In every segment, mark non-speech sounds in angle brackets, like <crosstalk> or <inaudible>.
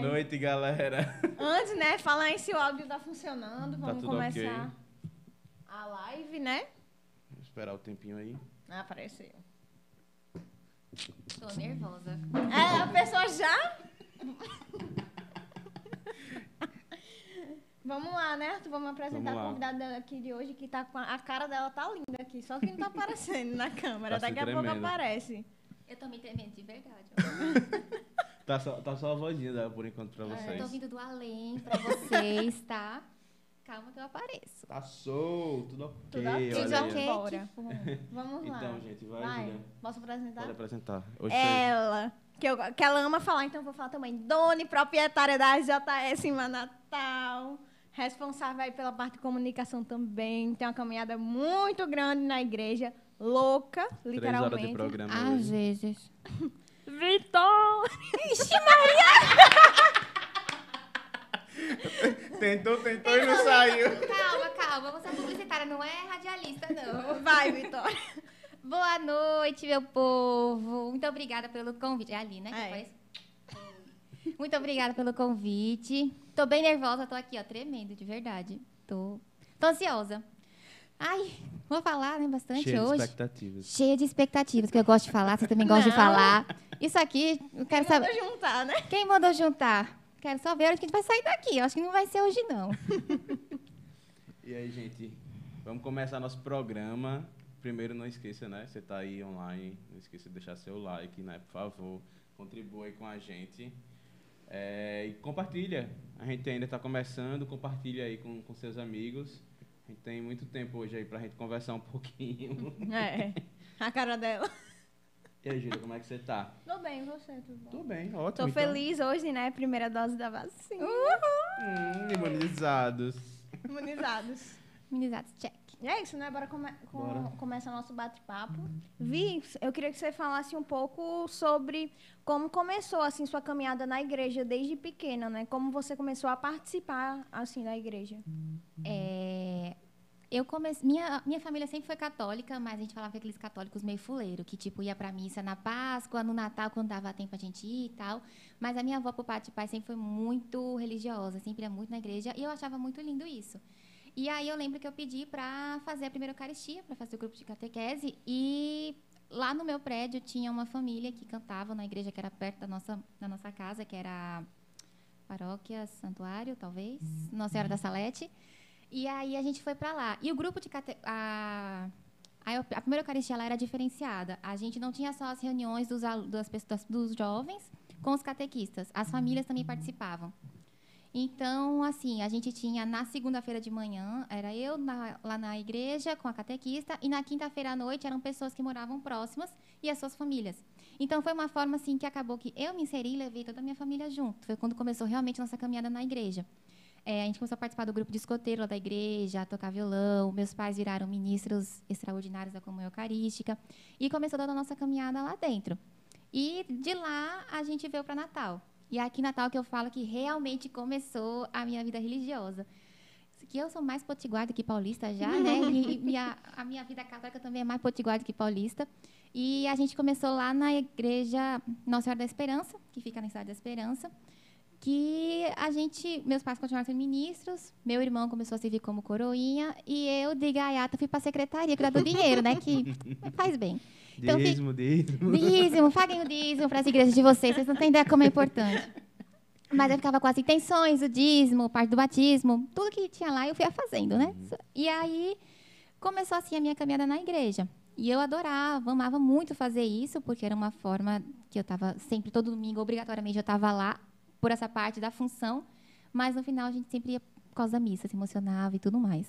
Boa noite, galera. Antes, né, falar aí se o áudio tá funcionando. Tá Vamos tudo começar ok. a live, né? Vou esperar o tempinho aí. Ah, apareceu. Tô nervosa. É, a pessoa já. <laughs> Vamos lá, né, Arthur? Vamos apresentar Vamos a convidada aqui de hoje, que tá com a, a cara dela tá linda aqui, só que não tá aparecendo na câmera. Tá Daqui a pouco aparece. Eu tô me tremendo de verdade. <laughs> Tá só, tá só a vozinha dela por enquanto pra Eu vocês. tô vindo do além pra vocês, tá? Calma que eu apareço. Tá solto, tudo ok. Tudo ok, Tudo ok. Bora. Vamos lá. Então, gente, vai, Vai. Posso apresentar? Pode apresentar. Hoje Ela, que, eu, que ela ama falar, então eu vou falar também. Dona e proprietária da JS em Natal. Responsável aí pela parte de comunicação também. Tem uma caminhada muito grande na igreja. Louca, você, três horas de literalmente. programa Às hoje. vezes. Vitória! Tentou, tentou e não saiu. Calma, calma. Você é publicitária, não é radialista, não. Vai, Vitória. Boa noite, meu povo. Muito obrigada pelo convite. É ali, né? É. Muito obrigada pelo convite. Tô bem nervosa, tô aqui, ó, tremendo, de verdade. Tô, tô ansiosa. Ai, vou falar, né, bastante Cheio de hoje. expectativas. Cheia de expectativas, que eu gosto de falar, você também gosta de falar. Isso aqui, eu quero saber. juntar, né? Quem mandou juntar? Quero só ver onde que a gente vai sair daqui. Eu acho que não vai ser hoje, não. <laughs> E aí, gente, vamos começar nosso programa. Primeiro, não esqueça, né? Você tá aí online, não esqueça de deixar seu like, né? Por favor, contribua aí com a gente. É, e compartilha. A gente ainda está começando, compartilha aí com, com seus amigos. A gente tem muito tempo hoje aí pra gente conversar um <laughs> pouquinho. É. A cara dela. E aí, Júlia, como é que você tá? Tô bem, você, tudo bom? Tô bem, ótimo. Tô então. feliz hoje, né? Primeira dose da vacina. Hum, imunizados. Imunizados. Imunizados, check. E é isso, né? Bora, come com- Bora. começar nosso bate-papo. Vi, eu queria que você falasse um pouco sobre como começou, assim, sua caminhada na igreja desde pequena, né? Como você começou a participar, assim, da igreja. É, eu comecei, minha, minha família sempre foi católica, mas a gente falava aqueles católicos meio fuleiro, que tipo ia pra missa na Páscoa, no Natal, quando dava tempo a gente ir e tal. Mas a minha avó, por parte de pai, sempre foi muito religiosa, sempre ia muito na igreja, e eu achava muito lindo isso. E aí eu lembro que eu pedi pra fazer a primeira Eucaristia, pra fazer o grupo de catequese, e lá no meu prédio tinha uma família que cantava na igreja que era perto da nossa, da nossa casa, que era Paróquia Santuário, talvez, Nossa Senhora da Salete. E aí a gente foi pra lá. E o grupo de cate... a... a primeira Eucaristia lá era diferenciada. A gente não tinha só as reuniões dos, das pessoas, dos jovens com os catequistas. As famílias também participavam. Então, assim, a gente tinha na segunda-feira de manhã, era eu na- lá na igreja com a catequista, e na quinta-feira à noite eram pessoas que moravam próximas e as suas famílias. Então, foi uma forma, assim, que acabou que eu me inseri e levei toda a minha família junto. Foi quando começou realmente nossa caminhada na igreja. É, a gente começou a participar do grupo de escoteiro lá da igreja, a tocar violão. Meus pais viraram ministros extraordinários da comunhão eucarística. E começou toda a nossa caminhada lá dentro. E de lá a gente veio para Natal. E é aqui em Natal que eu falo que realmente começou a minha vida religiosa. Que eu sou mais potiguar do que paulista já, né? <laughs> E minha, a minha vida católica também é mais potiguar do que paulista. E a gente começou lá na igreja Nossa Senhora da Esperança, que fica na Cidade da Esperança que a gente, meus pais continuaram sendo ministros, meu irmão começou a servir como coroinha e eu de gaiata fui para a secretaria cuidar do dinheiro, né, que <laughs> faz bem. Então, Dízimo, dízimo. Dízimo, paguem o dízimo para as igrejas de vocês, vocês não têm ideia como é importante. Mas eu ficava com as intenções, o dízimo, parte do batismo, tudo que tinha lá eu fui fazendo, né? E aí começou assim a minha caminhada na igreja. E eu adorava, amava muito fazer isso, porque era uma forma que eu estava sempre, todo domingo, obrigatoriamente, eu estava lá por essa parte da função, mas no final a gente sempre ia por causa da missa, se emocionava e tudo mais.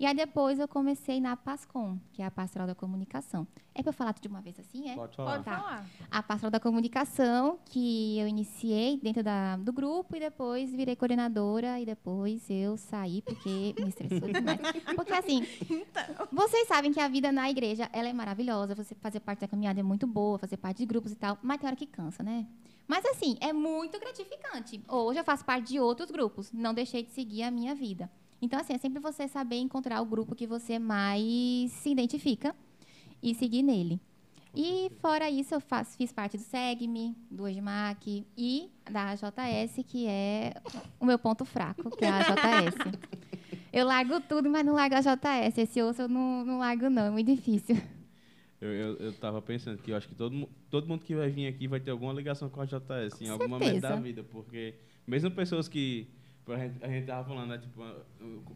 E aí depois eu comecei na PASCOM, que é a Pastoral da Comunicação. É para eu falar tudo de uma vez assim, é? Pode falar. Pode Tá. falar. a pastoral da comunicação, que eu iniciei dentro da, do grupo e depois virei coordenadora e depois eu saí porque me estressou <laughs> demais. Porque assim, vocês sabem que a vida na igreja, ela é maravilhosa, você fazer parte da caminhada é muito boa, fazer parte de grupos e tal, mas tem hora que cansa, né? Mas assim, é muito gratificante. Hoje eu faço parte de outros grupos, não deixei de seguir a minha vida. Então assim, é sempre você saber encontrar o grupo que você mais se identifica e seguir nele. E fora isso, eu faço, fiz parte do SEGME, do Ojmac e da JS, que é o meu ponto fraco, que é a JS. Eu largo tudo, mas não largo a JS. Esse osso eu não, não largo, não. É muito difícil. Eu, eu, eu tava pensando que eu acho que todo, todo mundo que vai vir aqui vai ter alguma ligação com a JS em Com algum momento da certeza. vida, porque mesmo pessoas que. Por A gente, a gente tava falando, né, tipo,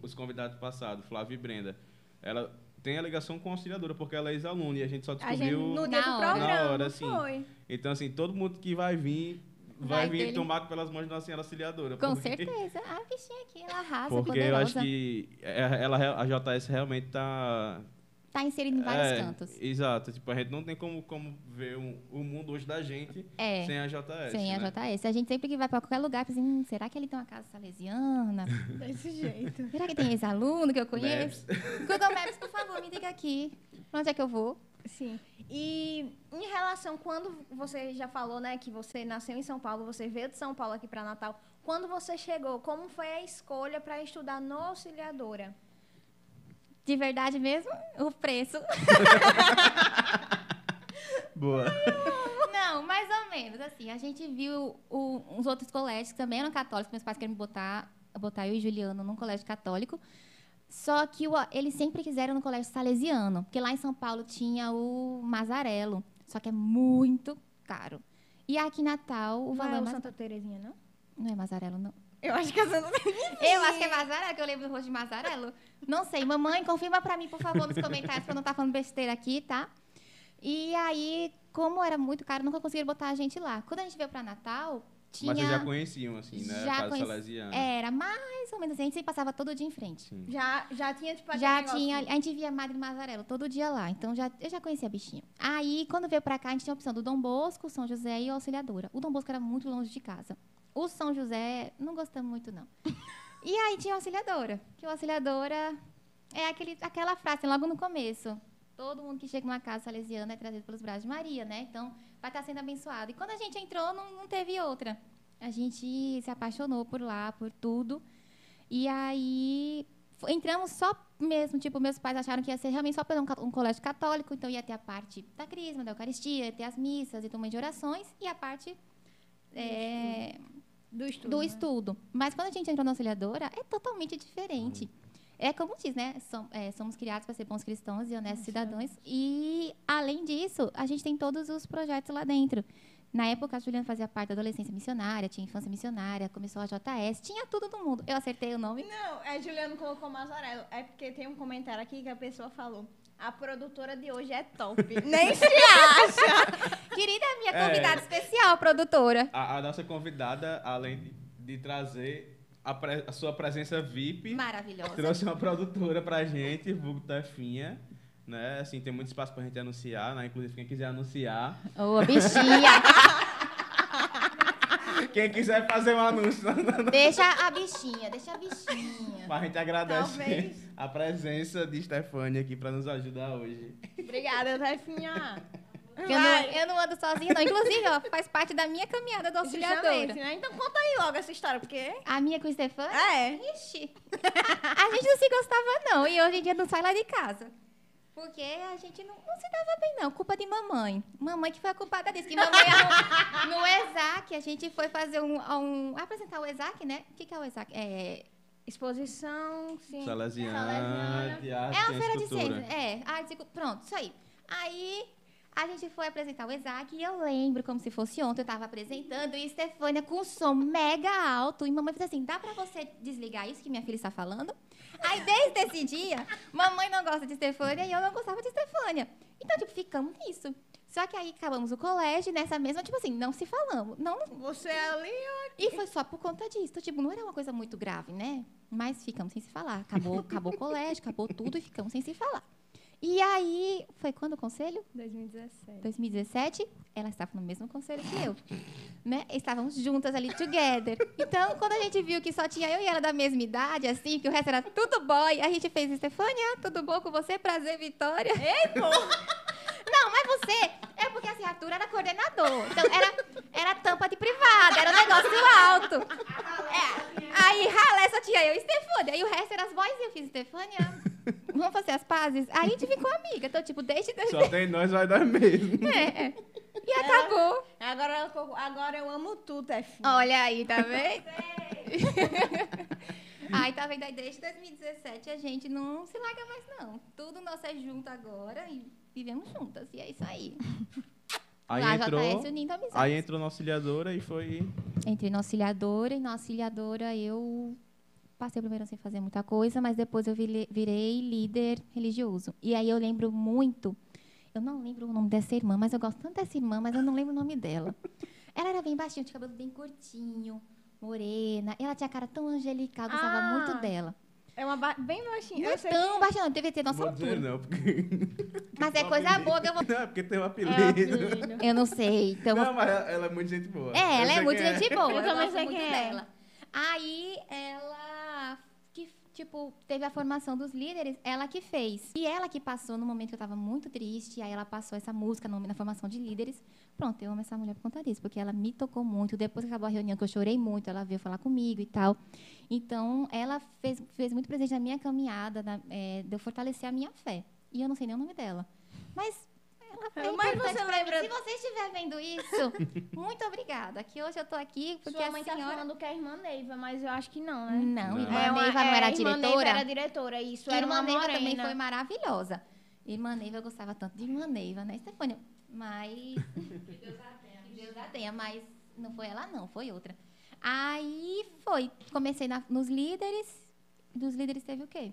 os convidados passados, Flávio e Brenda, ela tem a ligação com a auxiliadora, porque ela é ex-aluna e a gente só A gente, descobriu. no dia Na do hora. programa, Na hora, sim. foi. Então, assim, todo mundo que vai vir vai, Vai vir tomar pelas mãos da Senhora Auxiliadora. Com porque- certeza. A bichinha aqui, ela arrasa, Porque eu poderosa. acho que ela, a JS realmente tá. Tá inserido em vários é, cantos. Exato. Tipo, a gente não tem como, como ver um- o mundo hoje da gente É. sem a JS. Sem a né? JS. A gente sempre que vai pra qualquer lugar, pensa assim, hum, será que ele tem uma casa salesiana? <laughs> Desse jeito. Será que tem ex-aluno que eu conheço? <laughs> Google Maps, por favor, me diga aqui. Pra onde é que eu vou? Sim. E em relação, quando você já falou, né, que você nasceu em São Paulo, você veio de São Paulo aqui para Natal. Quando você chegou, como foi a escolha para estudar no Auxiliadora? De verdade mesmo? O preço. <laughs> Boa. Não, mais ou menos. Assim, a gente viu o- os outros colégios que também eram católicos. Meus pais queriam botar, botar eu e Juliano num colégio católico. Só que o- eles sempre quiseram no colégio salesiano. Porque lá em São Paulo tinha o Mazarelo. Só que é muito caro. E aqui em Natal, o Não valor é é o mais... Santa Terezinha, não? Não é Mazarelo, não. Eu acho que a Santa Eu acho que é Mazarelo, que eu lembro do rosto de Mazarelo. Não sei. Mamãe, confirma pra mim, por favor, nos comentários, pra eu não estar falando besteira aqui, tá? E aí, como era muito caro, nunca conseguiram botar a gente lá. Quando a gente veio pra Natal, tinha... Mas vocês já conheciam, assim, né? Já Casa conheci- Salesiana. Era mais ou menos assim. A gente passava todo dia em frente. Sim. Já, já tinha, tipo, Já negócio- tinha... A gente via Madre Mazarelo todo dia lá. Então, já, eu já conhecia a bichinha. Aí, quando veio pra cá, a gente tinha a opção do Dom Bosco, São José e Auxiliadora. O Dom Bosco era muito longe de casa. O São José, não gostamos muito, não. <laughs> E aí tinha a Auxiliadora. Que o Auxiliadora é aquele, aquela frase, logo no começo. Todo mundo que chega numa casa salesiana é trazido pelos braços de Maria, né? Então, vai estar sendo abençoado. E quando a gente entrou, não, não teve outra. A gente se apaixonou por lá, por tudo. E aí entramos só mesmo, tipo, meus pais acharam que ia ser realmente só para um, um colégio católico, então ia ter a parte da crisma, da Eucaristia, ia ter as missas e também de orações, e a parte é, Do estudo. do né? estudo. Mas quando a gente entrou na auxiliadora, é totalmente diferente. É como diz, né? Som- é, somos criados para ser bons cristãos e honestos cidadãos. E, além disso, a gente tem todos os projetos lá dentro. Na época, a Juliana fazia parte da adolescência missionária, tinha infância missionária, começou a JS, tinha tudo no mundo. Eu acertei o nome. Não, é Juliano colocou Mazarelo. É porque tem um comentário aqui que a pessoa falou. A produtora de hoje é top. <laughs> Nem <laughs> se acha. Querida minha É. convidada especial, produtora. A, a nossa convidada, além de, de trazer a, pre- a sua presença VIP, Maravilhosa. trouxe uma produtora pra gente, vulgo Tefinha. Né? Assim, tem muito espaço pra gente anunciar, né? Inclusive, quem quiser anunciar. Ô, bichinha. <laughs> Quem quiser fazer um anúncio, deixa a bichinha, deixa a bichinha. a gente agradece Talvez. a presença de Stefania aqui pra nos ajudar hoje. Obrigada, Tefinha. Eu não, eu não ando sozinha, não. Inclusive, ó, faz parte da minha caminhada do auxiliadora. né? Então conta aí logo essa história, porque... A minha com o Stefan? É. Ixi. <laughs> A gente não se gostava, não. E hoje em dia não sai lá de casa. Porque a gente não, não se dava bem, não. Culpa de mamãe. Mamãe que foi a culpada disso. Que mamãe no, <laughs> no ESAC, a gente foi fazer um, um- apresentar o ESAC, né? O que, que é o ESAC? É, Exposição, sim. Salesiana, de arte É uma feira de ciências. É, arte e Pronto, isso aí. Aí a gente foi apresentar o ESAC e eu lembro como se fosse ontem. Eu tava apresentando e Stefânia com som mega alto. E mamãe fez assim: dá pra você desligar isso que minha filha está falando? Aí desde esse dia, mamãe não gosta de Stefânia e eu não gostava de Stefânia. Então, tipo, ficamos nisso. Só que aí acabamos o colégio nessa mesma, tipo assim, não se falamos. Não, Você ali, ó. e foi só por conta disso. Tipo, não era uma coisa muito grave, né? Mas ficamos sem se falar. Acabou, acabou o colégio, acabou tudo e ficamos sem se falar. E aí, foi quando o conselho? 2017. 2017, ela estava no mesmo conselho que eu. Né? Estávamos juntas ali, together. Então, quando a gente viu que só tinha eu e ela da mesma idade, assim, que o resto era tudo boy, a gente fez, Estefânia, tudo bom com você? Prazer, Vitória. Ei, pô! <laughs> Não, mas você é porque assim, Arthur era coordenador. Então era, era tampa de privada, era um negócio alto. É. Aí ralé só tinha eu e Stefânia. Aí o resto era as boys e eu fiz Stefânia. Vamos fazer as pazes? Aí a gente ficou amiga. Então, tipo, desde... Só tem nós, vai dar mesmo. É, é. E acabou. Agora, ela- agora eu amo tu, Tefinha. Olha aí, tá <laughs> vendo? Aí, tá vendo? Aí, desde 2017, a gente não se larga mais, não. Tudo nosso é junto agora e vivemos juntas. E é isso aí. Aí Lá, entrou, JS unindo amizades. aí entrou na auxiliadora e foi... Entrei na auxiliadora e na auxiliadora eu passei o primeiro ano sem fazer muita coisa, mas depois eu virei líder religioso. E aí eu lembro muito, eu não lembro o nome dessa irmã, mas eu gosto tanto dessa irmã, mas eu não lembro o nome dela. Ela era bem baixinha, tinha cabelo bem curtinho, morena. Ela tinha cara tão angelical, eu gostava Ah, muito dela. É uma ba- bem baixinha. Não é tão baixinha, não, devia ter nossa altura. não, porque... <laughs> Mas é coisa boa que eu vou... <laughs> Não, é porque tem um que é apelido. apelido. Eu não sei, então... Não, mas ela ela é muito gente boa. É, ela é muito quem gente boa. Eu Eu, também gosto sei muito quem é. dela. Aí ela que tipo teve a formação dos líderes, ela que fez. E ela que passou no momento que eu tava muito triste, aí ela passou essa música na formação de líderes. Pronto, eu amo essa mulher por conta disso, porque ela me tocou muito. Depois que acabou a reunião, que eu chorei muito, ela veio falar comigo e tal. Então, ela fez, fez muito presente na minha caminhada, na, é, de eu fortalecer a minha fé. E eu não sei nem o nome dela. Mas é Mas você lembra- Se você estiver vendo isso, <laughs> muito obrigada. Que hoje eu tô aqui porque Sua a mãe tá senhora... falando que é a irmã Neiva, mas eu acho que não, né? Não, Não. irmã É uma- Neiva não é, era a irmã Neiva diretora? era diretora, isso. Era irmã uma Neiva morena. também foi maravilhosa. Irmã Neiva, eu gostava tanto de Irmã Neiva, né, Stefânia? Mas... <laughs> que Deus a tenha. Que Deus a tenha, mas não foi ela não, foi outra. Aí foi, comecei na- nos líderes, dos líderes teve o quê?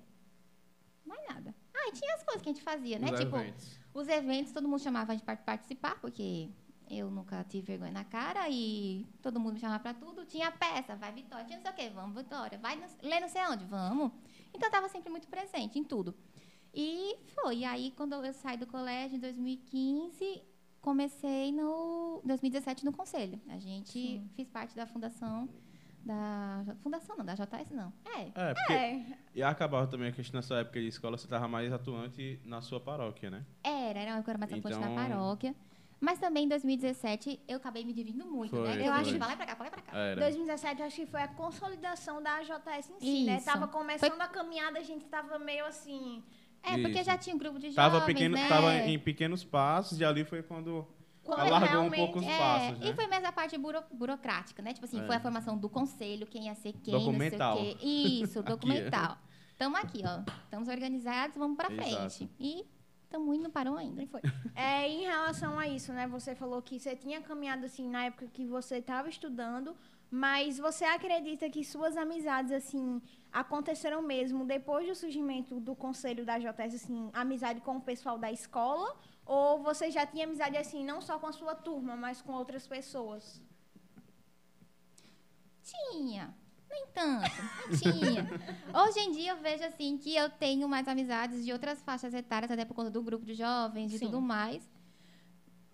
Mais nada. Ah, e tinha as coisas que a gente fazia, né? Os tipo, eventos. Os eventos, todo mundo chamava para participar, porque eu nunca tive vergonha na cara e todo mundo me chamava para tudo. Tinha peça, vai Vitória, tinha não sei o quê, vamos Vitória, vai ler não sei onde, vamos. Então, estava sempre muito presente em tudo. E foi. E aí, quando eu saí do colégio, em 2015, comecei no 2017 no conselho. A gente fiz parte da fundação da fundação não, da JS não. É. É, porque... É, E acabava também a questão nessa época de escola, você estava mais atuante na sua paróquia, né? Era, era uma coisa mais atuante Então- na paróquia. Mas também em 2017 eu acabei me dividindo muito, Foi, né? foi. Eu acho que vai lá pra cá, vai lá pra cá. Era. 2017 eu acho que foi a consolidação da JS em si, né? Isso. Tava começando a caminhada, a gente tava meio assim... É, porque Isso. já tinha um grupo de Tava, jovens, pequeno, né? tava em pequenos passos e ali foi quando Quando alargou um pouco os É, passos, né? e foi mais a parte buro- burocrática, né? Tipo assim, É. foi a formação do conselho, quem ia ser quem, Documental. não sei o quê. Isso, <laughs> documental. Estamos aqui, ó. Estamos organizados, vamos pra frente. E estamos indo, não parou ainda. E foi. <laughs> É, em relação a isso, né? Você falou que você tinha caminhado assim na época que você estava estudando, mas você acredita que suas amizades assim aconteceram mesmo depois do surgimento do conselho da JS, assim, amizade com o pessoal da escola? Ou você já tinha amizade assim não só com a sua turma, mas com outras pessoas? Tinha. Nem tanto, tinha. <laughs> Hoje em dia eu vejo assim que eu tenho mais amizades de outras faixas etárias, até por conta do grupo de jovens e tudo mais.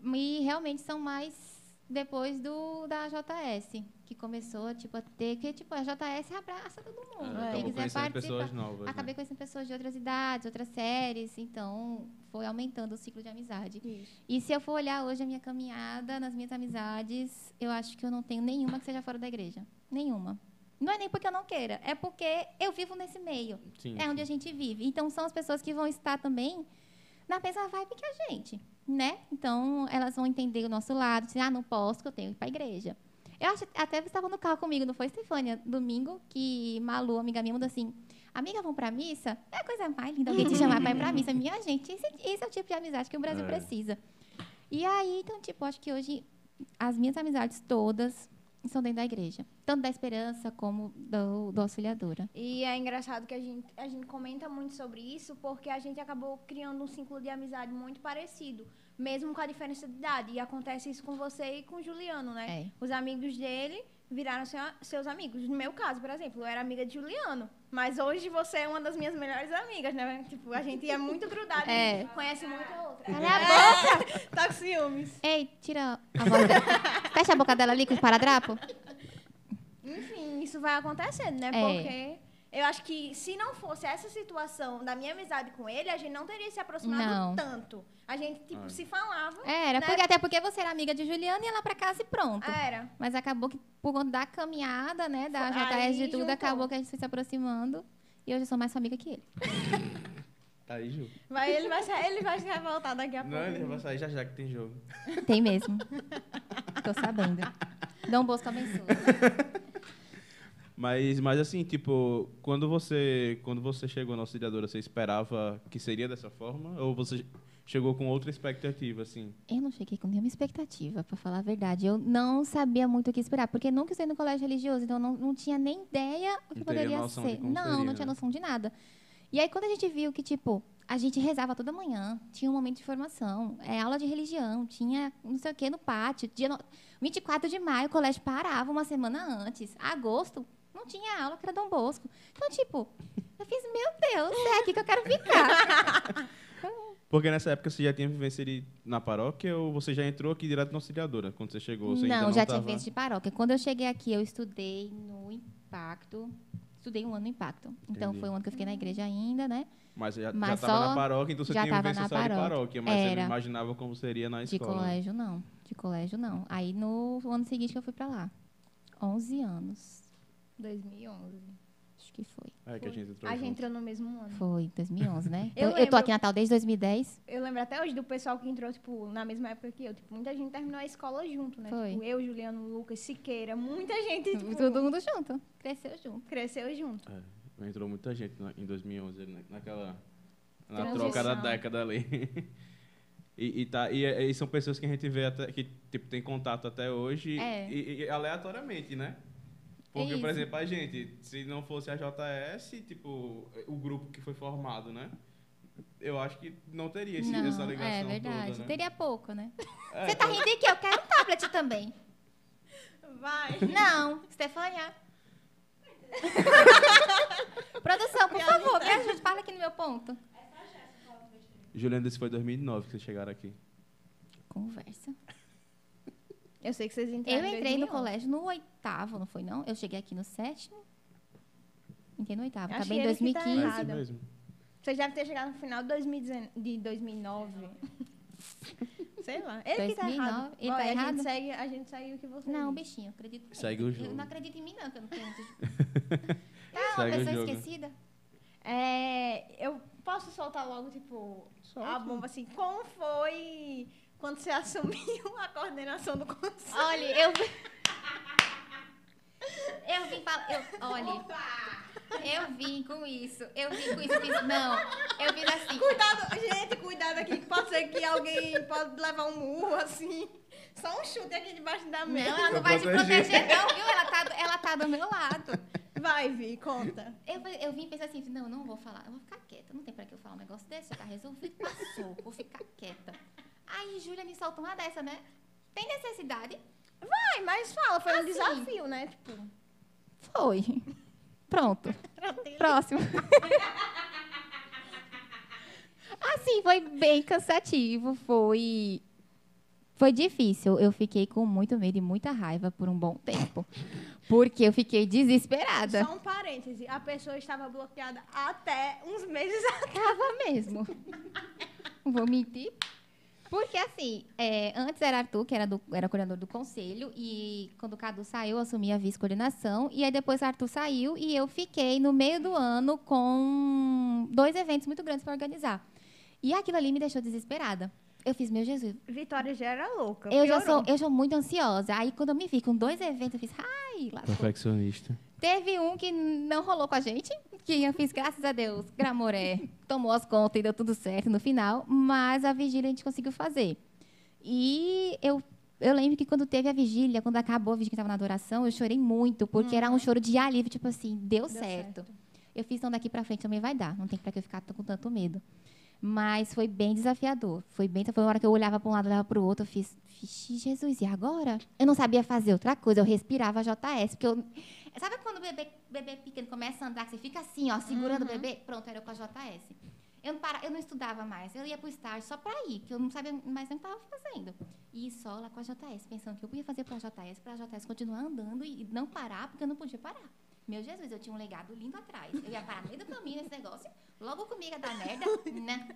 E realmente são mais depois do da JS, que começou tipo, a ter, que tipo, a JS abraça todo mundo. É, Quem quiser conhecendo participar. pessoas novas. Acabei né? conhecendo pessoas de outras idades, outras séries, então foi aumentando o ciclo de amizade. Isso. E se eu for olhar hoje a minha caminhada nas minhas amizades, eu acho que eu não tenho nenhuma que seja fora da igreja. Nenhuma. Não é nem porque eu não queira, é porque eu vivo nesse meio. Sim, É onde a gente vive. Então são as pessoas que vão estar também na mesma vibe que a gente, né? Então elas vão entender o nosso lado, dizer, ah, não posso, que eu tenho que ir para a igreja. Eu acho até você estava no carro comigo, não foi, Stefânia? Domingo, que Malu, amiga minha, mandou assim: Amiga, vamos pra missa? É a coisa mais linda alguém te chamar pra ir pra missa. <laughs> Minha gente, esse, esse é o tipo de amizade que o Brasil É. precisa. E aí, então, tipo, acho que hoje as minhas amizades todas são dentro da igreja. Tanto da esperança como do, do auxiliadora. E é engraçado que a gente, a gente comenta muito sobre isso porque a gente acabou criando um ciclo de amizade muito parecido, mesmo com a diferença de idade. E acontece isso com você e com o Juliano, né? É. Os amigos dele viraram seu- seus amigos. No meu caso, por exemplo, eu era amiga de Juliano. Mas hoje você é uma das minhas melhores amigas, né? Tipo, a gente é muito grudada, É. a gente conhece muito a outra. Cala a boca! <laughs> tá com ciúmes. Ei, tira a dela. Fecha a boca dela ali com os paradrapos. Enfim, isso vai acontecendo, né? É. Porque eu acho que se não fosse essa situação da minha amizade com ele, a gente não teria se aproximado Não. tanto. A gente, tipo, Ah. se falava. Era, Né? porque, até porque você era amiga de Juliana e ia lá pra casa e pronto. Era. Mas acabou que, por conta da caminhada, né, da JS de tudo, juntou. acabou que a gente foi se aproximando. E hoje eu sou mais sua amiga que ele. <laughs> Tá aí, Ju. Vai, ele, vai, se- ele vai se revoltar daqui a pouco. Não, ele vai sair já já que tem jogo. Tem mesmo. Tô sabendo. Dom Bosco abençoe. <laughs> Mas, mas assim, tipo, quando você, quando você chegou na auxiliadora, você esperava que seria dessa forma? Ou você chegou com outra expectativa, assim? Eu não cheguei com nenhuma expectativa, pra falar a verdade. Eu não sabia muito o que esperar, porque nunca estudei no colégio religioso, então não, não tinha nem ideia o que Não poderia ser. Não, seria, não tinha né? noção de nada. E aí, quando a gente viu que, tipo, a gente rezava toda manhã, tinha um momento de formação, é, aula de religião, tinha não sei o que no pátio. Dia no... 24 de maio, o colégio parava uma semana antes. Agosto, não tinha aula, que era Dom Bosco. Então, tipo, eu fiz, meu Deus, é aqui que eu quero ficar. <laughs> Porque nessa época você já tinha vivência na paróquia ou você já entrou aqui direto na auxiliadora quando você chegou? Você não, não já tava... tinha vivência de paróquia. Quando eu cheguei aqui, eu estudei no Impacto. Estudei um ano no Impacto. Então, Entendi. foi um ano que eu fiquei na igreja ainda, né? Mas já, Mas já tava só- na paróquia, então você já tinha vivência na só de paróquia. paróquia, mas você Era. não imaginava como seria na De escola. né? colégio, não. De colégio, não. Aí, no ano seguinte que eu fui pra lá. 11 anos. 2011. Acho que foi. É que a gente entrou A gente entrou no mesmo ano. Foi, 2011, né? <laughs> Eu Eu, eu tô aqui em Natal desde 2010. Eu lembro até hoje do pessoal que entrou, tipo, na mesma época que eu. Tipo, muita gente terminou a escola junto, né? Foi. Tipo, eu, Juliano, Lucas, Siqueira, muita gente, <laughs> tipo, Todo mundo junto. Cresceu junto. cresceu junto. É, entrou muita gente na- em 2011, ali, né? naquela... Na Transição. troca da década ali. <laughs> E, e, tá, e, e são pessoas que a gente vê até, que tipo, tem contato até hoje É. e, e aleatoriamente, né? Porque, por Isso. exemplo, a gente, se não fosse a JS, tipo, o grupo que foi formado, né? Eu acho que não teria esse, não, essa ligação é verdade. toda, né? Teria pouco, né? É, Você tá rindo de quê? Eu quero um tablet também. Vai! Não, Stefania. <laughs> Produção, por favor, me ajude. Fala aqui no meu ponto. Juliana, esse foi 2009 que vocês chegaram aqui. Conversa. Eu sei que vocês entraram Eu entrei no 2011. colégio no oitavo, não foi não? Eu cheguei aqui no sétimo. Entrei no oitavo. Acabei em que ele que tá 2015. É mesmo. Vocês devem ter chegado no final de, 2019, de 2009. <laughs> Sei lá. Ele que tá 2009, errado. ele Olha, tá a errado? Gente segue, a gente segue o que você Não, diz. bichinho, acredito. Segue o Eu jogo. não acredito em mim, não, que eu não tenho. <laughs> Tá, uma Segue pessoa esquecida. É, eu posso soltar logo, tipo, a bomba assim. Como foi quando você assumiu a coordenação do conselho? Olha, eu. Eu vim falar. Eu, olha, eu vim com isso. Eu vim com isso. eu Fiz, não, eu fiz assim. Cuidado, gente, cuidado aqui, que pode ser que alguém pode levar um murro assim. Só um chute aqui debaixo da Não, mesa. ela não vai te proteger. não, viu? Ela tá, ela tá do meu lado. Vai, Vi, conta. Eu, eu vim pensar assim, não, não vou falar, eu vou ficar quieta. Não tem pra que eu falar um negócio desse, já tá resolvido, passou, vou ficar quieta. Aí Júlia me soltou uma dessa, né? Tem necessidade? Vai, mas fala, foi um Assim. desafio, né? Tipo, Foi. Pronto. Próximo. <laughs> Assim, foi bem cansativo, foi foi difícil. Eu fiquei com muito medo e muita raiva por um bom tempo, porque eu fiquei desesperada. Só um parêntese, a pessoa estava bloqueada até uns meses atrás. Tava mesmo. Não Vou mentir. Porque, assim, é, antes era Arthur, que era, do, era coordenador do conselho, e quando o Cadu saiu, eu assumi a vice-coordenação, e aí depois o Arthur saiu, e eu fiquei no meio do ano com dois eventos muito grandes para organizar. E aquilo ali me deixou desesperada. Eu fiz, meu Jesus, Vitória já era louca. eu já sou, eu sou muito ansiosa. Aí quando eu me vi com dois eventos, eu fiz, ai, lascou. Perfeccionista. Teve um que não rolou com a gente, que eu fiz, graças a Deus, Gramoré tomou as contas e deu tudo certo no final, mas a vigília a gente conseguiu fazer. E eu, eu lembro que quando teve a vigília, quando acabou a vigília que estava na adoração, eu chorei muito, porque era um choro de alívio, tipo assim, deu, Deu certo. certo. Eu fiz, então daqui pra frente também vai dar, não tem pra que eu ficar com tanto medo. Mas foi bem desafiador. Foi bem, foi uma hora que eu olhava para um lado, olhava para o outro, eu fiz, Vixe, Jesus, e agora? Eu não sabia fazer outra coisa, eu respirava JS, porque eu Sabe quando o bebê, bebê pequeno começa a andar, que você fica assim, ó, segurando o bebê? Pronto, era com a JS. Eu não, para, eu não estudava mais, eu ia pro estágio só para ir, que eu não sabia mais nem o que estava fazendo. E só lá com a JS, pensando que eu ia fazer para a JS, para a JS continuar andando e não parar, porque eu não podia parar. Meu Jesus, eu tinha um legado lindo atrás. Eu ia parar no meio do caminho nesse negócio, logo comigo dar merda, <laughs> né?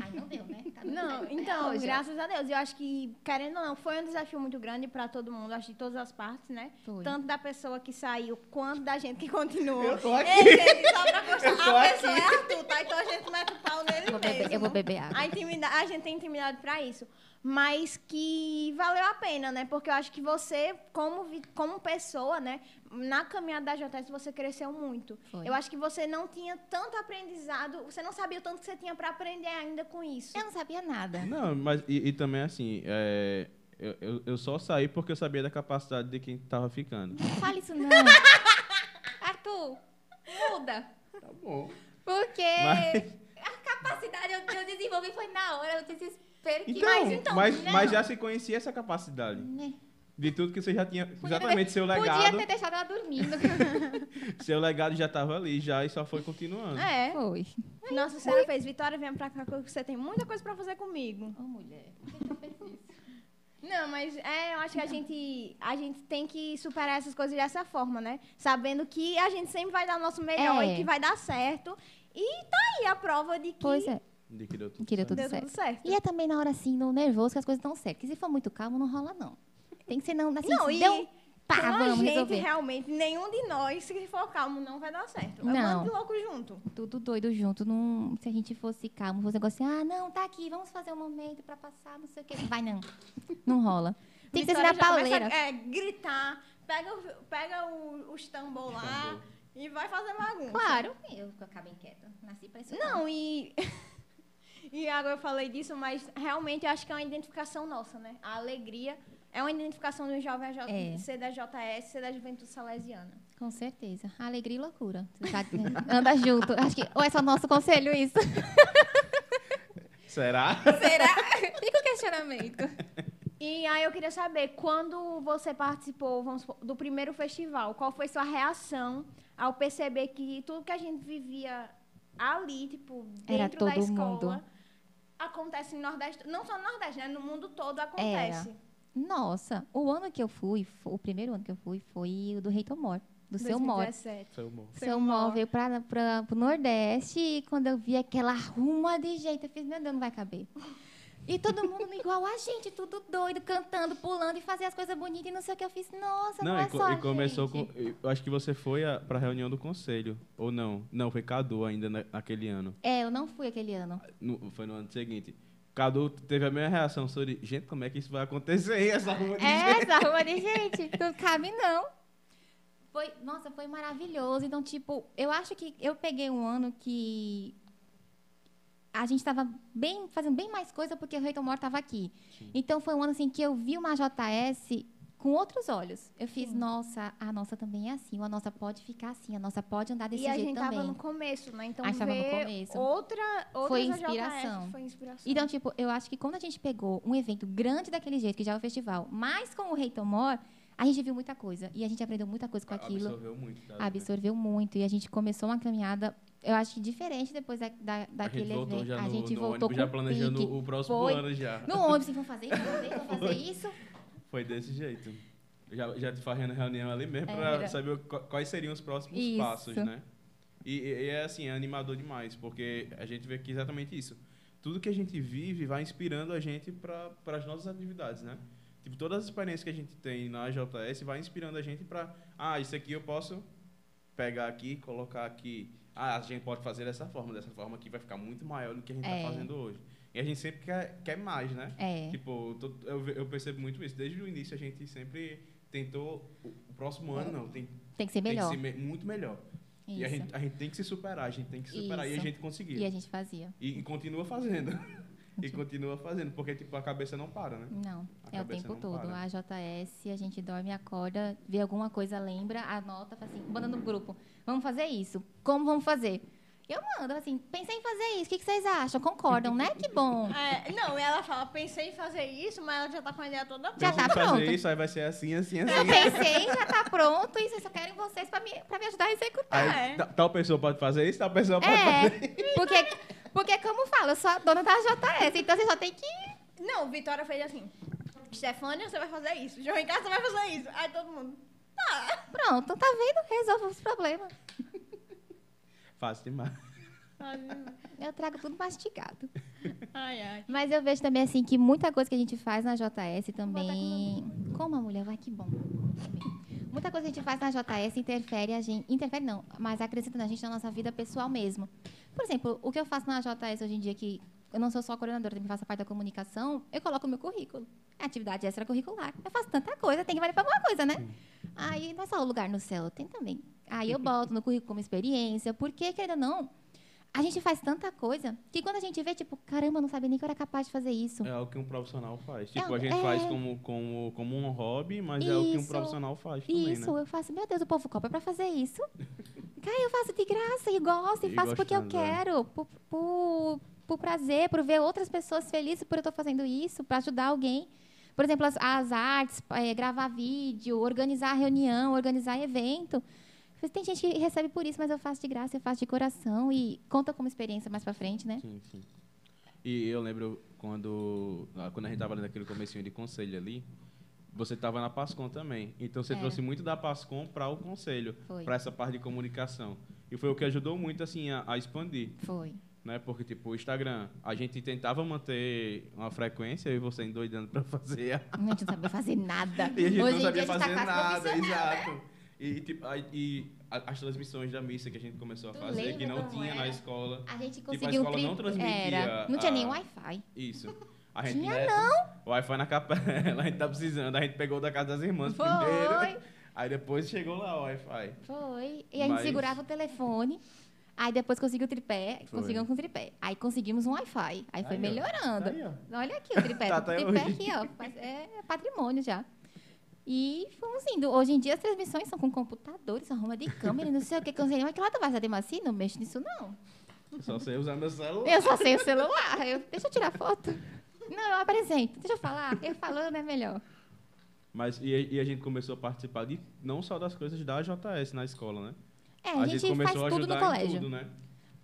Ai, não deu, né? Tá Não, certo então, graças a Deus. Eu acho que, querendo ou não, foi um desafio muito grande para todo mundo, acho que de todas as partes, né? Foi. Tanto da pessoa que saiu, quanto da gente que continuou. Eu tô aqui. Ei, gente, só pra constar, Eu tô a pessoa aqui. é Arthur, tá? Então a gente mete o pau nele Eu vou beber, mesmo. eu vou beber água. A, intimidade, a gente tem intimidade pra isso. Mas que valeu a pena, né? Porque eu acho que você, como, vi- como pessoa, né? Na caminhada da JS, você cresceu muito. Foi. Eu acho que você não tinha tanto aprendizado, você não sabia o tanto que você tinha pra aprender ainda com isso. Eu não sabia nada. Não, mas e, e também assim, é, eu, eu, eu só saí porque eu sabia da capacidade de quem tava ficando. Não fale isso, não. <laughs> Arthur, muda. Tá bom. Porque Mas- a capacidade eu, eu desenvolvi foi na hora, eu desespero que... Então, Mas mas, então, mas, não. já se conhecia essa capacidade. Né? De tudo que você já tinha. Podia exatamente, ter- seu Podia legado. ter deixado ela dormindo. <laughs> Seu legado já tava ali, já, e só foi continuando. É. Foi. Nossa Senhora fez. Vitória, vem pra cá que você tem muita coisa pra fazer comigo. Ô, mulher, por que você fez isso? Não, mas é, eu acho que a gente, a gente tem que superar essas coisas dessa forma, né? Sabendo que a gente sempre vai dar o nosso melhor É. e que vai dar certo. E tá aí a prova de que Pois é, De que deu tudo que deu certo. tudo deu certo. tudo certo. E é também na hora, assim, no nervoso, que as coisas dão certo. Porque se for muito calmo, não rola, não. Tem que ser, não, assim, Não, se e deu... Pá, com a vamos gente, resolver. realmente, nenhum de nós, se for calmo, não vai dar certo. É um bando de louco junto. Tudo doido junto. Não, se a gente fosse calmo, fosse negócio assim, ah, não, tá aqui, vamos fazer um momento pra passar, não sei o quê. Vai, não. Não rola. Tem que ser Vitória na começa pauleira. a, é, gritar, pega, o- pega o, os tambor lá e vai fazer bagunça. Claro. Eu acabei quieta. Nasci pra isso. Não, e. <laughs> E agora eu falei disso, mas realmente eu acho que é uma identificação nossa, né? A alegria é uma identificação do jovem AJ, É. ser da JS, ser da Juventude Salesiana. Com certeza. Alegria e loucura. Você tá, <laughs> anda junto. Acho que. Ou é só nosso conselho isso? <laughs> Será? Será? <laughs> Fica o questionamento. E aí eu queria saber, quando você participou vamos supor, do primeiro festival, qual foi sua reação ao perceber que tudo que a gente vivia ali, tipo, Era dentro da escola, mundo. Acontece no Nordeste, não só no Nordeste, né? No mundo todo acontece. Nossa, o ano que eu fui, o primeiro ano que eu fui, foi o do Rei Tomor, do seu Mor. 2017. Seu amor. Seu Mor veio para pro Nordeste e quando eu vi aquela ruma de jeito, eu fiz, meu Deus, não vai caber. E todo mundo igual a gente, tudo doido, cantando, pulando e fazia as coisas bonitas e não sei o que eu fiz. Nossa, não, Não, é e, co- só a e começou com. Eu acho que você foi a, pra reunião do conselho. Ou não? Não, foi Cadu ainda na- naquele ano. É, eu não fui aquele ano. No- foi no ano seguinte. Cadu teve a mesma reação sobre, gente, como é que isso vai acontecer aí, essa rua de É, gente? essa rua de <laughs> gente, não cabe não. Foi, nossa, foi maravilhoso. Então, tipo, eu acho que eu peguei um ano que a gente estava bem, fazendo bem mais coisa porque o Rei Tomor estava aqui. Então, foi um ano assim que eu vi uma JS com outros olhos. Eu fiz, nossa, a nossa também é assim, a nossa pode ficar assim, a nossa pode andar desse e a jeito gente também. tava no começo, né? Então A gente tava no ver começo. outra, outra Foi inspiração. foi inspiração. Então, tipo, eu acho que quando a gente pegou um evento grande daquele jeito, que já é o festival, mas com o Rei Tomor, a gente viu muita coisa. E a gente aprendeu muita coisa com aquilo. Absorveu muito. tá? Absorveu muito. E a gente começou uma caminhada, eu acho que diferente depois da, da, daquele evento. já a gente voltou já planejando pique. o próximo Foi. ano já. No ônibus, vamos fazer isso, vamos fazer isso, vamos fazer isso. Foi desse jeito. Já, já te fazendo reunião ali mesmo pra Era. saber qu- quais seriam os próximos Isso. passos, né? E, e- e é assim, é animador demais, porque a gente vê que exatamente isso. Tudo que a gente vive vai inspirando a gente para as nossas atividades, né? Tipo, todas as experiências que a gente tem na JS vai inspirando a gente para, ah, isso aqui eu posso pegar aqui, colocar aqui. Ah, a gente pode fazer dessa forma, dessa forma aqui vai ficar muito maior do que a gente está É. fazendo hoje. E a gente sempre quer, quer mais, né? É. Tipo, to- eu, eu percebo muito isso. Desde o início a gente sempre tentou. O, próximo ano não, tem, Tem que ser tem que melhor. ser me- muito melhor. E a Isso. gente, a gente tem que se superar, a gente tem que se superar. E a Isso. gente conseguiu. E a gente fazia. E, e continua fazendo. <laughs> e continua fazendo, porque tipo, a cabeça não para, né? Não, A é o tempo todo. para. A JS, a gente dorme, acorda, vê alguma coisa, lembra, anota, faz assim, manda no grupo. Vamos fazer isso. Como vamos fazer? Eu mando, assim, pensei em fazer isso. O que, que vocês acham? Concordam, né? Que bom. <laughs> É, não, e ela fala, pensei em fazer isso, mas ela já tá com a ideia toda Já Pensa tá em fazer pronto. isso, aí vai ser assim, assim, assim. Eu pensei, <laughs> já tá pronto, e vocês só querem vocês pra me, pra me ajudar a executar. Aí, É. ta- tal pessoa pode fazer isso, tal pessoa pode fazer É, porque, porque como fala, eu sou a dona da JS, então você só tem que... Não, Vitória fez assim. Stefânia, você vai fazer isso. João Ricardo, você vai fazer isso. Aí todo mundo. Tá. Pronto, tá vendo? Resolve os problemas. Fácil demais. Eu trago tudo mastigado. Ai, ai. Mas eu vejo também assim que muita coisa que a gente faz na JS também. Como a mulher vai que bom. Muita coisa que a gente faz na JS interfere a gente. Interfere não, mas acrescenta na gente na nossa vida pessoal mesmo. Por exemplo, o que eu faço na JS hoje em dia, que eu não sou só coordenadora, também faço parte da comunicação, eu coloco o meu currículo. É atividade extracurricular. Eu faço tanta coisa, tem que valer para alguma coisa, né? Aí não é só o lugar no céu, tem também. Aí eu boto no currículo como experiência, porque, querendo ou não, a gente faz tanta coisa que quando a gente vê, tipo, caramba, eu não sabia nem que eu era capaz de fazer isso. É algo que um profissional faz. Tipo, É, a gente é. faz como, como, como um hobby, mas é o que um Isso. profissional faz também, Isso, né? eu faço, meu Deus, o povo cobra pra fazer isso. <laughs> Cara, eu faço de graça e gosto, e, E faço porque eu gostando, é. quero, por, por, por prazer, por ver outras pessoas felizes por eu estar fazendo isso, para ajudar alguém. Por exemplo, as, as artes, eh, gravar vídeo, organizar reunião, organizar evento. Tem gente que recebe por isso, mas eu faço de graça, eu faço de coração e conta como experiência mais pra frente, né? Sim, sim. E eu lembro quando, ah, quando a gente estava naquele comecinho de conselho ali, você estava na Pascom também. Então você Era. trouxe muito da Pascom para o conselho, para essa parte de comunicação. E foi o que ajudou muito assim a, a expandir, Foi. Né? Porque tipo, o Instagram, a gente tentava manter uma frequência e você endoidando para fazer a A gente não sabia fazer nada. <laughs> E a gente Hoje não sabia gente fazer tá nada, profissional. exato. E, tipo, a- e as transmissões da missa que a gente começou a Tu fazer, que não tinha na era? escola. A gente Tipo, a conseguiu escola tri- não transmitia Era. Não tinha nem Wi-Fi. Isso. A gente Tinha nessa, O Wi-Fi na capela, <laughs> a gente tá precisando. A gente pegou da casa das irmãs Foi. primeiro. Aí depois chegou lá o Wi-Fi. Foi. E a gente Mas- segurava o telefone. Aí depois conseguiu o tripé, Foi. conseguimos com o tripé. Aí conseguimos um Wi-Fi. Aí foi Aí, melhorando. Tá aí. Olha aqui o tripé. <laughs> Tá o até tripé hoje. aqui, ó. É patrimônio já. E fomos indo. Hoje em dia as transmissões são com computadores, arruma de câmera, não sei o que. que eu sei mas que lá tu vai fazer assim? Não mexo nisso, não. Só sei usar meu celular. Eu só sei o celular. Eu, deixa eu tirar foto. Não, eu apresento. Deixa eu falar. Eu falando é melhor. Mas e, e a gente começou a participar de não só das coisas da JS na escola, né? É, a, gente, faz tudo no colégio. tudo, né?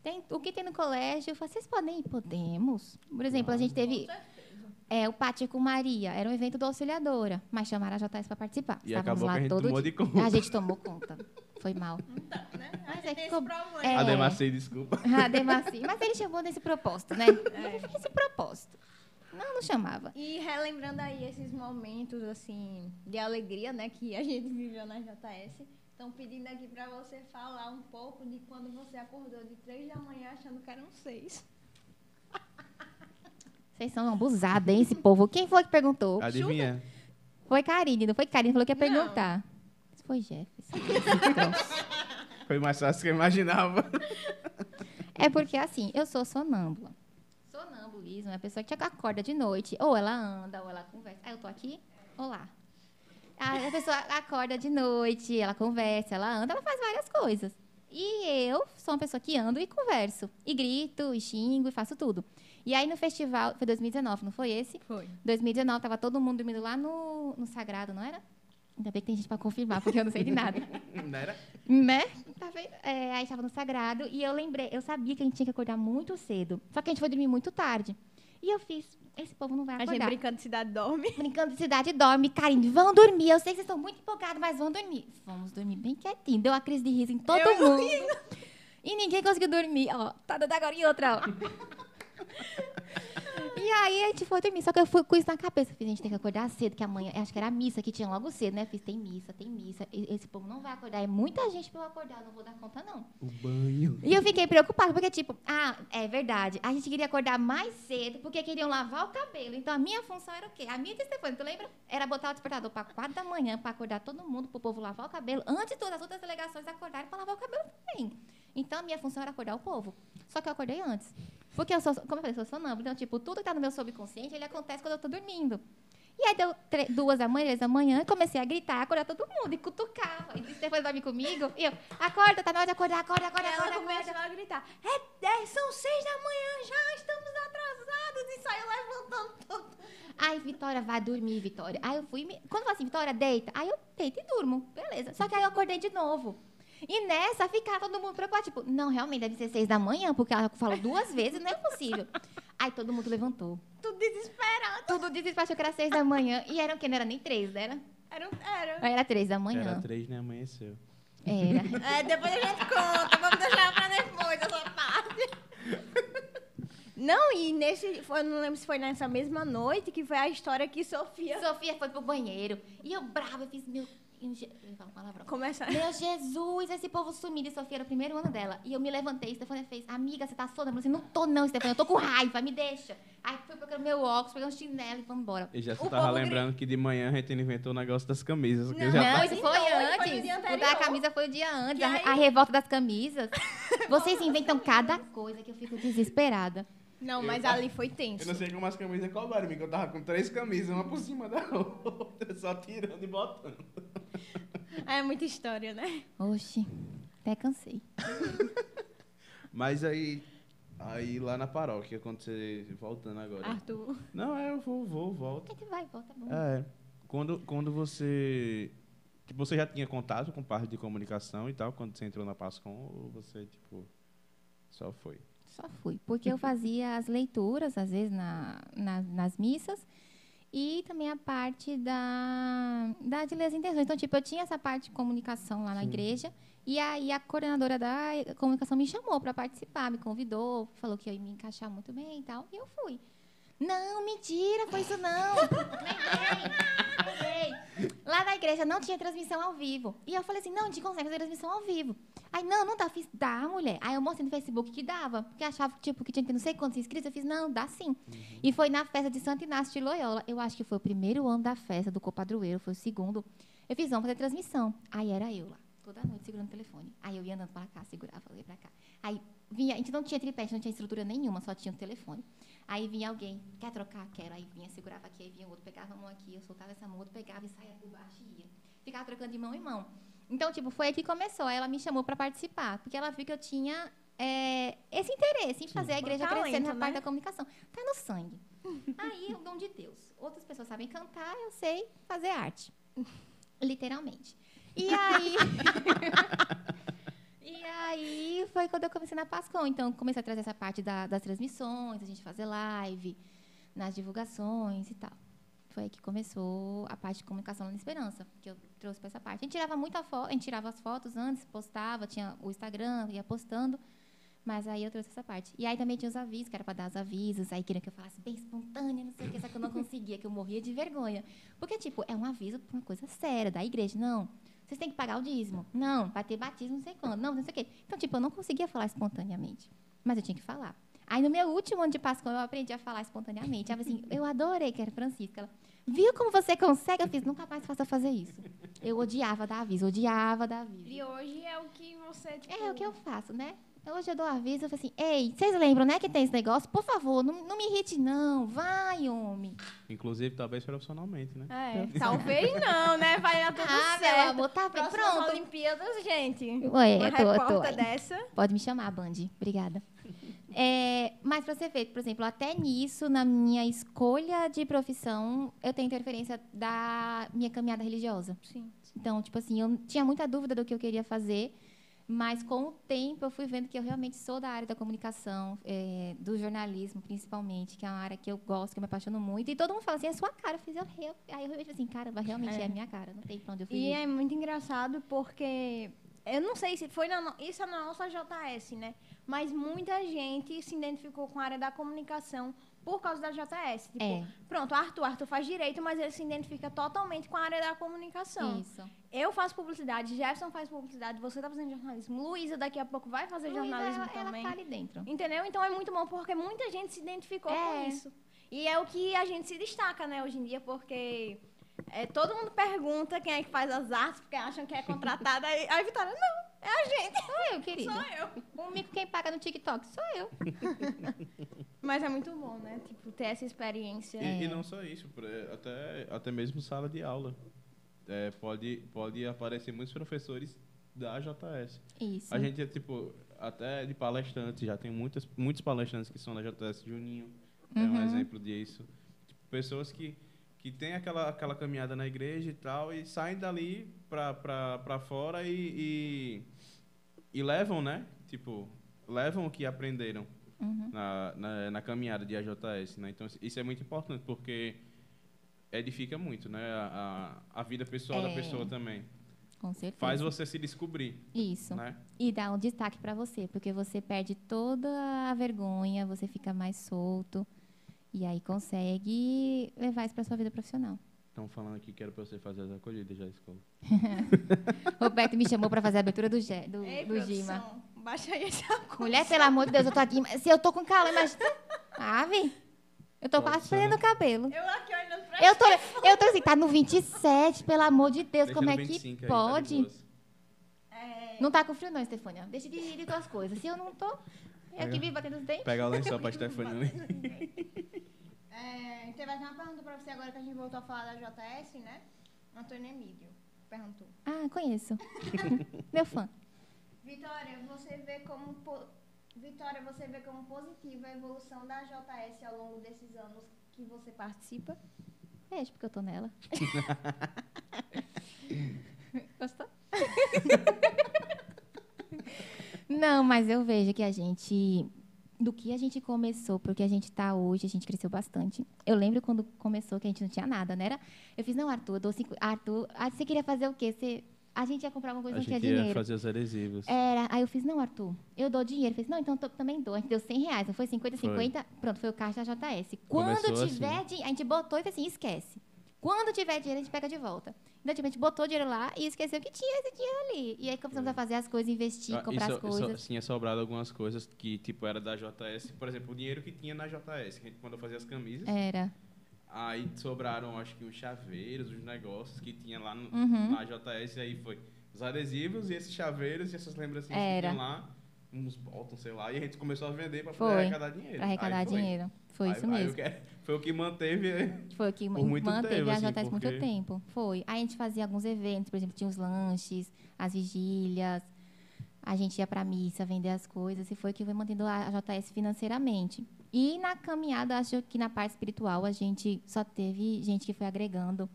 Tem, o que tem no colégio, eu falo, vocês podem ir? Podemos. Por exemplo, a gente teve é, o Pátio com Maria, era um evento do Auxiliadora, mas chamaram a JS para participar. E Estávamos acabou lá que a gente todo tomou dia. de conta. A gente tomou conta. Foi mal. Então, né? A Mas gente é que é. Ademacei, desculpa. <laughs> Ademais, mas ele chamou nesse propósito, né? É. Esse propósito. Não, não chamava. E relembrando aí esses momentos, assim, de alegria, né, que a gente viveu na JS. Estão pedindo aqui pra você falar um pouco de quando você acordou de três da manhã achando que eram seis. <laughs> Vocês são abusados, hein, esse povo. Quem foi que perguntou? Adivinha? Foi Karine, não foi Karine? Falou que ia Não. perguntar. Foi Jefferson. <laughs> Foi mais fácil que eu imaginava. É porque, assim, eu sou sonâmbula. Sonambulismo é a pessoa que acorda de noite, ou ela anda, ou ela conversa. Ah, eu tô aqui? Olá. A pessoa acorda de noite, ela conversa, ela anda, ela faz várias coisas. E eu sou uma pessoa que ando e converso. E grito, e xingo, e faço tudo. E aí no festival, foi 2019, não foi esse? Foi. 2019, tava todo mundo dormindo lá no, no Sagrado, não era? Ainda bem que tem gente para confirmar, porque eu não sei de nada. <laughs> Não era? Né? Tá vendo? É, aí estava no sagrado e eu lembrei, eu sabia que a gente tinha que acordar muito cedo. Só que a gente foi dormir muito tarde. E eu fiz, esse povo não vai A gente acordar. brincando de cidade dorme. Brincando de cidade dorme, Karine, vão dormir. Eu sei que vocês estão muito empolgados, mas vão dormir. Vamos dormir bem quietinho. Deu uma crise de riso em todo Eu mundo. E ninguém conseguiu dormir. Ó, tá dando agora em outra, ó. <laughs> E aí a gente foi dormir, só que eu fui com isso na cabeça. Fiz, a gente tem que acordar cedo, que amanhã, acho que era a missa que tinha logo cedo, né? Fiz, tem missa, tem missa. Esse povo não vai acordar. É muita gente pra eu acordar, eu não vou dar conta, não. O banho. E eu fiquei preocupada, porque, tipo, ah, é verdade. A gente queria acordar mais cedo, porque queriam lavar o cabelo. Então, a minha função era o quê? A minha de Stefani, tu lembra? Era botar o despertador para quatro da manhã, para acordar todo mundo, pro povo lavar o cabelo, antes de todas as outras delegações acordarem para lavar o cabelo também. Então, a minha função era acordar o povo. Só que eu acordei antes. Porque eu sou, como eu falei, eu sou sonâmbula. Então, tipo, tudo que tá no meu subconsciente, ele acontece quando eu tô dormindo. E aí deu duas da manhã, três da manhã, comecei a gritar, acordar todo mundo, e cutucava. E depois dorme comigo, e eu, acorda, tá na hora de acordar, acorda, acorda, ela acorda, acorda. começou a gritar. É 10, são seis da manhã já, estamos atrasados. E saiu levantando todo. Aí, Vitória, vai dormir, Vitória. Aí eu fui, me... quando eu falo assim, Vitória, deita. Aí eu deito e durmo, beleza. Só que aí eu acordei de novo. E nessa, ficava todo mundo preocupado, tipo, não, realmente deve ser seis da manhã, porque ela falou duas vezes, não é possível. Aí todo mundo levantou. Tudo desesperado. Tudo desesperado, achou que era seis da manhã. E era o quê? Não era nem três, né? Era, Era, um- era. era três da Era manhã. três, né? Amanheceu. Era. <laughs> É, depois a gente conta. Vamos deixar pra depois essa parte. Não, e nesse. Eu não lembro se foi nessa mesma noite que foi a história que Sofia. Sofia foi pro banheiro. E eu brava, eu fiz, meu. Eu falo palavrão. Começa. Meu Jesus, esse povo sumido. E Sofia era o primeiro ano dela. E eu me levantei, Stefania fez, amiga, você tá soda? Eu falei assim, não tô não, Stefania, eu tô com raiva, me deixa. Aí fui procurando meu óculos, peguei um chinelo e vamos embora. E já você tava lembrando que de manhã a gente inventou o negócio das camisas. Não, já Não, tá- isso foi foi antes. dia o da camisa foi o dia antes. A, a revolta das camisas. <laughs> Vocês inventam cada coisa que eu fico desesperada. Não, mas Eu- ali foi Eu tenso. não sei como as camisas cobraram, amigo. Eu tava com três camisas, uma por cima da <laughs> outra, só tirando e botando. É muita história, né? Oxi, até cansei. <laughs> Mas aí, aí lá na paróquia, quando você. Voltando agora. Arthur. Não, é, eu vou, vou, volto. A gente vai, volta, bom. É. Quando, quando você. Tipo, você já tinha contato com parte de comunicação e tal, quando você entrou na Pascom, ou você, tipo, só foi? Só fui. Porque eu fazia as leituras, às vezes, na, na- nas missas. E também a parte da, da de ler as intenções. Então, tipo, eu tinha essa parte de comunicação lá na Sim. igreja. E aí a coordenadora da comunicação me chamou para participar, me convidou, falou que eu ia me encaixar muito bem e tal. E eu fui. Não, mentira, foi isso não. <laughs> Lá na igreja não tinha transmissão ao vivo. E eu falei assim, não, a gente consegue fazer transmissão ao vivo. Aí, não, não dá. Fiz, dá, mulher. Aí eu mostrei no Facebook que dava. Porque achava, tipo, que tinha que não sei quantos inscritos. Eu fiz, não, dá sim. E foi na festa de Santo Inácio de Loyola. Eu acho que foi o primeiro ano da festa do Copadroeiro, foi o segundo. Eu fiz, vamos fazer transmissão. Aí era eu lá, toda noite segurando o telefone. Aí eu ia andando para cá, segurava, ia para cá. Aí vinha, a gente não tinha tripé, não tinha estrutura nenhuma, só tinha o telefone. Aí vinha alguém, quer trocar? Quero. Aí vinha, segurava aqui, aí vinha o outro, pegava a mão aqui, eu soltava essa mão, outro pegava e saía por baixo e ia. Ficava trocando de mão em mão. Então, tipo, foi aí que começou. Aí ela me chamou para participar, porque ela viu que eu tinha é, esse interesse em fazer a igreja crescer na né? parte da comunicação. Tá no sangue. <laughs> Aí, o dom de Deus. Outras pessoas sabem cantar, eu sei fazer arte. <laughs> Literalmente. E aí. <laughs> e aí foi quando eu comecei na Pascom. Então, comecei a trazer essa parte da- das transmissões, a gente fazer live, nas divulgações e tal. Foi aí que começou a parte de comunicação lá na Esperança, que eu trouxe para essa parte. A gente tirava muita foto, a gente tirava as fotos antes, postava, tinha o Instagram, ia postando. Mas aí eu trouxe essa parte. E aí também tinha os avisos, que era para dar os avisos. Aí queriam que eu falasse bem espontânea, não sei o que, só que eu não <laughs> conseguia, que eu morria de vergonha. Porque, tipo, é um aviso para uma coisa séria, da igreja. Não, vocês têm que pagar o dízimo. Não, vai ter batismo, não sei quando. Não, não sei o quê. Então, tipo, eu não conseguia falar espontaneamente. Mas eu tinha que falar. Aí, no meu último ano de Pascão, eu aprendi a falar espontaneamente. Ela assim, eu adorei, que era Francisca. Ela, viu como você consegue? Eu fiz, nunca mais faça fazer isso. Eu odiava dar aviso, odiava dar aviso. E hoje é o que você, tipo... É o que eu faço, né? Hoje eu dou aviso, eu falo assim, ei, vocês lembram, né, que tem esse negócio? Por favor, não, não me irrite, não. Vai, homem. Inclusive, talvez profissionalmente, né? É, talvez <laughs> não, né? Vai dar tudo ah, certo. meu amor, tá bem, Próximas pronto. Olimpíadas, gente. Ué, Uma eu tô, eu tô dessa. Pode me chamar, Band. Obrigada. É, mas para ser feito, por exemplo, até nisso, na minha escolha de profissão, eu tenho interferência da minha caminhada religiosa. Sim. Então, tipo assim, eu tinha muita dúvida do que eu queria fazer, mas com o tempo eu fui vendo que eu realmente sou da área da comunicação, é, do jornalismo principalmente, que é uma área que eu gosto, que eu me apaixono muito. E todo mundo fala assim, é sua cara. Eu fiz, eu, eu, aí eu realmente assim, caramba, realmente é. É. a minha cara, não tem pra onde eu fugir. E é muito engraçado porque eu não sei se foi na, no- isso é na nossa JS, né? Mas muita gente se identificou com a área da comunicação por causa da JS. Tipo, É. pronto, Arthur, Arthur faz direito, mas ele se identifica totalmente com a área da comunicação. Isso. Eu faço publicidade, Jefferson faz publicidade, você tá fazendo jornalismo, Luísa daqui a pouco vai fazer Luísa, jornalismo ela, ela também. tá ali dentro. Entendeu? Então é muito bom porque muita gente se identificou É. com isso. E é o que a gente se destaca, né, hoje em dia, porque é, todo mundo pergunta quem é que faz as artes, porque acham que é contratada. Aí aí a Vitória, não, é a gente, Sou eu, querido. sou eu. O mico quem paga no TikTok sou eu. <laughs> Mas é muito bom, né? Tipo, ter essa experiência. E, e não só isso, é, até, até mesmo sala de aula. É, pode, pode aparecer muitos professores da JS. Isso. A gente é tipo, até de palestrantes, já tem muitas, muitos palestrantes que são da JS Juninho, é um Uhum. exemplo disso. Tipo, pessoas que, que têm aquela, aquela caminhada na igreja e tal, e saem dali pra, pra, pra fora e, e, e levam, né? Tipo, levam o que aprenderam Uhum. na, na, na caminhada de AJS, né? Então, isso é muito importante, porque edifica muito, né? A, a, a vida pessoal da É. pessoa também. Com certeza. faz você se descobrir, Isso. né? E dá um destaque pra você, porque você perde toda a vergonha, você fica mais solto. E aí consegue levar isso pra sua vida profissional. Estão falando aqui que era pra você fazer as acolhidas já, escola. <laughs> Roberto me chamou pra fazer a abertura do, do, Ei, do Gima. Baixa aí. <laughs> Mulher, pelo amor de Deus, eu tô aqui. mas Se eu tô com calor, imagina. Ave, eu tô Pode quase o cabelo. Eu aqui olhando pra Eu tô, eu tô assim, tá no 27, pelo amor de Deus, Deixa como é 25 que aí, tá de pode? boas. É, Não tá com frio não, Estefânia. Deixa de ir tuas coisas. Se eu não tô, eu aqui vivo batendo os dentes. Pega o lençol pra <laughs> Stefania. né? é, teve uma pergunta pra você agora que a gente voltou a falar da JS, né? Antônio Emílio perguntou. Ah, conheço. <laughs> Meu fã. Vitória, você vê como po- Vitória, você vê como positiva a evolução da JS ao longo desses anos que você participa? Beijo, porque eu tô nela. <laughs> Gostou? <laughs> Não, mas eu vejo que a gente. Do que a gente começou pro que a gente tá hoje, a gente cresceu bastante. Eu lembro quando começou que a gente não tinha nada, né? Era, eu fiz, não, Arthur, eu dou cinco. Arthur, ah, você queria fazer o quê? Você, a gente ia comprar alguma coisa, A não tinha gente ia dinheiro. fazer os adesivos. Era, aí eu fiz, não, Arthur, eu dou dinheiro. Ele fez, não, então eu também dou. A gente deu 100 reais, não foi 50, Foi. 50? Pronto, foi o caixa da JS. Quando Começou tiver assim. dinheiro, a gente botou e fez assim, esquece. Quando tiver dinheiro, a gente pega de volta. Então, tipo, a gente botou o dinheiro lá e esqueceu que tinha esse dinheiro ali. E aí começamos a fazer as coisas, investir, Ah, comprar e as so- so- coisas. tinha sobrado algumas coisas que, tipo, era da JS. Por exemplo, o dinheiro que tinha na JS. Que a gente mandou fazer as camisas. Era. Aí sobraram, acho que os chaveiros, os negócios que tinha lá no- Uhum. na JS. Aí foi os adesivos e esses chaveiros e essas lembrancinhas Era. que tinham lá. Uns botões, sei lá. E a gente começou a vender Foi. poder arrecadar dinheiro. Pra arrecadar Aí foi. dinheiro. Foi Aí- isso aí mesmo. o que- foi o que manteve. Foi o que muito manteve tempo, a assim, JS muito porque- tempo. Foi. Aí a gente fazia alguns eventos, por exemplo, tinha os lanches, as vigílias. A gente ia pra missa vender as coisas e foi que foi mantendo a JS financeiramente. E na caminhada, acho que na parte espiritual, a gente só teve gente que foi agregando.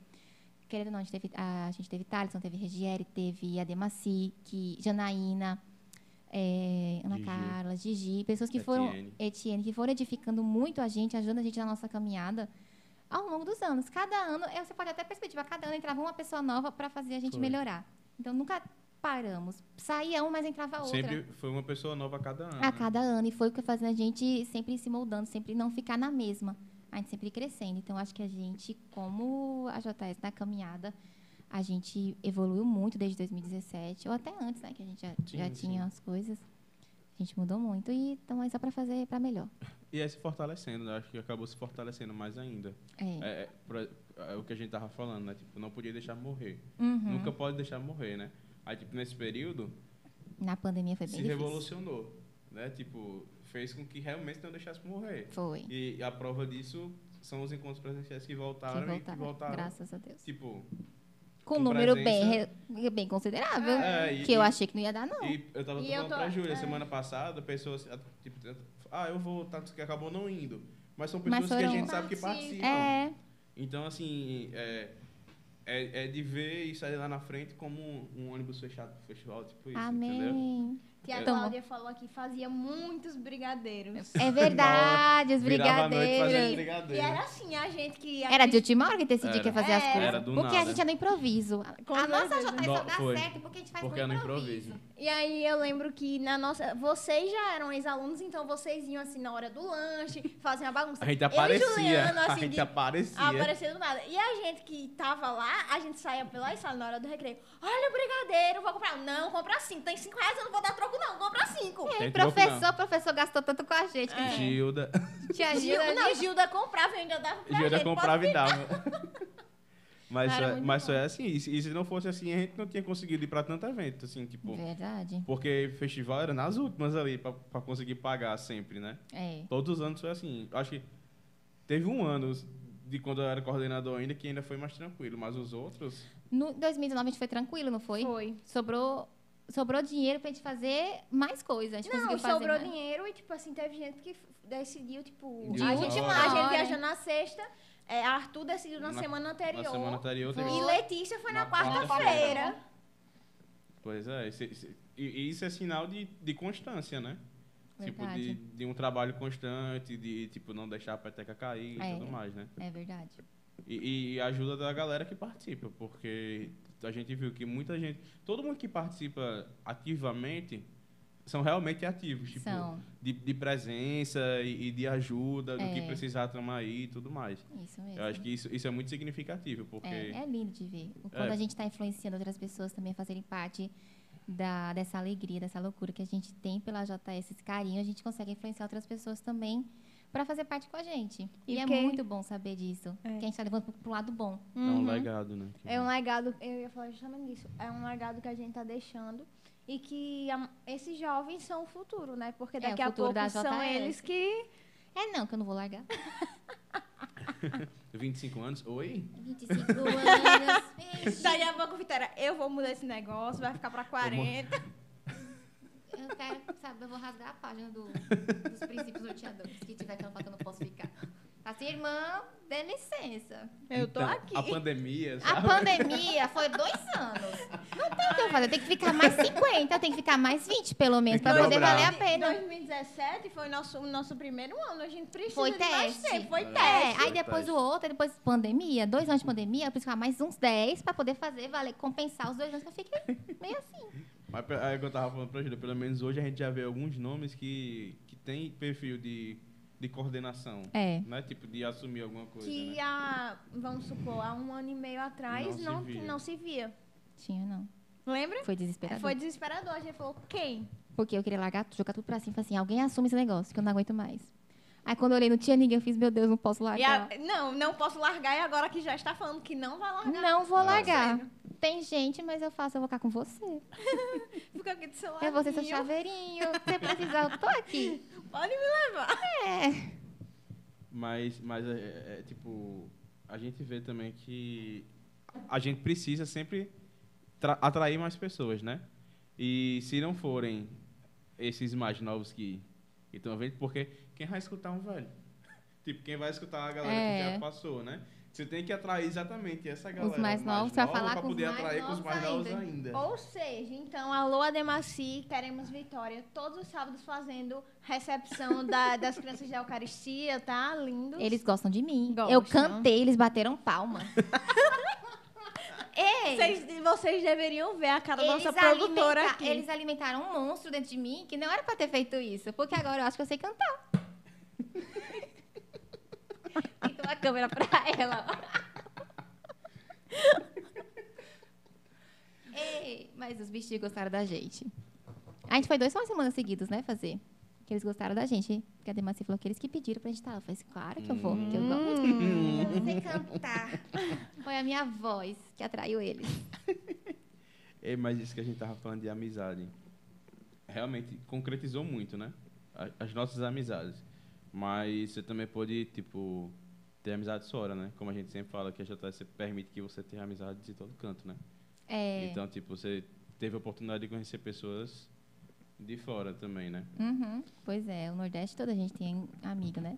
Querendo ou não, a gente teve, a, gente teve Thaleson, teve Regieri, teve Ademaci, que, Janaína, eh, Ana Gigi. Carla, Gigi, pessoas que foram Etienne. Etienne, que foram edificando muito a gente, ajudando a gente na nossa caminhada ao longo dos anos. Cada ano, você pode até perceber, tipo, cada ano entrava uma pessoa nova para fazer a gente Foi. melhorar. Então nunca paramos. Saía um, mas entrava outra. Sempre foi uma pessoa nova a cada ano. A cada ano. E foi o que fazendo a gente sempre se moldando, sempre não ficar na mesma. A gente sempre crescendo. Então, acho que a gente, como a JS na caminhada, a gente evoluiu muito desde 2017, ou até antes, né? Que a gente já, Sim, já sim. tinha as coisas. A gente mudou muito e estamos aí só para fazer para melhor. E é se fortalecendo, né? Acho que acabou se fortalecendo mais ainda. É. É, é, é o que a gente tava falando, né? Tipo, não podia deixar morrer. Uhum. Nunca pode deixar morrer, né? Aí, tipo, nesse período, Na pandemia foi bem se difícil. revolucionou, né? Tipo, fez com que realmente não deixasse morrer. Foi. E a prova disso são os encontros presenciais que Que voltaram, e que voltaram, voltaram, graças a Deus. tipo... Com um número bem, presença- re- bem considerável. É, e- que eu achei que não ia dar, não. E eu tava E falando pra Júlia, é. semana passada, pessoas, ah, tipo, ah, eu vou, tá, que acabou não indo. Mas são Mas pessoas que a gente sabe que Participam. participam. É, Então, assim, é, é, é de ver e sair lá na frente como um, ônibus fechado pro festival, tipo isso, entendeu? Que a Então- Cláudia falou aqui, fazia muitos brigadeiros. É verdade, os a fazendo brigadeiros. E era assim, a gente que... Era de última hora que decidia que ia fazer as Era. coisas. Era do porque a nada. gente é no improviso. Com a nossa. JS só dá foi. certo porque a gente faz Porque no é no improviso. improviso. E aí eu lembro que na nossa. Vocês já eram ex-alunos, então vocês iam assim na hora do lanche, faziam a bagunça. A gente Eu e aparecia, Juliano, a assim, gente de- aparecia. Aparecia do nada. E a gente que tava lá, a gente saía pela sala na hora do recreio. Olha o brigadeiro, vou comprar. Não, compra cinco. Tem cinco reais, eu não vou dar troco, não. Compra cinco. É, Tem troco, professor, professor gastou tanto com a gente. É. Gilda, Tia Gil, Gilda, não, Gilda comprava e ainda dava pra Gilda gente. comprava e dava. <laughs> Mas, é- mas bom. foi assim, e se e se não fosse assim, a gente não tinha conseguido ir pra tanto evento, assim, tipo... Verdade. Porque festival era nas últimas ali, pra, pra conseguir pagar sempre, né? É. Todos os anos foi assim. Acho que teve um ano de quando eu era coordenador ainda que ainda foi mais tranquilo, mas os outros. No 2019 a gente foi tranquilo, não foi? Foi. Sobrou, sobrou dinheiro pra gente fazer mais coisas. A gente Não, conseguiu fazer sobrou mais. dinheiro e, tipo assim, teve gente que decidiu, tipo... De a, última gente, a gente viajou na sexta, é, Arthur decidiu na, Na- semana anterior. Na semana anterior teve. E Letícia foi na, Na quarta-feira. Pois é, e, e isso é sinal de, de constância, né? Tipo, de, Verdade. de um trabalho constante, de tipo, não deixar a peteca cair É. e tudo mais, né? É verdade. E, e ajuda da galera que participa, porque a gente viu que muita gente, todo mundo que participa ativamente são realmente ativos, tipo. De, de presença e, e de ajuda, do que É. precisar tramar aí e tudo mais. Isso mesmo. Eu acho que isso, isso é muito significativo, porque É, é lindo de ver. Quando É. a gente está influenciando outras pessoas também a fazerem parte da, dessa alegria, dessa loucura que a gente tem pela JS, esse carinho, a gente consegue influenciar outras pessoas também para fazer parte com a gente. E, E é muito bom saber disso. É. Que a gente está levando para o lado bom. é um legado, né? É um legado, eu ia falar justamente disso. É um legado que a gente está deixando e que a- esses jovens são o futuro, né? Porque É, daqui o a futuro pouco da são eles que. É não, que eu não vou largar. <laughs> 25 anos? Oi? 25 anos. <laughs> Daí a pouco, Vitória, eu vou mudar esse negócio, vai ficar pra 40. Eu quero, sabe, eu vou rasgar a página do- dos princípios norteadores. Que tiver que eu não falo que eu não posso ficar. Assim, irmã, dê licença. Eu tô Então, aqui. A pandemia, A sabe? pandemia foi dois anos. Não tem o que eu fazer. Tem que ficar mais 50, tem que ficar mais 20, pelo menos, pra poder dobrar. valer a pena. 2017 foi o nosso, o nosso primeiro ano. A gente precisa Foi de mais teste. tempo. Foi É. teste. É, Foi aí depois teste. o outro, depois pandemia, dois anos de pandemia, eu preciso ficar mais uns 10 pra poder fazer, valer, compensar os dois anos que eu fiquei meio assim. Mas aí que eu tava falando pra Júlia, pelo menos hoje a gente já vê alguns nomes que, que tem perfil de, de coordenação. É. Né? Tipo, de assumir alguma coisa. Que né? há, vamos supor, há um ano e meio atrás Não não, se não, via. se via. Tinha, não. Lembra? Foi desesperador. Foi desesperador. A gente falou, quem? Porque eu queria largar, jogar tudo pra cima. Falei assim, alguém assume esse negócio, que eu não aguento mais. Aí quando eu olhei, não tinha ninguém, eu fiz, meu Deus, não posso E largar. a- não, não posso largar e agora que já está falando que não vai largar. Não vou Ah, largar. sério. Tem gente, mas eu faço, eu vou ficar com você. <laughs> Fica aqui do seu lado. Eu vou ser seu chaveirinho. Se precisar, eu tô aqui. <laughs> Pode me levar. É. Mas, mas é, é, é, tipo, a gente vê também que a gente precisa sempre tra- atrair mais pessoas, né? E se não forem esses mais novos que estão vendo, porque quem vai escutar um velho? <laughs> Tipo, quem vai escutar a galera que É. já passou, né? Você tem que atrair exatamente essa galera. mais novos, nova falar pra com os poder mais atrair com os novos mais novos ainda. ainda. Ou seja, então, alô Ademaci, queremos Vitória, todos os sábados fazendo recepção da- <laughs> das crianças de Eucaristia, tá? Lindo. Eles gostam de mim. Gostam. Eu cantei, eles bateram palma. <laughs> Ei! Vocês, vocês deveriam ver a cara da nossa produtora aqui. eles alimentaram um monstro dentro de mim que não era pra ter feito isso. Porque agora eu acho que eu sei cantar. <laughs> Uma câmera pra ela. <laughs> Ei, mas os bichinhos gostaram da gente. A gente foi dois finais de semana seguidos, né, fazer. Que eles gostaram da gente. Porque a Demacia falou que eles que pediram pra gente estar lá. Eu falei assim, claro que eu vou, que eu gosto. Eu sei cantar. Foi a minha voz que atraiu eles. <laughs> É, mas isso que a gente tava falando de amizade, realmente concretizou muito, né? A- As nossas amizades. Mas você também pode, tipo, ter amizade fora, né? Como a gente sempre fala que a JS permite que você tenha amizade de todo canto, né? É. Então, tipo, você teve a oportunidade de conhecer pessoas de fora também, né? Uhum, pois é, o Nordeste toda a gente tem amigo, né?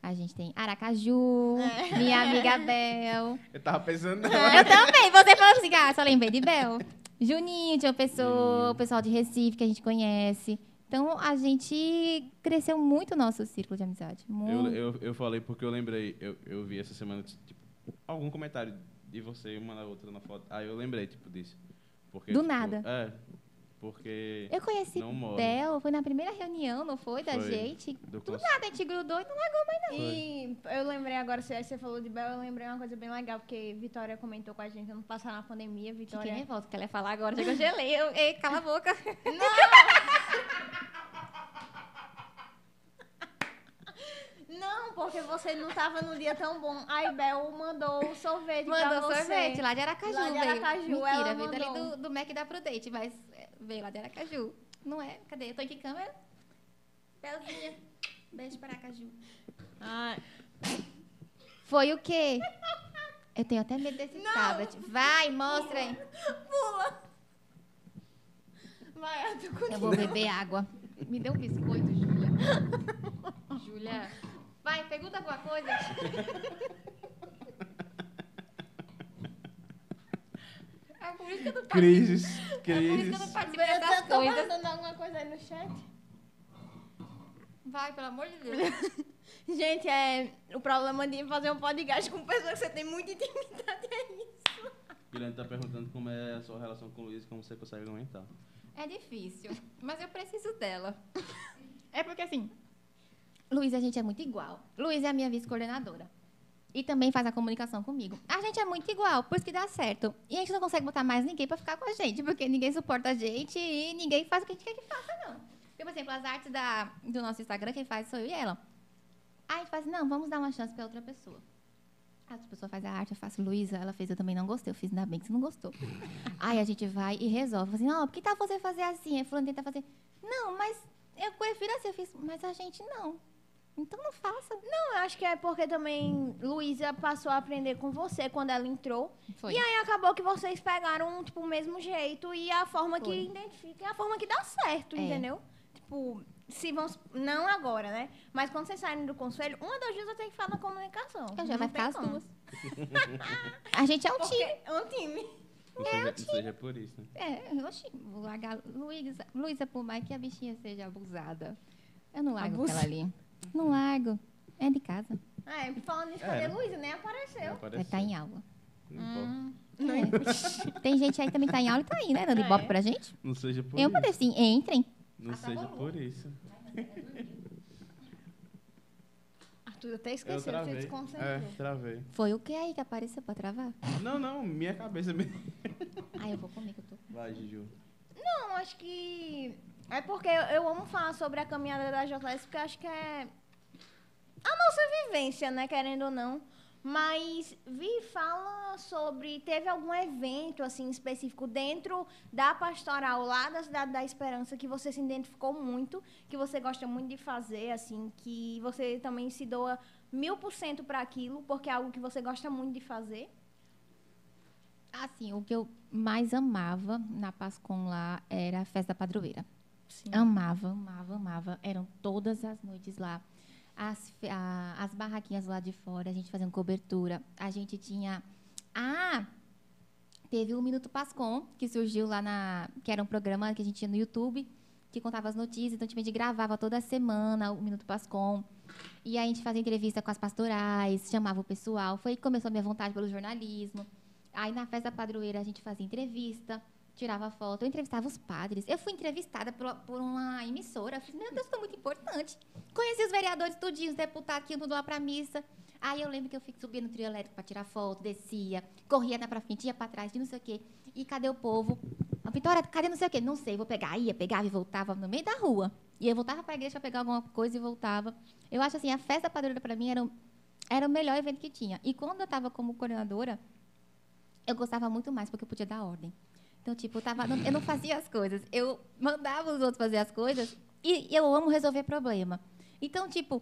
A gente tem Aracaju, minha amiga Bel. <laughs> Eu tava pensando Eu também, você falou assim, ah, só lembrei de Bel. Juninho, tinha uma pessoa, Juninho. o pessoal de Recife que a gente conhece. Então, a gente cresceu muito o nosso círculo de amizade. Eu, Muito. eu, eu falei porque eu lembrei, eu, eu vi essa semana, tipo, algum comentário de você, uma na outra na foto. Aí eu lembrei, tipo, disso. Porque, Do tipo, nada. É, porque Eu conheci morre. Bel, foi na primeira reunião, não foi, da Foi. gente? do Do nada, a gente grudou e não largou mais não. E eu lembrei agora, você, você falou de Bel, eu lembrei uma coisa bem legal, porque Vitória comentou com a gente ano passado na pandemia, Fiquei Vitória. nervosa, que ela ia falar agora, já que eu gelei. Eu, ei, cala a boca. Não, <laughs> porque você não tava num dia tão bom. Aí Bel mandou o sorvete Mandou pra você. sorvete lá de Aracaju. Lá de veio. Aracaju, Mentira, ela veio dali mandou. do, do Mac da Prudente, mas é, veio lá de Aracaju. Não é? Cadê? Eu tô aqui em câmera. Belzinha. Beijo para Aracaju. Ah, Foi o quê? Eu tenho até medo desse tablet. Vai, mostra aí. pula! Vai, eu tô com Eu vou beber água. Me dê um biscoito, Júlia. Júlia. Vai, pergunta alguma coisa. É por isso que eu não participo. Crises, É por isso que eu não crises. participo Eu dessas tô, coisas. passando alguma coisa aí no chat. Vai, pelo amor de Deus. <laughs> Gente, é, o problema de fazer um podcast com pessoas que você tem muita intimidade é isso. Juliana tá perguntando como é a sua relação com o Luiz e como você consegue aumentar. É difícil, mas eu preciso dela. É porque assim, Luiz, a gente é muito igual. Luiz é a minha vice-coordenadora. E também faz a comunicação comigo. A gente é muito igual, por isso que dá certo. E a gente não consegue botar mais ninguém para ficar com a gente, porque ninguém suporta a gente e ninguém faz o que a gente quer que faça, não. Porque, por exemplo, as artes da, do nosso Instagram, quem faz sou eu e ela. Aí a gente faz assim, não, vamos dar uma chance para outra pessoa. A outra pessoa faz a arte, eu faço, Luísa, ela fez, eu também não gostei. Eu fiz, ainda bem que você não gostou. <laughs> Aí a gente vai e resolve. Assim, não, por que tal você fazer assim? Aí fulano tenta fazer, não, mas eu prefiro assim. Eu fiz, mas a gente não. Então não faça. Não, eu acho que é porque também Luísa passou a aprender com você quando ela entrou. Foi. E aí acabou que vocês pegaram, tipo, o mesmo jeito e a forma que Foi. identifica é a forma que dá certo, É. entendeu? Tipo, se vão. Não agora, né? Mas quando vocês saírem do conselho, uma das duas vai ter que falar na comunicação. Eu já Não vai tem ficar as como. duas. <laughs> a gente é um Porque time. é um time. Não seja, não seja por isso, né? É, oxi, vou largar Luísa, Luísa, por mais que a bichinha seja abusada, eu não largo Abusa- aquela ali. Não largo. É de casa. É, falando É, cadê né? Luísa? Nem Não apareceu. Vai apareceu. estar em aula. Não. Não É. Tem gente aí que também tá em aula e tá aí, né? Dando É. ibope pra gente. Não seja por Eu isso. mandei assim, entrem. Não Ah, tá seja bom. por isso. Arthur até Eu esqueceu, você desconcentrou. É, travei. Foi o que aí que apareceu pra travar? Não, não, minha cabeça mesmo. Aí eu vou comer que eu tô. Vai, Juju. Não, acho que. É porque eu, amo falar sobre a caminhada da JS, porque acho que é a nossa vivência, né? Querendo ou não. Mas Vi fala sobre. Teve algum evento assim específico dentro da pastoral lá da Cidade da Esperança que você se identificou muito, que você gosta muito de fazer, assim, que você também se doa mil por cento para aquilo, porque é algo que você gosta muito de fazer. Assim, o que eu mais amava na Pascom lá era a festa da padroeira. Sim. Amava, amava, amava. Eram todas as noites lá. As, a- as barraquinhas lá de fora, a gente fazendo cobertura. A gente tinha. Ah! Teve o Minuto Pascom, que surgiu lá na. que era um programa que a gente tinha no YouTube, que contava as notícias. Então, tipo, a gente gravava toda semana o Minuto Pascom. E a gente fazia entrevista com as pastorais, chamava o pessoal. Foi aí que começou a minha vontade pelo jornalismo. Aí na festa padroeira a gente fazia entrevista, tirava foto, eu entrevistava os padres. Eu fui entrevistada por, por uma emissora. Eu falei, meu Deus, estou muito importante. Conheci os vereadores tudinhos, os deputados que iam tudo lá pra missa. Aí eu lembro que eu subia no trio elétrico para tirar foto, descia, corria na pra frente, ia para trás, de não sei o quê. E cadê o povo? A Vitória, cadê não sei o quê? Não sei, vou pegar. Ia, pegava e voltava no meio da rua. E eu voltava para a igreja para pegar alguma coisa e voltava. Eu acho assim, a festa padroeira para mim era, o- era o melhor evento que tinha. E quando eu estava como coordenadora, eu gostava muito mais porque eu podia dar ordem. Então, tipo, eu, tava, não- eu não fazia as coisas. Eu mandava os outros fazer as coisas e eu amo resolver problema. Então, tipo,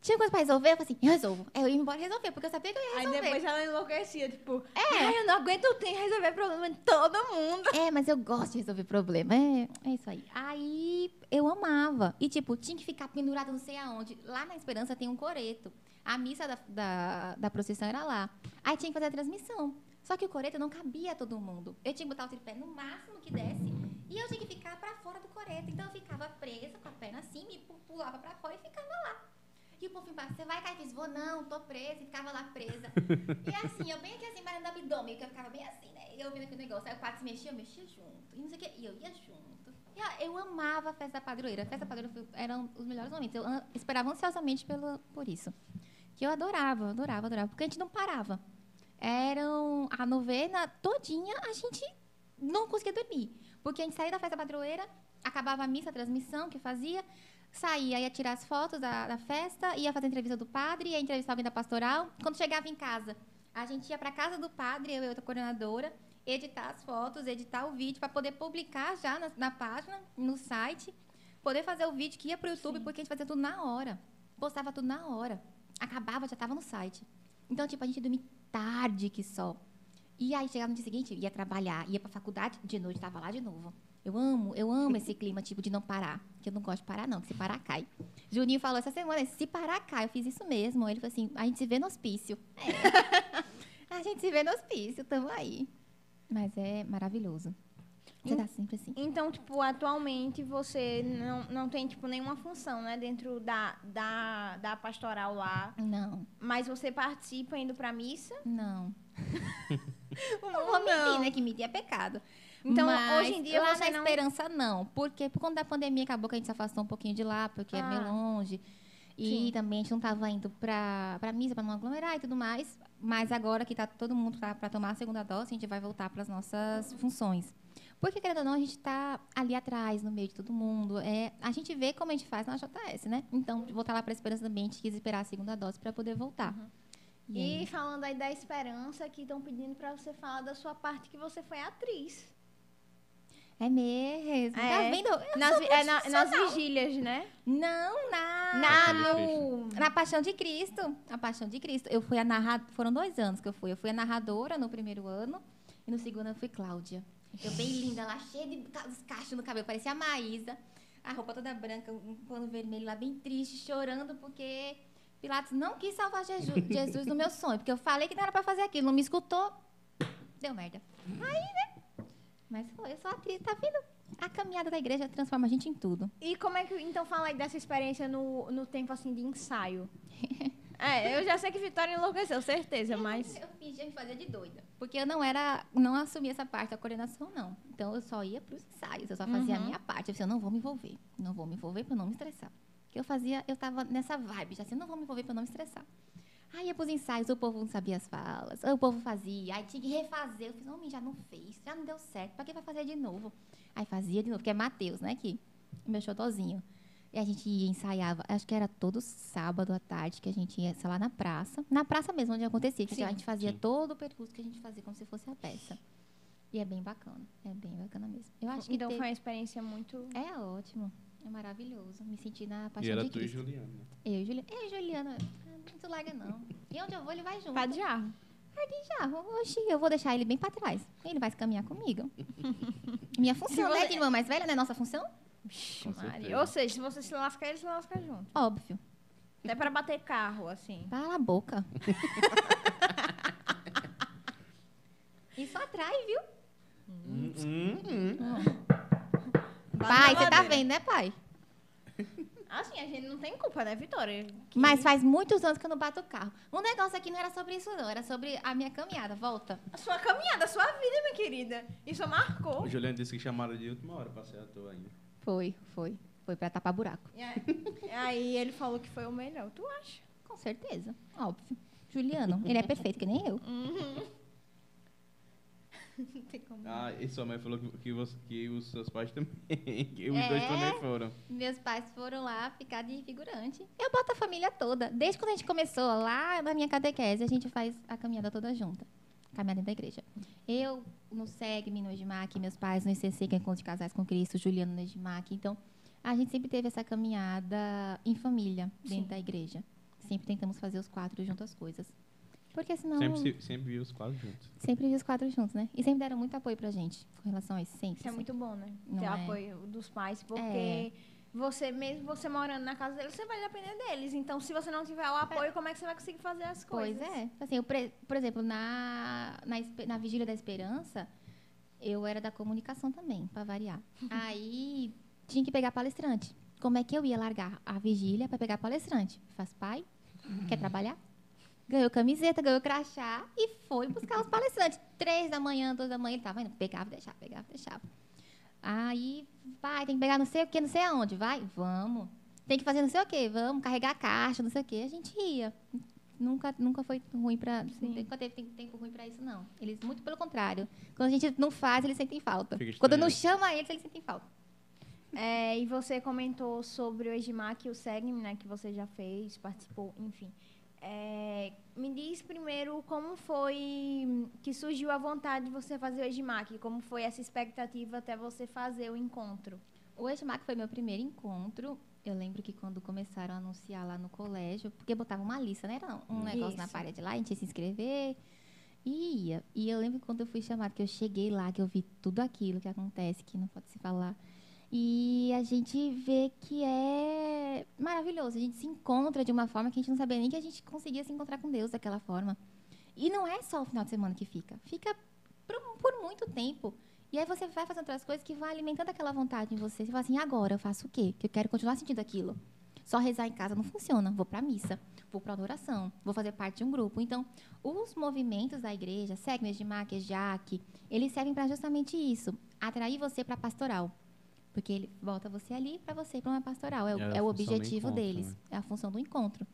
tinha coisa pra resolver, eu falei assim, eu resolvo. Aí eu ia embora resolver, porque eu sabia que eu ia Aí resolver. depois ela enlouquecia, tipo, é. eu não aguento ter resolver problema de todo mundo. É, mas eu gosto de resolver problema. É, é isso aí. Aí eu amava. E, tipo, tinha que ficar pendurada não sei aonde. Lá na Esperança tem um coreto. A missa da, da, da procissão era lá. Aí tinha que fazer a transmissão. Só que o coreto não cabia a todo mundo. Eu tinha que botar o tripé no máximo que desse. E eu tinha que ficar pra fora do coreto. Então eu ficava presa com a perna assim, me pu- pulava pra fora e ficava lá. E o povo embaixo, você vai cair? Eu fiz, vou não, tô presa. E ficava lá presa. <laughs> e assim, eu bem aqui assim, mas no abdômen, que eu ficava bem assim, né? E eu vendo aquele negócio. Aí o padre se mexia, eu mexia junto. E não sei o quê. E eu ia junto. E ó, eu amava a festa da padroeira. A festa da padroeira foi- eram os melhores momentos. Eu esperava ansiosamente pelo, por isso. Que eu adorava, adorava, adorava. Porque a gente não parava. Eram a novena todinha, a gente não conseguia dormir. Porque a gente saía da festa padroeira, acabava a missa, a transmissão que fazia, saía, ia tirar as fotos da, da festa, ia fazer a entrevista do padre, ia entrevistar alguém da pastoral. Quando chegava em casa, a gente ia para casa do padre, eu e outra coordenadora, editar as fotos, editar o vídeo para poder publicar já na, na página, no site, poder fazer o vídeo que ia para o YouTube, porque a gente fazia tudo na hora. Postava tudo na hora. Acabava, já estava no site. Então, tipo, a gente dormia tarde que só. E aí, chegava no dia seguinte, ia trabalhar, ia para faculdade, de noite estava lá de novo. Eu amo, eu amo esse clima, tipo, de não parar. Que eu não gosto de parar, não, que se parar, cai. Juninho falou essa semana, se parar, cai. Eu fiz isso mesmo. Ele falou assim, a gente se vê no hospício. É. <laughs> a gente se vê no hospício, tamo aí. Mas é maravilhoso. Você tá sempre assim. Então, tipo, atualmente você não, não tem, tipo, nenhuma função, né? Dentro da, da, da pastoral lá. Não, Mas você participa indo pra missa. não. <laughs> Não vou mentir, né? Que mentir é pecado. Então, Mas hoje em dia lá você na não- Esperança, não. Porque por conta da pandemia, acabou que a gente se afastou um pouquinho de lá, porque é Ah. meio longe. E Sim. também a gente não estava indo pra, pra missa, pra não aglomerar e tudo mais. Mas agora que tá todo mundo pra, pra tomar a segunda dose, a gente vai voltar para as nossas funções. Porque, querendo ou não, a gente está ali atrás, no meio de todo mundo. É, a gente vê como a gente faz na JS, né? Então, voltar lá para a Esperança também, a gente quis esperar a segunda dose para poder voltar. E aí? E falando aí da esperança, que estão pedindo pra você falar da sua parte que você foi atriz. É mesmo. Tá É. vendo? Eu Nas, é, na- nas vigílias, né? Não, na... Na, Paixão de no... Na Paixão de Cristo. A Paixão de Cristo. Eu fui a narradora. Foram dois anos que eu fui. Eu fui a narradora no primeiro ano e no segundo eu fui Cláudia. Eu bem linda lá, cheia de ca- os cachos no cabelo. Parecia a Maísa. A roupa toda branca, um pano vermelho lá, bem triste, chorando porque Pilatos não quis salvar <laughs> Jesus no meu sonho. Porque eu falei que não era pra fazer aquilo. Não me escutou. Deu merda. Aí, né? Mas foi, eu sou atriz, tá vendo? A caminhada da igreja transforma a gente em tudo. E como é que. Então fala aí dessa experiência no, no tempo assim de ensaio. <laughs> é, eu já sei que Vitória enlouqueceu, certeza, mas. Eu fingia me fazer de doida. Porque eu não era, não assumia essa parte da coordenação, não. Então eu só ia para os ensaios, eu só fazia a Uhum. minha parte. Eu disse, eu não vou me envolver. Não vou me envolver para não me estressar. Porque eu fazia, eu tava nessa vibe, já assim, não vou me envolver para não me estressar. Aí ia pros ensaios, o povo não sabia as falas, o povo fazia, aí tinha que refazer. Eu fiz, homem, já não fez, já não deu certo, pra que vai fazer de novo? Aí fazia de novo, que é Matheus, né, que meu xotozinho. E a gente ia, ensaiava, acho que era todo sábado à tarde que a gente ia, sei lá, na praça. Na praça mesmo, onde acontecia. Que Sim. a gente fazia Sim. todo o percurso que a gente fazia, como se fosse a peça. E é bem bacana, é bem bacana mesmo. Eu acho que Então teve- foi uma experiência muito. é ótimo, é maravilhoso. Me senti na E paixão era de tu e Cristo. Juliana. né? Eu e Juliana. Eu e Juliana, ah, muito larga não. E onde eu vou, ele vai junto. Pá de jarro. Já, oxi, eu vou deixar ele bem pra trás. Ele vai se caminhar comigo. <laughs> Minha função, você- né, de irmã mais velha, não é nossa função? Vixe, Maria. Ou seja, se você se lascar, ele se lasca junto. Óbvio. Até pra bater carro, assim. Cala a boca. <laughs> Isso atrai, viu? Hum, hum, hum. pai, você tá vendo, né, pai? Assim, a gente não tem culpa, né, Vitória? Que- Mas faz muitos anos que eu não bato o carro. O negócio aqui não era sobre isso, não. Era sobre a minha caminhada. Volta. A sua caminhada, a sua vida, minha querida. Isso marcou. O Juliano disse que chamaram de última hora pra ser ator ainda. Foi, foi. Foi pra tapar buraco. E aí, aí ele falou que foi o melhor. Tu acha? Com certeza. Óbvio. Juliano, ele é perfeito, que nem eu. Não <laughs> tem como. Ah, e sua mãe falou que, que, você- que os seus pais também. <laughs> que os É? dois também foram. Meus pais foram lá ficar de figurante. Eu boto a família toda. Desde quando a gente começou lá na minha catequese, a gente faz a caminhada toda junta. Caminhada dentro da igreja. Eu no SEGME, no EGMAC, meus pais no ICC, que é Encontro de Casais com Cristo, Juliano no EGMAC. Então, a gente sempre teve essa caminhada em família, dentro Sim. da igreja. Sempre tentamos fazer os quatro juntos as coisas. Porque senão... Sempre, se- sempre vi os quatro juntos. Sempre vi os quatro juntos, né? E sempre deram muito apoio pra gente com relação a isso. Sempre. Isso é sempre. muito bom, né? Não Ter é? apoio dos pais, porque É. você, mesmo você morando na casa deles, você vai depender deles. Então, se você não tiver o apoio, como é que você vai conseguir fazer as Pois coisas? é. Assim, eu, por exemplo, na, na, na Vigília da Esperança, eu era da comunicação também, para variar. <laughs> Aí tinha que pegar palestrante. Como é que eu ia largar a vigília para pegar palestrante? Faz pai? Quer trabalhar? Ganhou camiseta, ganhou crachá e foi buscar os palestrantes. Três da manhã, duas da manhã, ele tava indo. Pegava, deixava, pegava, deixava. Aí, vai, tem que pegar não sei o que, não sei aonde. Vai, vamos. Tem que fazer não sei o que, vamos carregar a caixa, não sei o que. A gente ia. Nunca, nunca foi ruim. Sim. Nunca teve tem- tempo ruim pra isso, não. Eles, muito pelo contrário. Quando a gente não faz, eles sentem falta. Quando não chama eles, eles sentem falta. É, e você comentou sobre o Egimac e o SEGM, né? Que você já fez, participou, enfim. É, me diz primeiro como foi que surgiu a vontade de você fazer o Egimac, como foi essa expectativa até você fazer o encontro. O Edmac foi meu primeiro encontro. Eu lembro que quando começaram a anunciar lá no colégio, porque botava uma lista, né? Era um negócio na Isso. parede lá, a gente ia se inscrever e ia. E eu lembro que quando eu fui chamada, que eu cheguei lá, que eu vi tudo aquilo que acontece, que não pode se falar. E a gente vê que é maravilhoso. A gente se encontra de uma forma que a gente não sabia nem que a gente conseguia se encontrar com Deus daquela forma. E não é só o final de semana que fica. Fica por, por muito tempo. E aí você vai fazendo outras coisas que vão alimentando aquela vontade em você. Você fala assim, agora eu faço o quê? Que eu quero continuar sentindo aquilo. Só rezar em casa não funciona. Vou para missa, vou para adoração, vou fazer parte de um grupo. Então, os movimentos da igreja, Segmes de Mac, Jaque, eles servem para justamente isso, atrair você para pastoral. Porque ele bota você ali para você ir para uma pastoral. É, o- É é o objetivo encontro, deles. né? É a função do encontro.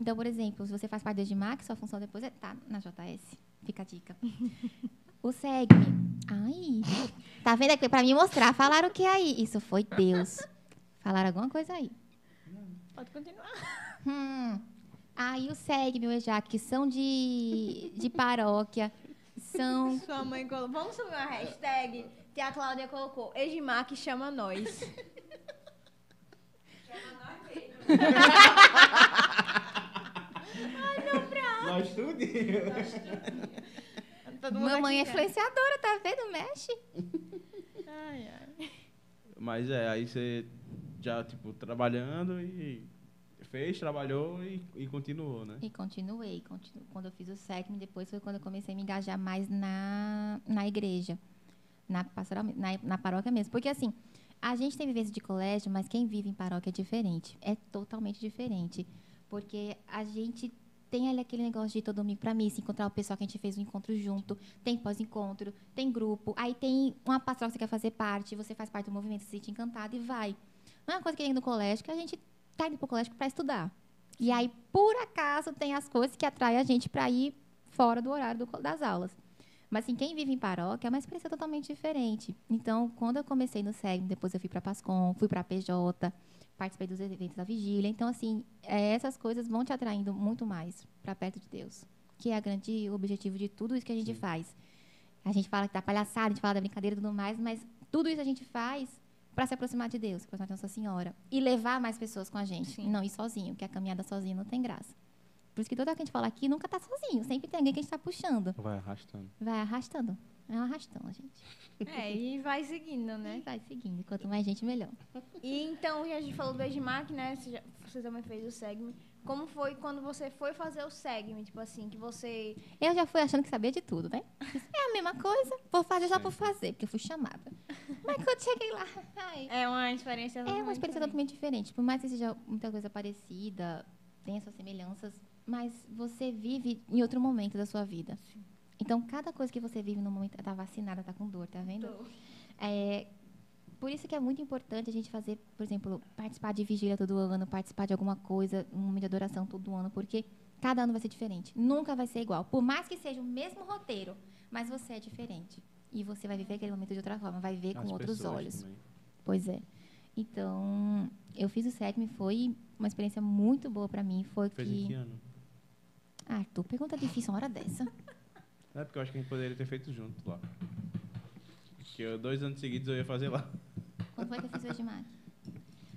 Então, por exemplo, se você faz parte da Dimac, sua função depois é estar na JS. Fica a dica. <laughs> O SEGME. Ai, tá vendo aqui pra me mostrar? Falaram o que aí? Isso foi Deus. Falaram alguma coisa aí. Pode continuar. Hum. Aí o SEGME, o EJAC, que são de, de paróquia, são... Sua mãe colocou. Vamos subir uma hashtag que a Cláudia colocou. Egimac chama nós. <laughs> Nós tudo. Todo mundo Mamãe é aqui já. influenciadora, tá vendo? Mexe. Ai, ai. Mas é, aí você já, tipo, trabalhando e fez, trabalhou e, e continuou, né? E continuei. continu- Quando eu fiz o SEGME, depois foi quando eu comecei a me engajar mais na, na igreja. Na, pastoral, na, na paróquia mesmo. Porque, assim, a gente tem vivência de colégio, mas quem vive em paróquia é diferente. É totalmente diferente. Porque a gente tem ali aquele negócio de ir todo domingo pra missa, encontrar o pessoal que a gente fez um encontro junto, tem pós-encontro, tem grupo, aí tem uma pastoral que você quer fazer parte, você faz parte do movimento, se sente encantado e vai. Não é uma coisa que tem no colégio, que a gente tá indo pro colégio para estudar. E aí, por acaso, tem as coisas que atraem a gente para ir fora do horário do- das aulas. Mas, assim, quem vive em paróquia é uma experiência totalmente diferente. Então, quando eu comecei no SEG, depois eu fui para Pascom, fui para PJ, participei dos eventos da vigília. Então, assim, é, essas coisas vão te atraindo muito mais para perto de Deus, que é a grande objetivo de tudo isso que a gente faz. A gente fala que da palhaçada, a gente fala da brincadeira e tudo mais, mas tudo isso a gente faz para se aproximar de Deus, se aproximar de Nossa Senhora. E levar mais pessoas com a gente. Sim. E não ir sozinho, porque a caminhada sozinho não tem graça. Por isso que toda vez que a gente fala aqui, nunca tá sozinho. Sempre tem alguém que a gente tá puxando. Vai arrastando. Vai arrastando. É um arrastão, a gente. É, e vai seguindo, E né? vai seguindo. Quanto mais gente, melhor. E então, a gente falou do Egimac, né? Você, já- você também fez o Segme. Como foi quando você foi fazer o Segme? Tipo assim, que você... Eu já fui achando que sabia de tudo, né? É a mesma coisa. Vou fazer só por fazer, porque eu fui chamada. Mas quando cheguei lá, ai, É uma experiência É uma experiência diferente. totalmente diferente. Por mais que seja muita coisa parecida, tem as suas semelhanças, mas você vive em outro momento da sua vida. Então, cada coisa que você vive no momento. Tá vacinada, tá com dor, tá vendo? Tô. É, por isso que é muito importante a gente fazer, por exemplo, participar de vigília todo ano, participar de alguma coisa, um momento de adoração todo ano, porque cada ano vai ser diferente. Nunca vai ser igual. Por mais que seja o mesmo roteiro, mas você é diferente. E você vai viver aquele momento de outra forma, vai ver com As outros olhos. também. Pois é. Então, eu fiz o SECM, foi uma experiência muito boa pra mim. Foi Fez em que que. ano? Ah, tu pergunta difícil uma hora dessa. É porque eu acho que a gente poderia ter feito junto lá. Porque eu, dois anos seguidos eu ia fazer lá. Quando foi que eu fiz o Edmac?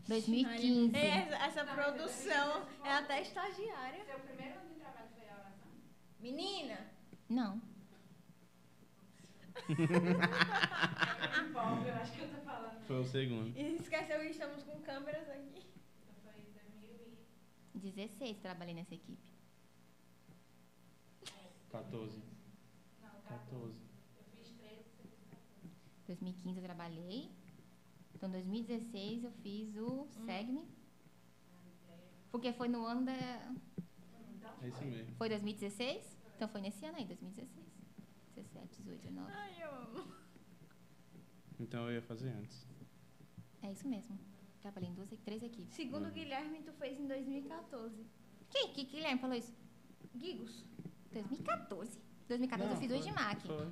2015. É, Essa, essa produção é até estagiária. Seu primeiro ano de trabalho foi a oração? Menina! Não. Eu acho que eu tô falando. Foi o segundo. E esqueceu que estamos com câmeras aqui. Então foi em 2000 e... 16 trabalhei nessa equipe. 14. Não, 14. eu fiz 13, você fez 14. 2015 eu trabalhei. Então, 2016 eu fiz o SEGME. Porque foi no ano da. É isso mesmo. Foi 2016? Então foi nesse ano aí, 2016. 17, 18, 19. Ai, eu amo. Então eu ia fazer antes. É isso mesmo. Trabalhei em duas, três equipes. Segundo o Guilherme, tu fez em 2014. Quem? Que Guilherme falou isso? Gigos. 2014. 2014 eu fiz o foi, Edmac. Foi.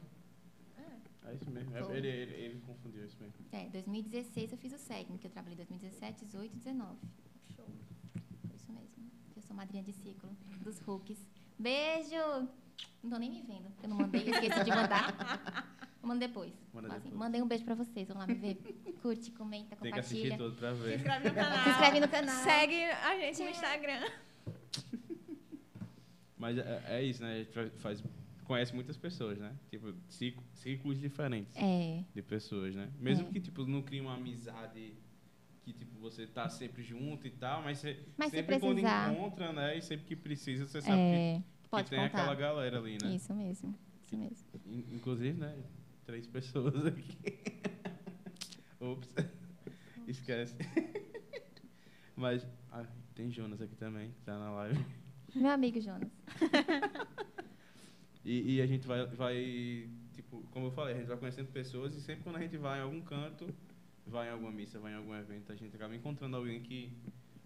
É isso mesmo. É, Foi. Ele, ele, ele confundiu isso mesmo. É, 2016 eu fiz o SEGME, que eu trabalhei 2017, 18 e 19. Show. Foi isso mesmo. Eu sou madrinha de ciclo dos Hulks. Beijo! Não tô nem me vendo, porque eu não mandei, esqueci de mandar. <laughs> Eu mando depois. Manda assim, depois. mandei um beijo pra vocês, vão lá me ver. Curte, comenta, Tem que assistir compartilha. todo pra Se ver. inscreve no <laughs> canal. Se inscreve no canal. Segue a gente no Instagram. Mas é, é isso, né? A gente fa- faz, conhece muitas pessoas, né? Tipo, ciclos diferentes É, de pessoas, né? Mesmo É. que, tipo, não crie uma amizade que, tipo, você tá sempre junto e tal, mas, você, Mas se sempre quando precisar. encontra, né? E sempre que precisa, você sabe é, que, que pode tem contar. aquela galera ali, né? Isso mesmo, isso mesmo. In- Inclusive, né? Três pessoas aqui. <laughs> Ops. Esquece. <laughs> Mas ah, tem Jonas aqui também, que tá na live. Meu amigo Jonas. <laughs> E, e a gente vai, vai, tipo, como eu falei, a gente vai conhecendo pessoas e sempre quando a gente vai em algum canto, vai em alguma missa, vai em algum evento, a gente acaba encontrando alguém que.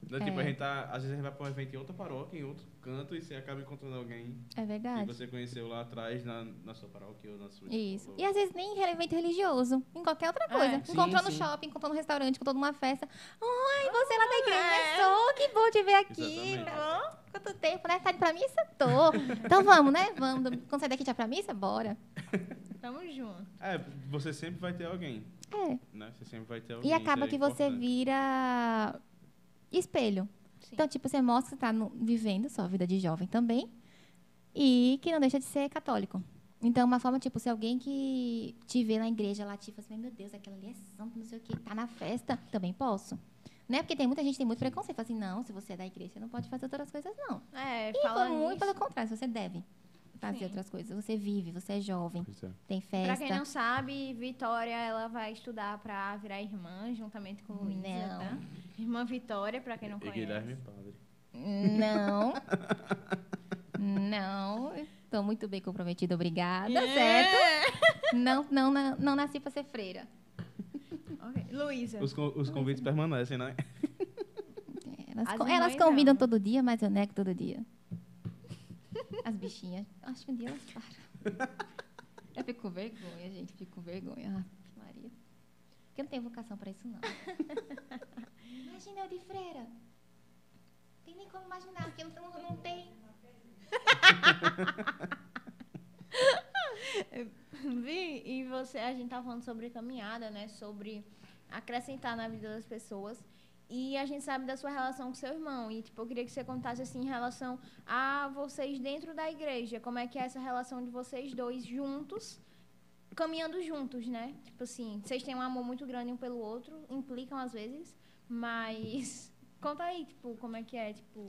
Né, Tipo, É. a gente tá. Às vezes a gente vai pra um evento em outra paróquia, em outro canto, e você acaba encontrando alguém É que verdade. você conheceu lá atrás na, na sua paróquia ou na sua Isso. escola. E às vezes nem em evento religioso, em qualquer outra coisa. sim, encontrou no sim. shopping, encontrou no restaurante, encontrou numa festa. Oi, você lá da igreja, é. sou, que bom te ver aqui. Quanto tempo, né? Tá indo pra missa? Tô. Então vamos, né? Vamos. Quando sair daqui já pra missa? Bora. <laughs> Tamo junto. É, você sempre vai ter alguém, É. né? Você sempre vai ter alguém. E acaba é que você vira espelho. Sim. Então, tipo, você mostra que você tá no- vivendo sua vida de jovem também e que não deixa de ser católico. Então, uma forma, tipo, se alguém que te vê na igreja lá, tipo assim, meu Deus, aquela ali é santo, não sei o quê, tá na festa, também posso. Né? Porque tem muita gente que tem muito preconceito. Fala assim, não, se você é da igreja, você não pode fazer outras coisas, não. É, E falando muito pelo contrário, você deve fazer Sim. outras coisas. Você vive, você é jovem, é. tem Pra festa. quem não sabe, Vitória, ela vai estudar pra virar irmã, juntamente com Luísa, Não. tá? Irmã Vitória, pra quem não E conhece. Guilherme Padre. Não. <laughs> não. Estou muito bem comprometida, obrigada, É. certo? Não, não, não, não nasci para ser freira. Ok. Luísa. Os, os convites permanecem, né? Elas, As co- elas não. convidam todo dia, mas eu nego todo dia. As bichinhas. Acho que um dia elas param. <laughs> Eu fico com vergonha, gente. Fico com vergonha. Porque eu não tenho vocação para isso, não. <laughs> Imagina eu de freira. Tem nem como imaginar, porque não, não, não tem. <laughs> Vi, e você, a gente tava falando sobre caminhada, né? Sobre acrescentar na vida das pessoas. E a gente sabe da sua relação com seu irmão. E, tipo, eu queria que você contasse, assim, em relação a vocês dentro da igreja. Como é que é essa relação de vocês dois juntos, caminhando juntos, né? Tipo assim, vocês têm um amor muito grande um pelo outro, implicam às vezes, mas... <laughs> Conta aí, tipo, como é que é, tipo...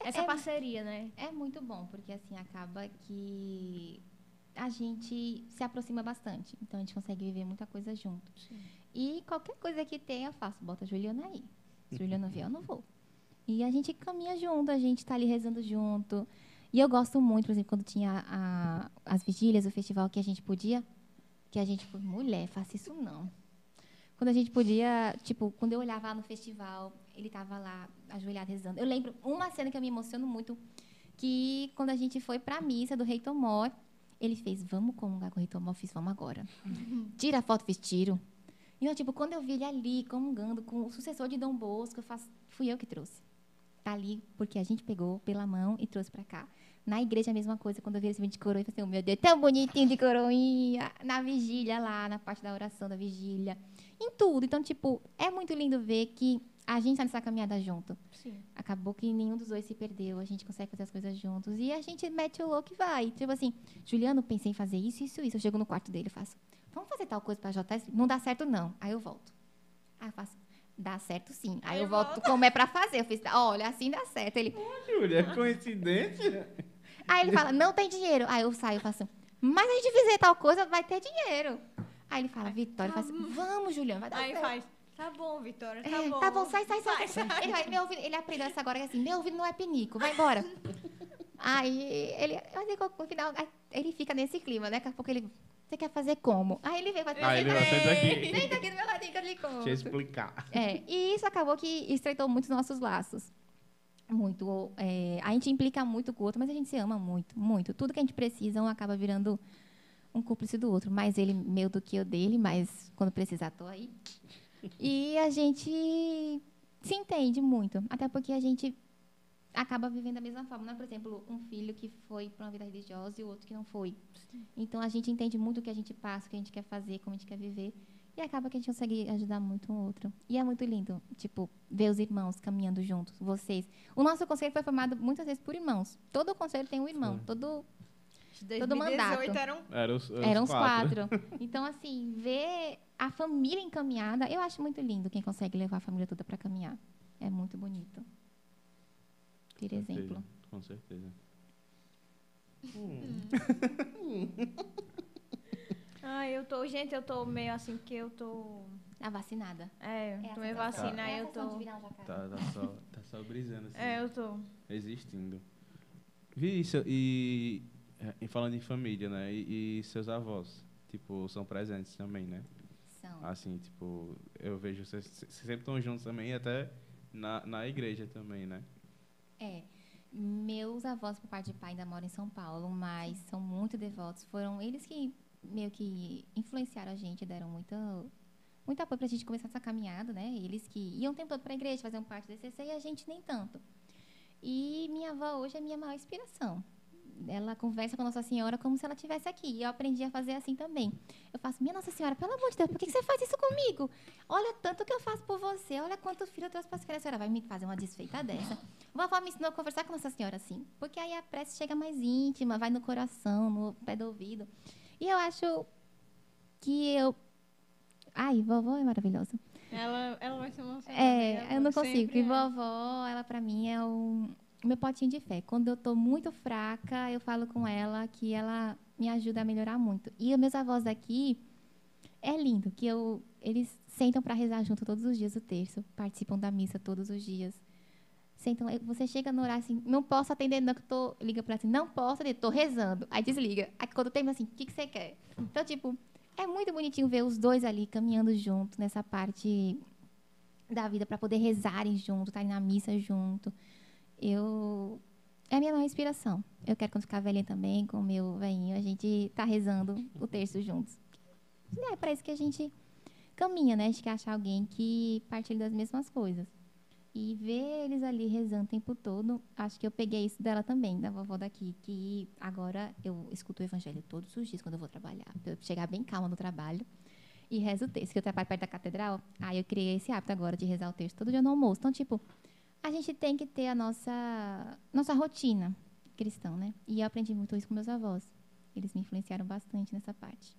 Essa É- parceria, né? É muito bom, porque assim acaba que a gente se aproxima bastante. Então a gente consegue viver muita coisa junto. E qualquer coisa que tenha, eu faço, bota a Juliana aí. Se Juliana vier, eu não vou. E a gente caminha junto, a gente tá ali rezando junto. E eu gosto muito, por exemplo, quando tinha a- as vigílias, o festival que a gente podia, que a gente, mulher, faça isso não. Quando a gente podia, tipo, quando eu olhava lá no festival, ele tava lá, ajoelhado, rezando. Eu lembro uma cena que eu me emociono muito, que quando a gente foi pra missa do Rei Tomor, ele fez, vamos comungar com o Rei Tomor, eu fiz, vamos agora. Tira a foto, fiz tiro. E eu, tipo, quando eu vi ele ali, comungando com o sucessor de Dom Bosco, eu faço, fui eu que trouxe. Tá ali, porque a gente pegou pela mão e trouxe pra cá. Na igreja, a mesma coisa. Quando eu vi esse vídeo de coroa, eu falei assim, oh, meu Deus, tão bonitinho de coroinha. Na vigília lá, na parte da oração da vigília. Em tudo. Então, tipo, é muito lindo ver que a gente tá nessa caminhada junto. Sim. Acabou que nenhum dos dois se perdeu. A gente consegue fazer as coisas juntos. E a gente mete o louco e vai. Tipo assim, Juliano, pensei em fazer isso, isso, isso. Eu chego no quarto dele e faço, vamos fazer tal coisa pra JS? Não dá certo, não. Aí eu volto. Aí eu faço, dá certo sim. Aí eu volto como é pra fazer. Eu fiz, olha, assim dá certo. Ele, Júlia, é coincidência? Aí ele fala, não tem dinheiro. Aí eu saio e faço, mas a gente fizer tal coisa, vai ter dinheiro. Aí ele fala, Vitória, eu faço, vamos, Juliano, vai dar Aí certo. faz, tá bom, Vitória, tá É, bom. tá bom, sai, sai, sai. sai. Ele, vai, meu ouvido, ele aprendeu essa agora que é assim, meu ouvido não é pinico, vai embora. Aí ele, mas aí, no final, aí ele fica nesse clima, né? Daqui a pouco ele, você quer fazer como? Aí ele vem, vai Aí ele vai senta aqui. Senta aqui do meu ladinho que eu lhe conto. Deixa eu explicar. É, e isso acabou que estreitou muito os nossos laços. Muito. é, a gente implica muito com o outro, mas a gente se ama muito, muito. Tudo que a gente precisa, um acaba virando um cúmplice do outro. Mais ele meu do que eu dele, mas quando precisar, tô aí. E a gente se entende muito. Até porque a gente acaba vivendo da mesma forma. Não é, por exemplo, um filho que foi para uma vida religiosa e o outro que não foi. Então a gente entende muito o que a gente passa, o que a gente quer fazer, como a gente quer viver. E acaba que a gente consegue ajudar muito um outro. E é muito lindo, tipo, ver os irmãos caminhando juntos, vocês. O nosso conselho foi formado muitas vezes por irmãos. Todo conselho tem um irmão. Foi. Todo, Todo 2018 mandato. eram Era os, os eram os quatro. <laughs> Então, assim, ver a família encaminhada, eu acho muito lindo quem consegue levar a família toda para caminhar. É muito bonito. Ter Com certeza, exemplo. Com certeza. <laughs> Ai, eu tô, gente, eu tô meio assim, porque eu tô A vacinada. É, É tomei sensação. vacina, É aí eu tô. Tá, tá só, tá só brisando assim. É, eu tô. Existindo. Vi isso, e, e falando em família, né? E, e seus avós, tipo, são presentes também, né? São. Assim, tipo, eu vejo vocês, vocês sempre estão juntos também, até na, na igreja também, né? É. Meus avós, por parte de pai, ainda moram em São Paulo, mas são muito devotos. Foram eles que meio que influenciaram a gente, deram muito, muito apoio pra gente começar essa caminhada, né? Eles que iam o tempo todo pra igreja, faziam parte do ECC e a gente nem tanto. E minha avó hoje é minha maior inspiração. Ela conversa com Nossa Senhora como se ela estivesse aqui. E eu aprendi a fazer assim também. Eu faço, minha Nossa Senhora, pelo amor de Deus, por que você faz isso comigo? Olha tanto que eu faço por você, olha quanto filho eu trouxe para a senhora. Vai me fazer uma desfeita dessa. Vovó me ensinou a conversar com Nossa Senhora assim. Porque aí a prece chega mais íntima, vai no coração, no pé do ouvido. E eu acho que eu. Ai, vovó é maravilhosa. Ela, ela vai se emocionar. É, eu não consigo. Que é. vovó, ela pra mim é o meu potinho de fé. Quando eu tô muito fraca, eu falo com ela que ela me ajuda a melhorar muito. E os meus avós daqui é lindo que eu eles sentam para rezar junto todos os dias o terço, participam da missa todos os dias. Lá, você chega no horário assim, não posso atender, não, que eu tô, liga para assim, não posso atender, tô rezando. Aí desliga. Aí quando termina assim, o que, que você quer? Então, tipo, é muito bonitinho ver os dois ali caminhando junto nessa parte da vida para poder rezarem junto, estarem na missa junto. Eu é a minha maior inspiração. Eu quero quando ficar velhinha também, com o meu velhinho, a gente tá rezando o terço juntos. É para isso que a gente caminha, né? A gente quer achar alguém que partilhe das mesmas coisas. E ver eles ali rezando o tempo todo, acho que eu peguei isso dela também, da vovó daqui, que agora eu escuto o evangelho todos os dias quando eu vou trabalhar, pra eu chegar bem calma no trabalho e rezo o texto. Que eu trabalho perto da catedral, aí eu criei esse hábito agora de rezar o texto todo dia no almoço. Então, tipo, a gente tem que ter a nossa, nossa rotina cristã, né? E eu aprendi muito isso com meus avós. Eles me influenciaram bastante nessa parte.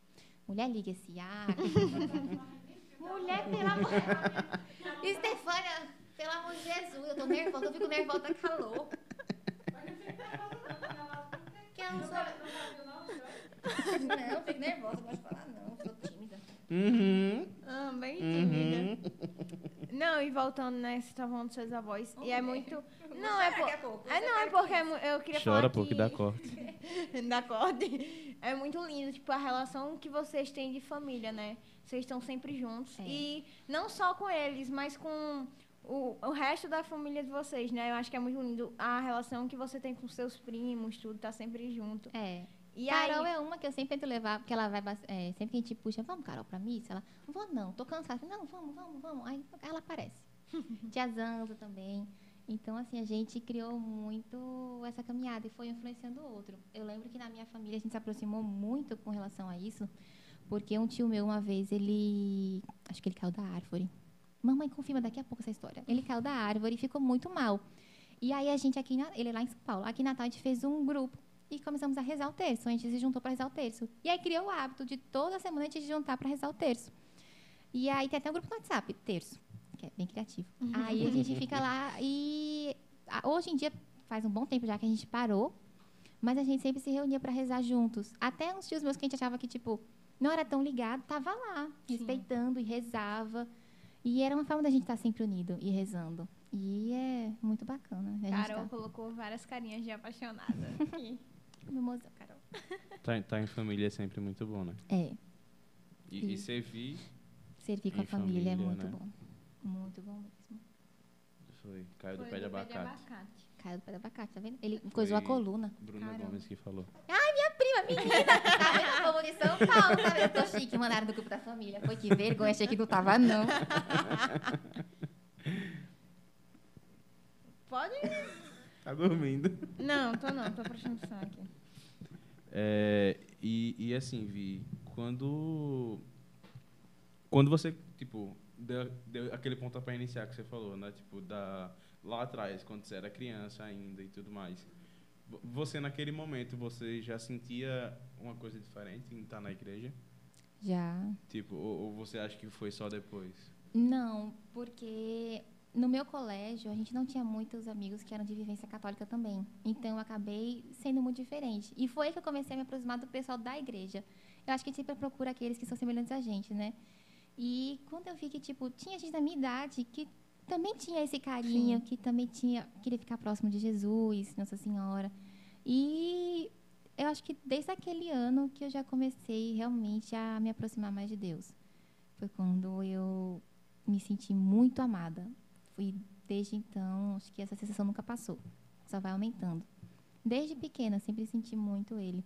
Mulher, liga esse ar. <laughs> Mulher, pelo amor... <laughs> Estefânia, pelo amor de Jesus, eu tô nervosa, eu fico nervosa, tá calor. Que eu não sou... Não, eu fico nervosa, não gosto de falar não, sou tímida. Uhum. Ah, bem tímida. Não, e voltando, né? Você tá falando dos seus avós. e é muito. Não, é, por... Daqui a pouco, é, não, é porque é eu queria Chora falar porque que... <laughs> dá corte. da corte. É muito lindo, tipo, a relação que vocês têm de família, né? Vocês estão sempre juntos. É. E não só com eles, mas com o, o resto da família de vocês, né? Eu acho que é muito lindo a relação que você tem com seus primos, tudo, tá sempre junto. É. E Carol aí, é uma que eu sempre tento levar, porque ela vai, é, sempre que a gente puxa, vamos, Carol, pra missa? Ela, não vou não, tô cansada. Não, vamos, vamos, vamos. Aí ela aparece. <laughs> Tia Zanza também. Então, assim, a gente criou muito essa caminhada e foi influenciando o outro. Eu lembro que na minha família a gente se aproximou muito com relação a isso, porque um tio meu, uma vez, ele. Acho que ele caiu da árvore. Mamãe, confirma daqui a pouco essa história. Ele caiu da árvore e ficou muito mal. E aí a gente aqui, na, ele é lá em São Paulo, aqui em Natal a gente fez um grupo e começamos a rezar o terço. A gente se juntou para rezar o terço. E aí criou o hábito de toda semana a gente se juntar para rezar o terço. E aí tem até um grupo no WhatsApp, terço, que é bem criativo. Aí a gente fica lá e a- hoje em dia faz um bom tempo já que a gente parou, mas a gente sempre se reunia para rezar juntos. Até uns tios meus que a gente achava que tipo não era tão ligado, tava lá, Sim. respeitando e rezava. E era uma forma da gente estar sempre unido e rezando. E é muito bacana. A gente Carol tá... colocou várias carinhas de apaixonada aqui. <laughs> Mimosa, Carol. Tá, tá em família é sempre muito bom, né? É, E, e Sim. servir servir com a família, é família, muito né? bom. Muito bom mesmo. foi. Caiu do Foi pé de do abacate. Caiu do pé do abacate, tá vendo? Ele coisou a Foi- coluna. Bruna Caramba. Gomes que falou. Prima, menina! Tá vendo o povo de São Paulo? Tá vendo? Eu tô chique, mandaram do grupo da família. Foi que vergonha, achei que não tava, não. <laughs> Pode? Tá dormindo. Não, tô não, tô prestando atenção aqui. É, e, e assim, Vi, quando. Quando você, tipo, deu, deu aquele pontapé inicial que você falou, né? Tipo, da, lá atrás, quando você era criança ainda e tudo mais. Vo- Você, naquele momento, você já sentia uma coisa diferente em estar na igreja? Já. Tipo, ou, ou você acha que foi só depois? Não, porque no meu colégio a gente não tinha muitos amigos que eram de vivência católica também. Então eu acabei sendo muito diferente. E foi aí que eu comecei a me aproximar do pessoal da igreja. Eu acho que a gente sempre procura aqueles que são semelhantes a gente, né? E quando eu vi que, tipo, tinha gente da minha idade que também tinha esse carinho, que também tinha queria ficar próximo de Jesus, Nossa Senhora. E eu acho que desde aquele ano que eu já comecei realmente a me aproximar mais de Deus. Foi quando eu me senti muito amada. Fui desde então, acho que essa sensação nunca passou. Só vai aumentando. Desde pequena, sempre senti muito ele.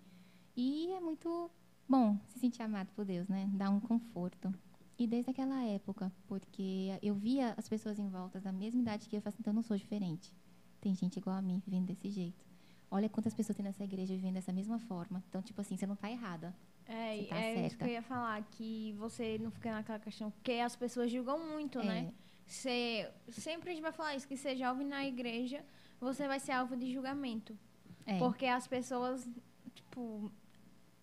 E é muito bom se sentir amado por Deus, né? Dá um conforto. E desde aquela época, porque eu via as pessoas em volta da mesma idade que eu, eu falei assim, então eu não sou diferente. Tem gente igual a mim vivendo desse jeito. Olha quantas pessoas tem nessa igreja vivendo dessa mesma forma. Então, tipo assim, você não está errada. É, tá é isso certa. que eu ia falar, que você não fica naquela questão, porque as pessoas julgam muito, É. né? Você, sempre a gente vai falar isso, que ser jovem na igreja, você vai ser alvo de julgamento. É. Porque as pessoas, tipo.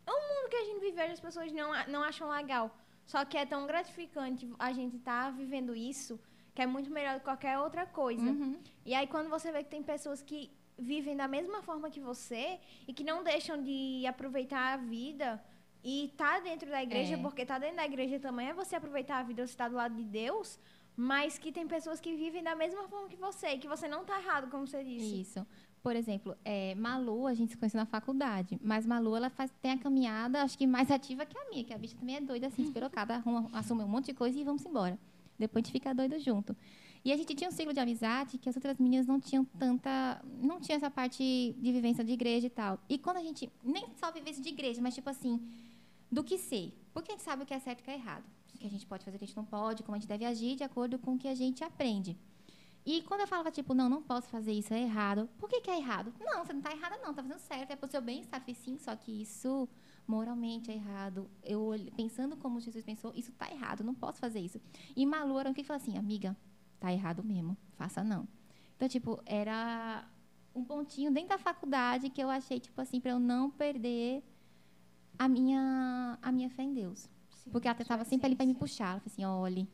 O mundo que a gente vive, as pessoas não, não acham legal. Só que é tão gratificante a gente estar vivendo isso, que é muito melhor do que qualquer outra coisa. Uhum. E aí, quando você vê que tem pessoas que vivem da mesma forma que você e que não deixam de aproveitar a vida e tá dentro da igreja, É. porque tá dentro da igreja também é você aproveitar a vida, você tá do lado de Deus, mas que tem pessoas que vivem da mesma forma que você e que você não tá errado, como você disse. Isso. Por exemplo, é, Malu, a gente se conheceu na faculdade, mas Malu, ela faz, tem a caminhada, acho que mais ativa que a minha, que a bicha também é doida, assim, esperocada, arruma- assume um monte de coisa e vamos embora. Depois a gente fica doido junto. E a gente tinha um ciclo de amizade que as outras meninas não tinham tanta. Não tinha essa parte de vivência de igreja e tal. E quando a gente. Nem só vivência de igreja, mas tipo assim. Do que ser. Porque a gente sabe o que é certo e o que é errado. O que a gente pode fazer, o que a gente não pode, como a gente deve agir de acordo com o que a gente aprende. E quando eu falava, tipo, não, não posso fazer isso, é errado. Por que, que é errado? Não, você não está errada, não, tá fazendo certo, é pro seu bem-estar. Falei, sim, só que isso moralmente é errado. Eu pensando como Jesus pensou, isso tá errado, não posso fazer isso. E Malu era o que falou assim, amiga, tá errado mesmo, faça não. Então, tipo, era um pontinho dentro da faculdade que eu achei, tipo assim, para eu não perder a minha, a minha fé em Deus. Sim, Porque ela estava sempre ali para me puxar. Ela falou assim, olhe,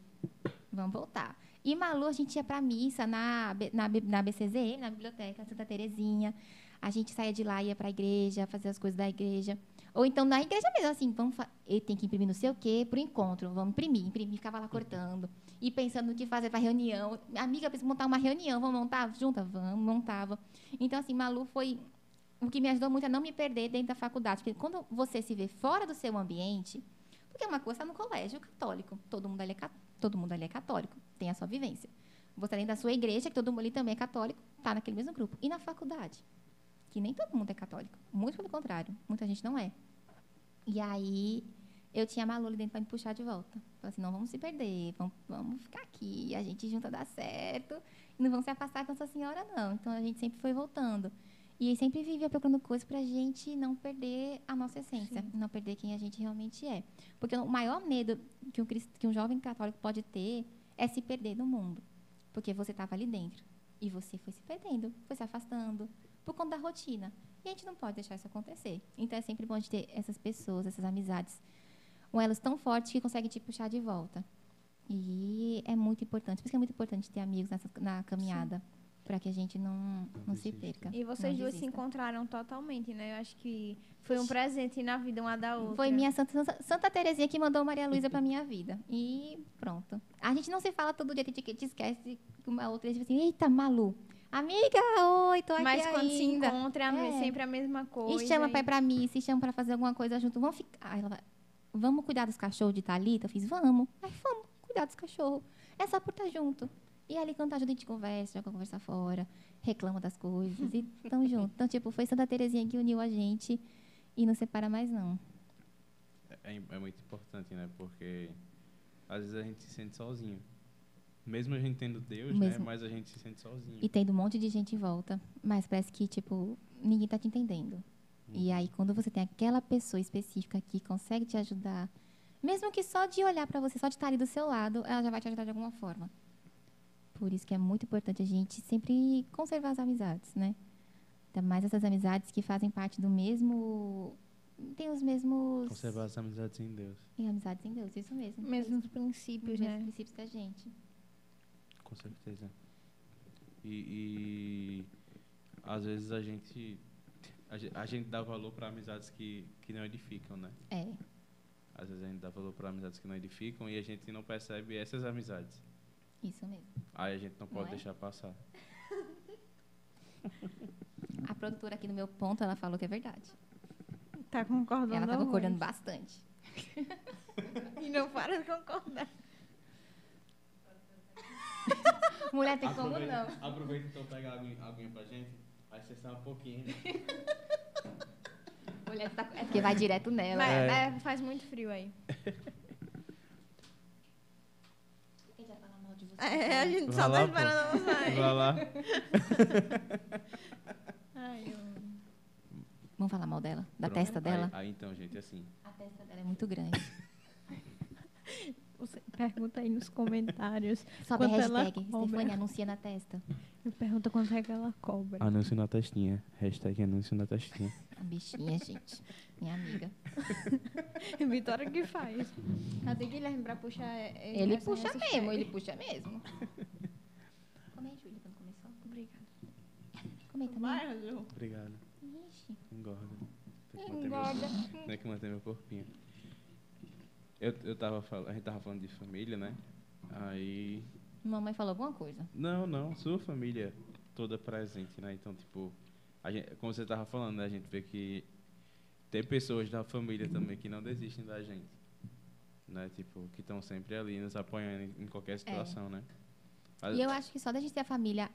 vamos voltar. E Malu, a gente ia para missa na, na, na BCZ, na biblioteca Santa Terezinha. A gente saía de lá, ia para a igreja, fazer as coisas da igreja. Ou então na igreja mesmo, assim, vamos ele tem que imprimir não sei o quê pro encontro, vamos imprimir, imprimir, ficava lá cortando. E pensando no que fazer para reunião. Amiga, precisa montar uma reunião, vamos montar junta? Vamos, montava. Então, assim, Malu foi o que me ajudou muito a não me perder dentro da faculdade. Porque quando você se vê fora do seu ambiente, porque uma coisa está no colégio católico, todo mundo ali é, ca- todo mundo ali é católico, tem a sua vivência. Você dentro da sua igreja, que todo mundo ali também é católico, está naquele mesmo grupo. E na faculdade, que nem todo mundo é católico, muito pelo contrário, muita gente não é. E aí eu tinha a Malu ali dentro para me puxar de volta. Falei assim, não vamos se perder, vamos, vamos ficar aqui, a gente junta dá certo, não vamos se afastar com essa senhora não. Então a gente sempre foi voltando. E sempre vivia procurando coisas para a gente não perder a nossa essência, não perder quem a gente realmente é. Porque o maior medo que um, que um jovem católico pode ter é se perder no mundo. Porque você estava ali dentro. E você foi se perdendo, foi se afastando, por conta da rotina. E a gente não pode deixar isso acontecer. Então é sempre bom de ter essas pessoas, essas amizades, um elos tão fortes que conseguem te puxar de volta. E é muito importante. Por isso que é muito importante ter amigos nessa, na caminhada. Para que a gente não, não se perca. E vocês duas se encontraram totalmente, né? Eu acho que foi um presente na vida uma da outra. Foi minha Santa, Santa, Terezinha que mandou Maria Luísa para minha vida. E pronto. A gente não se fala todo dia, a gente te esquece que uma outra diz assim, eita, Malu. Amiga, oi, tô aqui Mas quando se ainda. encontra é a É. sempre a mesma coisa. E chama e- para ir pra missa, e chama para fazer alguma coisa junto. Vamos ficar. Aí ela vai, vamos cuidar dos cachorros de Thalita? Eu fiz, vamos. Aí vamos cuidar dos cachorros. É só por estar junto. E ali, quando tá junto, a gente conversa, joga a conversa fora, reclama das coisas e <laughs> tamo junto. Então, tipo, foi Santa Terezinha que uniu a gente e não separa mais, não. É, é muito importante, né? Porque às vezes a gente se sente sozinho. Mesmo a gente tendo Deus, né? Mesmo. Mas a gente se sente sozinho. E tendo um monte de gente em volta, mas parece que, tipo, ninguém tá te entendendo. E aí, quando você tem aquela pessoa específica que consegue te ajudar, mesmo que só de olhar para você, só de estar ali do seu lado, ela já vai te ajudar de alguma forma. Por isso que é muito importante a gente sempre conservar as amizades, né? Ainda mais essas amizades que fazem parte do mesmo. Tem os mesmos. Conservar as amizades em Deus. E amizades em Deus, isso mesmo. Mesmos Os princípios, mesmos né? princípios da gente. Com certeza. E, e às vezes a gente a, ge- a gente dá valor para amizades que, que não edificam, né? É. Às vezes a gente dá valor para amizades que não edificam e a gente não percebe essas amizades. Isso mesmo. Aí a gente não pode é? deixar passar. <laughs> A produtora aqui no meu ponto, ela falou que é verdade. Tá concordando. Ela tá horrores. concordando bastante. <laughs> E não para de concordar. <laughs> Mulher tem como não. Aproveita então pega a aguinha, aguinha pra gente. Vai cessar um pouquinho. Mulher tá... É porque vai direto nela. Mas, É. é, faz muito frio aí. Quem vai falar mal de você? É, a gente Vai só lá, tá pô. esperando ela sair. Vai lá. <laughs> Ai, eu... Vamos falar mal dela? Da Pronto. testa dela? Aí, aí, então, gente, assim. A testa dela é muito grande. <laughs> Você pergunta aí nos comentários. <laughs> Sobe a Quanto ela hashtag. cobra. Stefania anuncia na testa. Me pergunta quanto é que ela cobra. Anúncio na testinha. Hashtag anúncio na testinha. A bichinha, gente. Minha amiga. <laughs> Vitória que faz. Cadê Guilherme pra puxar Ele essa puxa mesmo, ele puxa mesmo. <laughs> Comenta, Júlia, quando começou. Obrigada. Comenta também. Vai, Azul. Obrigado. Ixi. Engorda. Tem que manter Engorda. Tem que manter meu corpinho. Eu, eu tava falando, a gente tava falando de família, né? Aí. Mamãe falou alguma coisa. Não, não, sua família toda presente, né? Então, tipo, a gente, como você tava falando, né? A gente vê que tem pessoas da família também que não desistem da gente. Né? Tipo, que estão sempre ali nos apoiando em, qualquer situação, né? Às- E eu acho que só da gente ter a família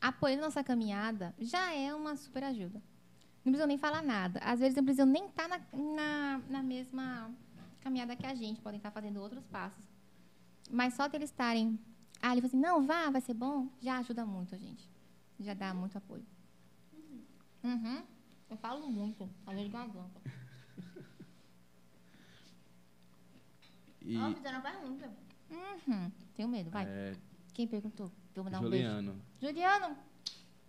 apoiando nossa caminhada já é uma super ajuda. Não precisam nem falar nada. Às vezes não precisam nem estar na, na, na mesma caminhada que a gente, podem estar fazendo outros passos. Mas só deles estarem ali, assim, não, vá, vai ser bom, já ajuda muito a gente. Já dá muito apoio. Uhum. Eu falo muito, às vezes garganta. E, Ó, fizeram uma pergunta. Uhum. Tenho medo, vai. é, Quem perguntou? Vou mandar um beijo. Juliano, Juliano,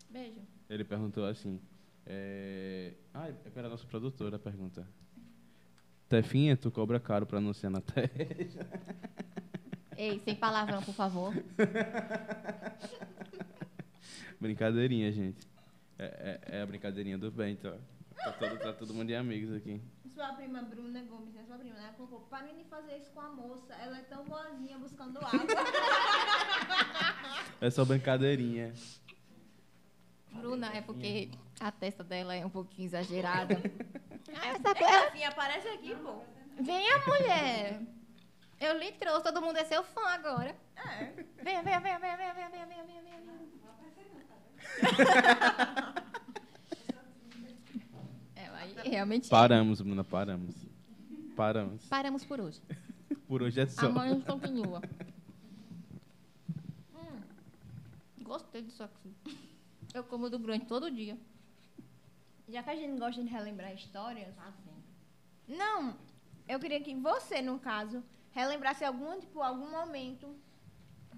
beijo. ele perguntou assim. É... Ah, é para a nossa produtora a pergunta. Tefinha, tu cobra caro para anunciar na <laughs> teste? Ei, sem palavrão, por favor. Brincadeirinha, gente. É, é- é a brincadeirinha do bem, então. Tá todo, tá todo mundo de amigos aqui. Sua prima Bruna Gomes, né? Sua prima, né? Ela colocou, parem de fazer isso com a moça. Ela é tão boazinha buscando água. <laughs> É só brincadeirinha. Bruna, é porque a testa dela é um pouquinho exagerada. <laughs> Ah, essa coisa. Ela aparece aqui, pô. Venha, mulher! Eu lhe trouxe, todo mundo é seu fã agora. É. Venha, venha, venha, venha, venha, venha, venha, venha, venha, venha. É, aí realmente. Paramos, Bruna, paramos. Paramos. Paramos por hoje. Por hoje é só. Amanhã a gente continua. Hum, gostei disso aqui. Eu como do grande todo dia. Já que a gente gosta de relembrar histórias. Vendo? Não, eu queria que você, no caso, relembrasse algum, tipo, algum momento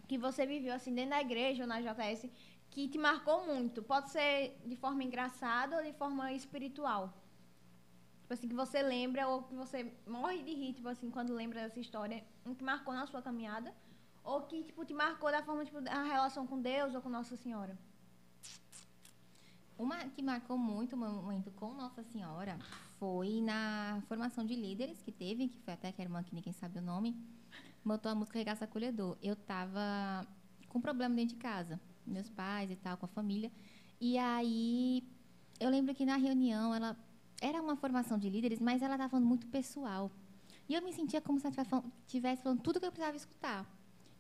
que você viveu assim dentro da igreja ou na JS que te marcou muito. Pode ser de forma engraçada ou de forma espiritual. Tipo assim, que você lembra ou que você morre de rir, tipo assim, quando lembra dessa história, um que marcou na sua caminhada, ou que, tipo, te marcou da forma, tipo, da relação com Deus ou com Nossa Senhora. Uma que marcou muito o momento com Nossa Senhora foi na formação de líderes que teve, que foi até que a irmã que ninguém sabe o nome, botou a música Regaça Acolhedor. Eu tava com problema dentro de casa, meus pais e tal, com a família. E aí eu lembro que na reunião ela era uma formação de líderes, mas ela estava falando muito pessoal. E eu me sentia como se ela estivesse falando, tudo que eu precisava escutar.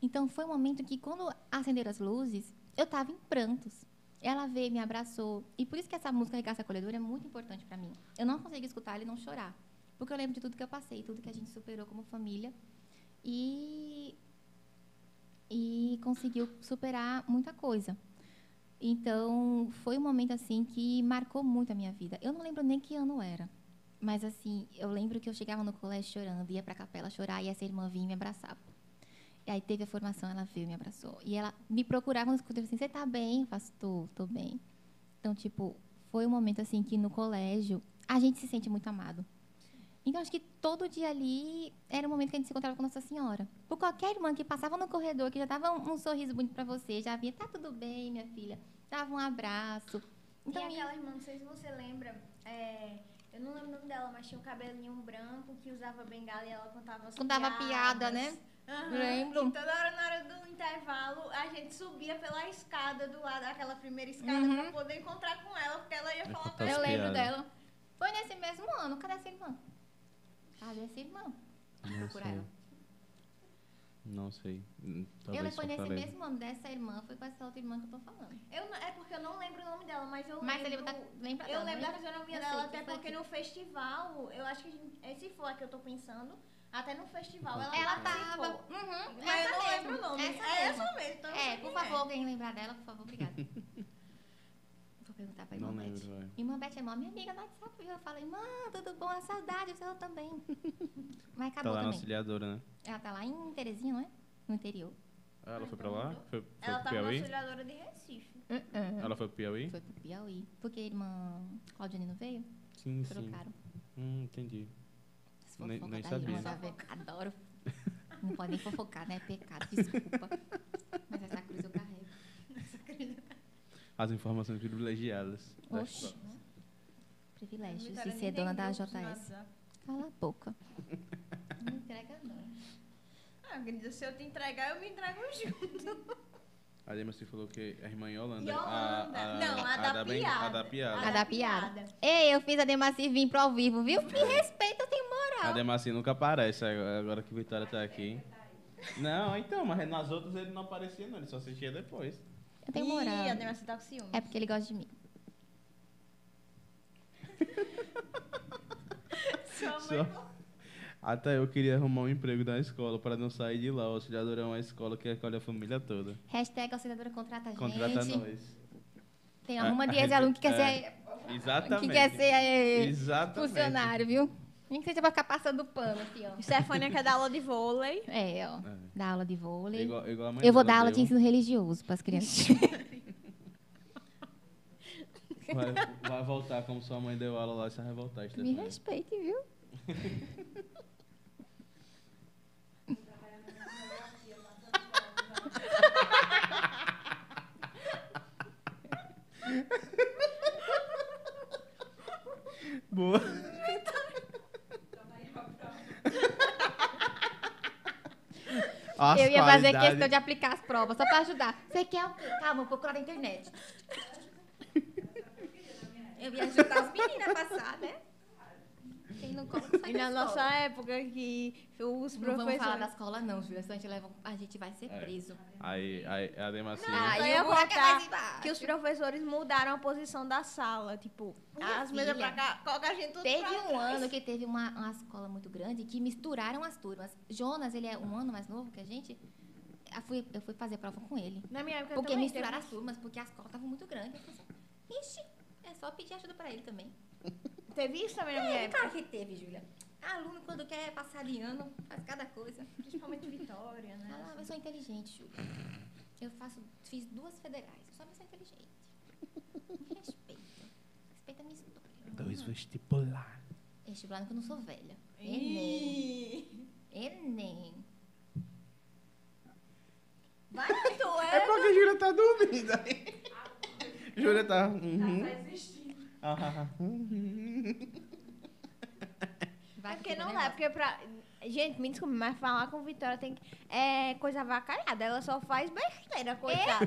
Então foi um momento que quando acenderam as luzes, eu estava em prantos. Ela veio, me abraçou. E por isso que essa música Regaça Acolhedora é muito importante para mim. Eu não consigo escutar ela e não chorar. Porque eu lembro de tudo que eu passei, tudo que a gente superou como família. E, e conseguiu superar muita coisa. Então, foi um momento assim que marcou muito a minha vida. Eu não lembro nem que ano era. Mas assim, eu lembro que eu chegava no colégio chorando, ia para a capela chorar e essa irmã vinha e me abraçava. E aí teve a formação, ela veio e me abraçou. E ela me procurava no escudo, assim, você tá bem? Eu faço, tô, tô bem. Então, tipo, foi um momento assim que no colégio a gente se sente muito amado. Então, acho que todo dia ali era um momento que a gente se encontrava com Nossa Senhora. Por qualquer irmã que passava no corredor, que já dava um, um sorriso bonito para você, já vinha, tá tudo bem, minha filha. Dava um abraço. Então, e aquela irmã, não sei se você lembra, é, Eu não lembro o nome dela, mas tinha um cabelinho branco que usava bengala e ela contava as Contava piada, né? Aham. Lembro. E toda hora, na hora do intervalo, a gente subia pela escada do lado, aquela primeira escada, Uhum. pra poder encontrar com ela, porque ela ia falar pra Eu lembro dela. Foi nesse mesmo ano. Cadê essa irmã? Cadê essa irmã? Não <laughs> Procurar sei. ela. Não sei. Hum, Eu Talvez foi só nesse mesmo ano dessa irmã, foi com essa outra irmã que eu tô falando. Eu não- é porque eu não lembro o nome dela, mas eu Mas você lembro... lembra, da, lembra Eu dela, lembro da fisionomia Eu dela, até foi porque aqui. no festival, eu acho que a gente, esse foi a que eu tô pensando, até no festival ela, Ela participou. tava. Uhum, Mas essa eu não mesmo, lembro o nome. Essa é mesmo. essa mesmo, então eu É, por quem favor, alguém lembrar dela, por favor, obrigada. <laughs> Perguntar pra irmã Não Beth. lembro. Irmã Beth é mó minha amiga no WhatsApp. viu? Eu falo, irmã, tudo bom? A saudade, o seu também. <laughs> Mas Tá acabou lá na também. auxiliadora, né? Ela tá lá em Terezinha, não é? No interior. Ah, ela foi pra lá? Foi, foi Ela pro na Piauí? auxiliadora de Recife. Ela foi pro Piauí? Foi pro Piauí. Porque a irmã Claudiane não veio? Sim, sim. Trocaram. Hum, entendi. Nem- nem da sabia. Adoro. Não pode nem fofocar, né? É pecado, desculpa. <laughs> Mas essa cruz eu carrego. As informações privilegiadas. da Oxi. escola. Privilégio Vitória de ser tem dona da JS. Cala a boca. Não entrega, não. Ah, querida, se eu te entregar, eu me entrego junto. <laughs> A Demercy falou que a irmã Yolanda. Yolanda. A, a, Não, a da bem- piada. A da piada. A da piada. Ei, eu fiz a Demaci vir pro ao vivo, viu? Me respeita, eu tenho A moral. Demarci nunca aparece agora agora que Vitória tá aqui. Não, então, mas nas outras ele não aparecia, não. Ele só assistia depois. Eu tenho Ih, moral. a Demarci tá com ciúme. É porque ele gosta de mim. <laughs> Sua Só. Até eu queria arrumar um emprego na escola para não sair de lá. O auxiliador é uma escola que acolhe a família toda. Hashtag auxiliadora contrata a Contrata gente. nós. Tem alguma A- de a ex-aluno que quer gente- ser, Exatamente. que quer ser é, Exatamente. funcionário, viu? Nem que seja pra ficar passando pano, assim, ó. Stefania quer dar aula de vôlei. É, ó. É. Dar aula de vôlei. Igual, igual a mãe eu vou dar aula de deu. ensino religioso pras crianças. <laughs> Vai, vai voltar como sua mãe deu aula lá e se vai revoltar. Me Stefania. respeite, viu? Boa. As eu ia fazer questão de aplicar as provas, só pra ajudar. Você quer o quê? Calma, vou procurar na internet. <laughs> Eu ia ajudar as meninas a passar, né? Não E <laughs> na escola. nossa época que os Não vamos falar da professores... escola, não, Júlia. Senão a gente, leva, a gente vai ser É. preso. Aí, aí a Demarci. Ah, eu e ia o buraco é contar que os professores mudaram a posição da sala. Tipo, Minha as mesas pra cá, coloca a gente tudo Teve um trás. ano que teve uma, uma escola muito grande que misturaram as turmas. Jonas, ele é um ano mais novo que a gente. Eu fui, eu fui fazer prova com ele. Na minha época Porque misturaram teve- as turmas, porque a escola estava muito grande. Eu falei assim, ixi, é só pedir ajuda pra ele também. <laughs> Teve isso também na minha É, época. claro que teve, Júlia. Aluno, quando quer passar de ano, faz cada coisa. Principalmente Vitória, né? Ah, eu sou inteligente, Júlia. Eu faço, fiz duas federais. Eu só não sou inteligente. Me respeita. Respeita a minha história. Dois vestibular. Vestibular que eu não sou velha. Enem. Enem. Vai, tu É é. porque a Júlia tá dormindo aí. Júlia tá. Uhum. Tá Vai É que porque não dá, porque pra. Gente, me desculpe, mas falar com Vitória tem que. É coisa avacalhada. Ela só faz besteira, coitada.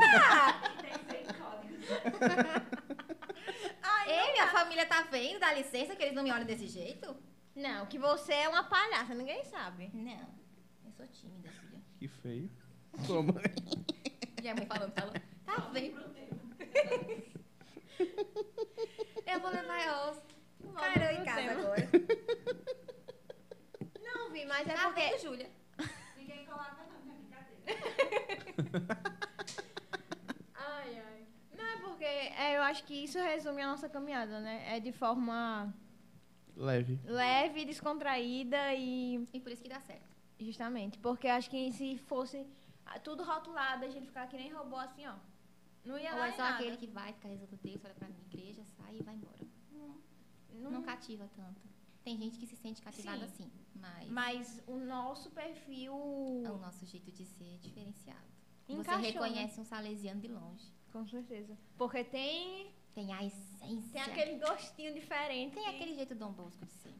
Ei, minha família tá vendo, dá licença que eles não me olham desse jeito? Não, que você é uma palhaça, ninguém sabe. Não. Eu sou tímida, filha. Que feio. Como? Minha mãe falando pra ela, tá vendo? Eu vou levar elas. Caramba, em casa tema. agora. <laughs> Não, Vi, mas é Tá porque. vendo, Júlia? Ninguém colava não, não é brincadeira. <laughs> Ai, ai. Não, é porque é, eu acho que isso resume a nossa caminhada, né? É de forma Leve. leve, descontraída e. E por isso que dá certo. Justamente. Porque acho que se fosse ah, tudo rotulado, a gente ficar que nem robô assim, ó. Não ia Ou é só nada. aquele que vai ficar rezando o texto, olha pra igreja, sai e vai embora. Não, Não- cativa tanto. Tem gente que se sente cativada Sim. assim, mas, Mas o nosso perfil. é o nosso jeito de ser diferenciado. Você Encaixou, reconhece um salesiano de longe. Com certeza. Porque tem, Tem a essência. tem aquele gostinho diferente. Tem que- aquele jeito Dom Bosco de ser.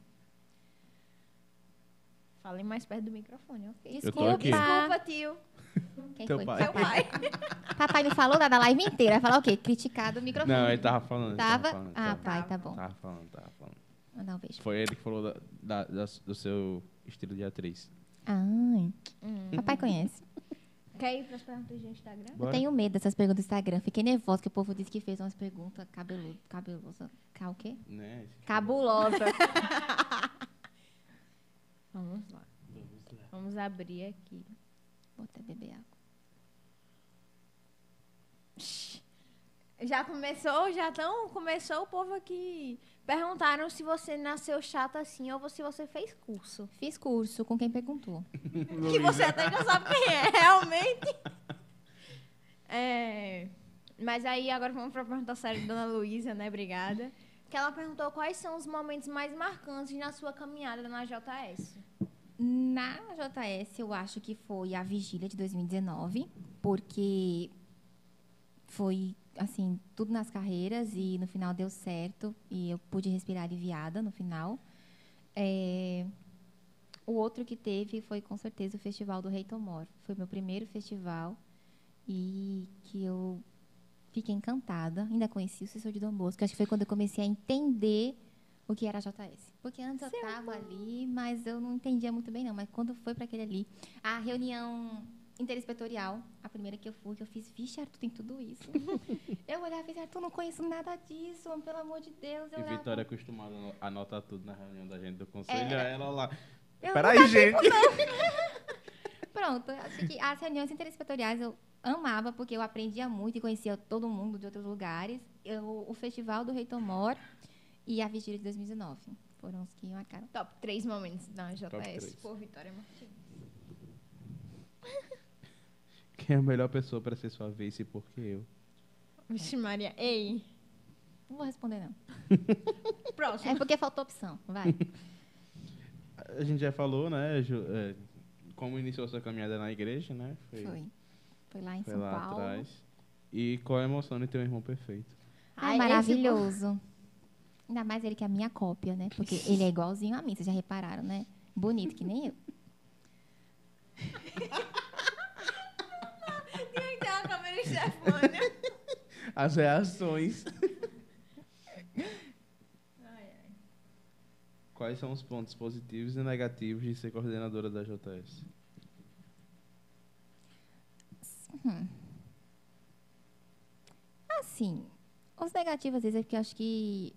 Falem mais perto do microfone, ok? Desculpa. aqui. Desculpa, tio. Quem Teu foi? pai. Seu pai. <laughs> Papai não falou nada a live inteira. Vai falar o quê? Criticado o microfone. Não, ele tava falando. ele Tava? falando, Ah, tava, pai, tá bom. Tava falando, tava falando. Mandar um beijo. Foi ele que falou da, da- da- do seu estilo de atriz. Ai, Hum. papai conhece. <laughs> Quer ir para as perguntas do Instagram? Bora. Eu tenho medo dessas perguntas do Instagram. Fiquei nervosa que o povo disse que fez umas perguntas cabeludas. Cabelosa. Ca o quê? Né? Cabulosa. <laughs> Vamos lá. Vamos abrir aqui. Vou até beber água. Já começou, já tão, começou o povo aqui. Perguntaram se você nasceu chata assim ou se você fez curso. Fiz curso com quem perguntou. <laughs> Que você até já sabe quem é, <laughs> realmente. É, mas aí agora vamos para a pergunta séria da Dona Luísa, né? Obrigada. Que ela perguntou quais são os momentos mais marcantes na sua caminhada na JS. Na JS, eu acho que foi a vigília de 2019, porque foi, assim, tudo nas carreiras e no final deu certo e eu pude respirar aliviada no final. É, o outro que teve foi, com certeza, o Festival do Rei Tomor. Foi meu primeiro festival e que eu fiquei encantada. Ainda conheci o Cícero de Dom Bosco. Acho que foi quando eu comecei a entender o que era a JS. Porque antes eu estava ali, mas eu não entendia muito bem, não. Mas quando foi para aquele ali, a reunião interinspetorial, a primeira que eu fui, que eu fiz, vixe, Arthur, tem tudo isso. <laughs> eu olhava e disse, Arthur, não conheço nada disso, pelo amor de Deus. Eu E olhava, Vitória é acostumada a anotar tudo na reunião da gente do conselho. É. aí ela lá. Eu Peraí, gente. <laughs> Pronto, acho que as reuniões interinspetoriais eu amava, porque eu aprendia muito e conhecia todo mundo de outros lugares. Eu, o Festival do Rei Tomor e a Vigília de 2019 foram os que marcaram. Top 3 momentos na JS três. por Vitória Martins. <laughs> Quem é a melhor pessoa para ser sua vez e por que eu? Vixe Maria. Ei. Não vou responder, não. <laughs> Próximo. É porque faltou opção. Vai. <laughs> A gente já falou, né? Ju- é, como iniciou sua caminhada na igreja, né? Foi. Foi lá em foi São lá Paulo. atrás. E qual a emoção de ter um irmão perfeito? Ai, Ai, maravilhoso. <laughs> Ainda mais ele que é a minha cópia, né? Porque ele é igualzinho a mim, vocês já repararam, né? Bonito, que nem eu. <laughs> Tinha que ter uma câmera Stefânia. As reações. Quais são os pontos positivos e negativos de ser coordenadora da JS? Assim, os negativos às vezes é porque eu acho que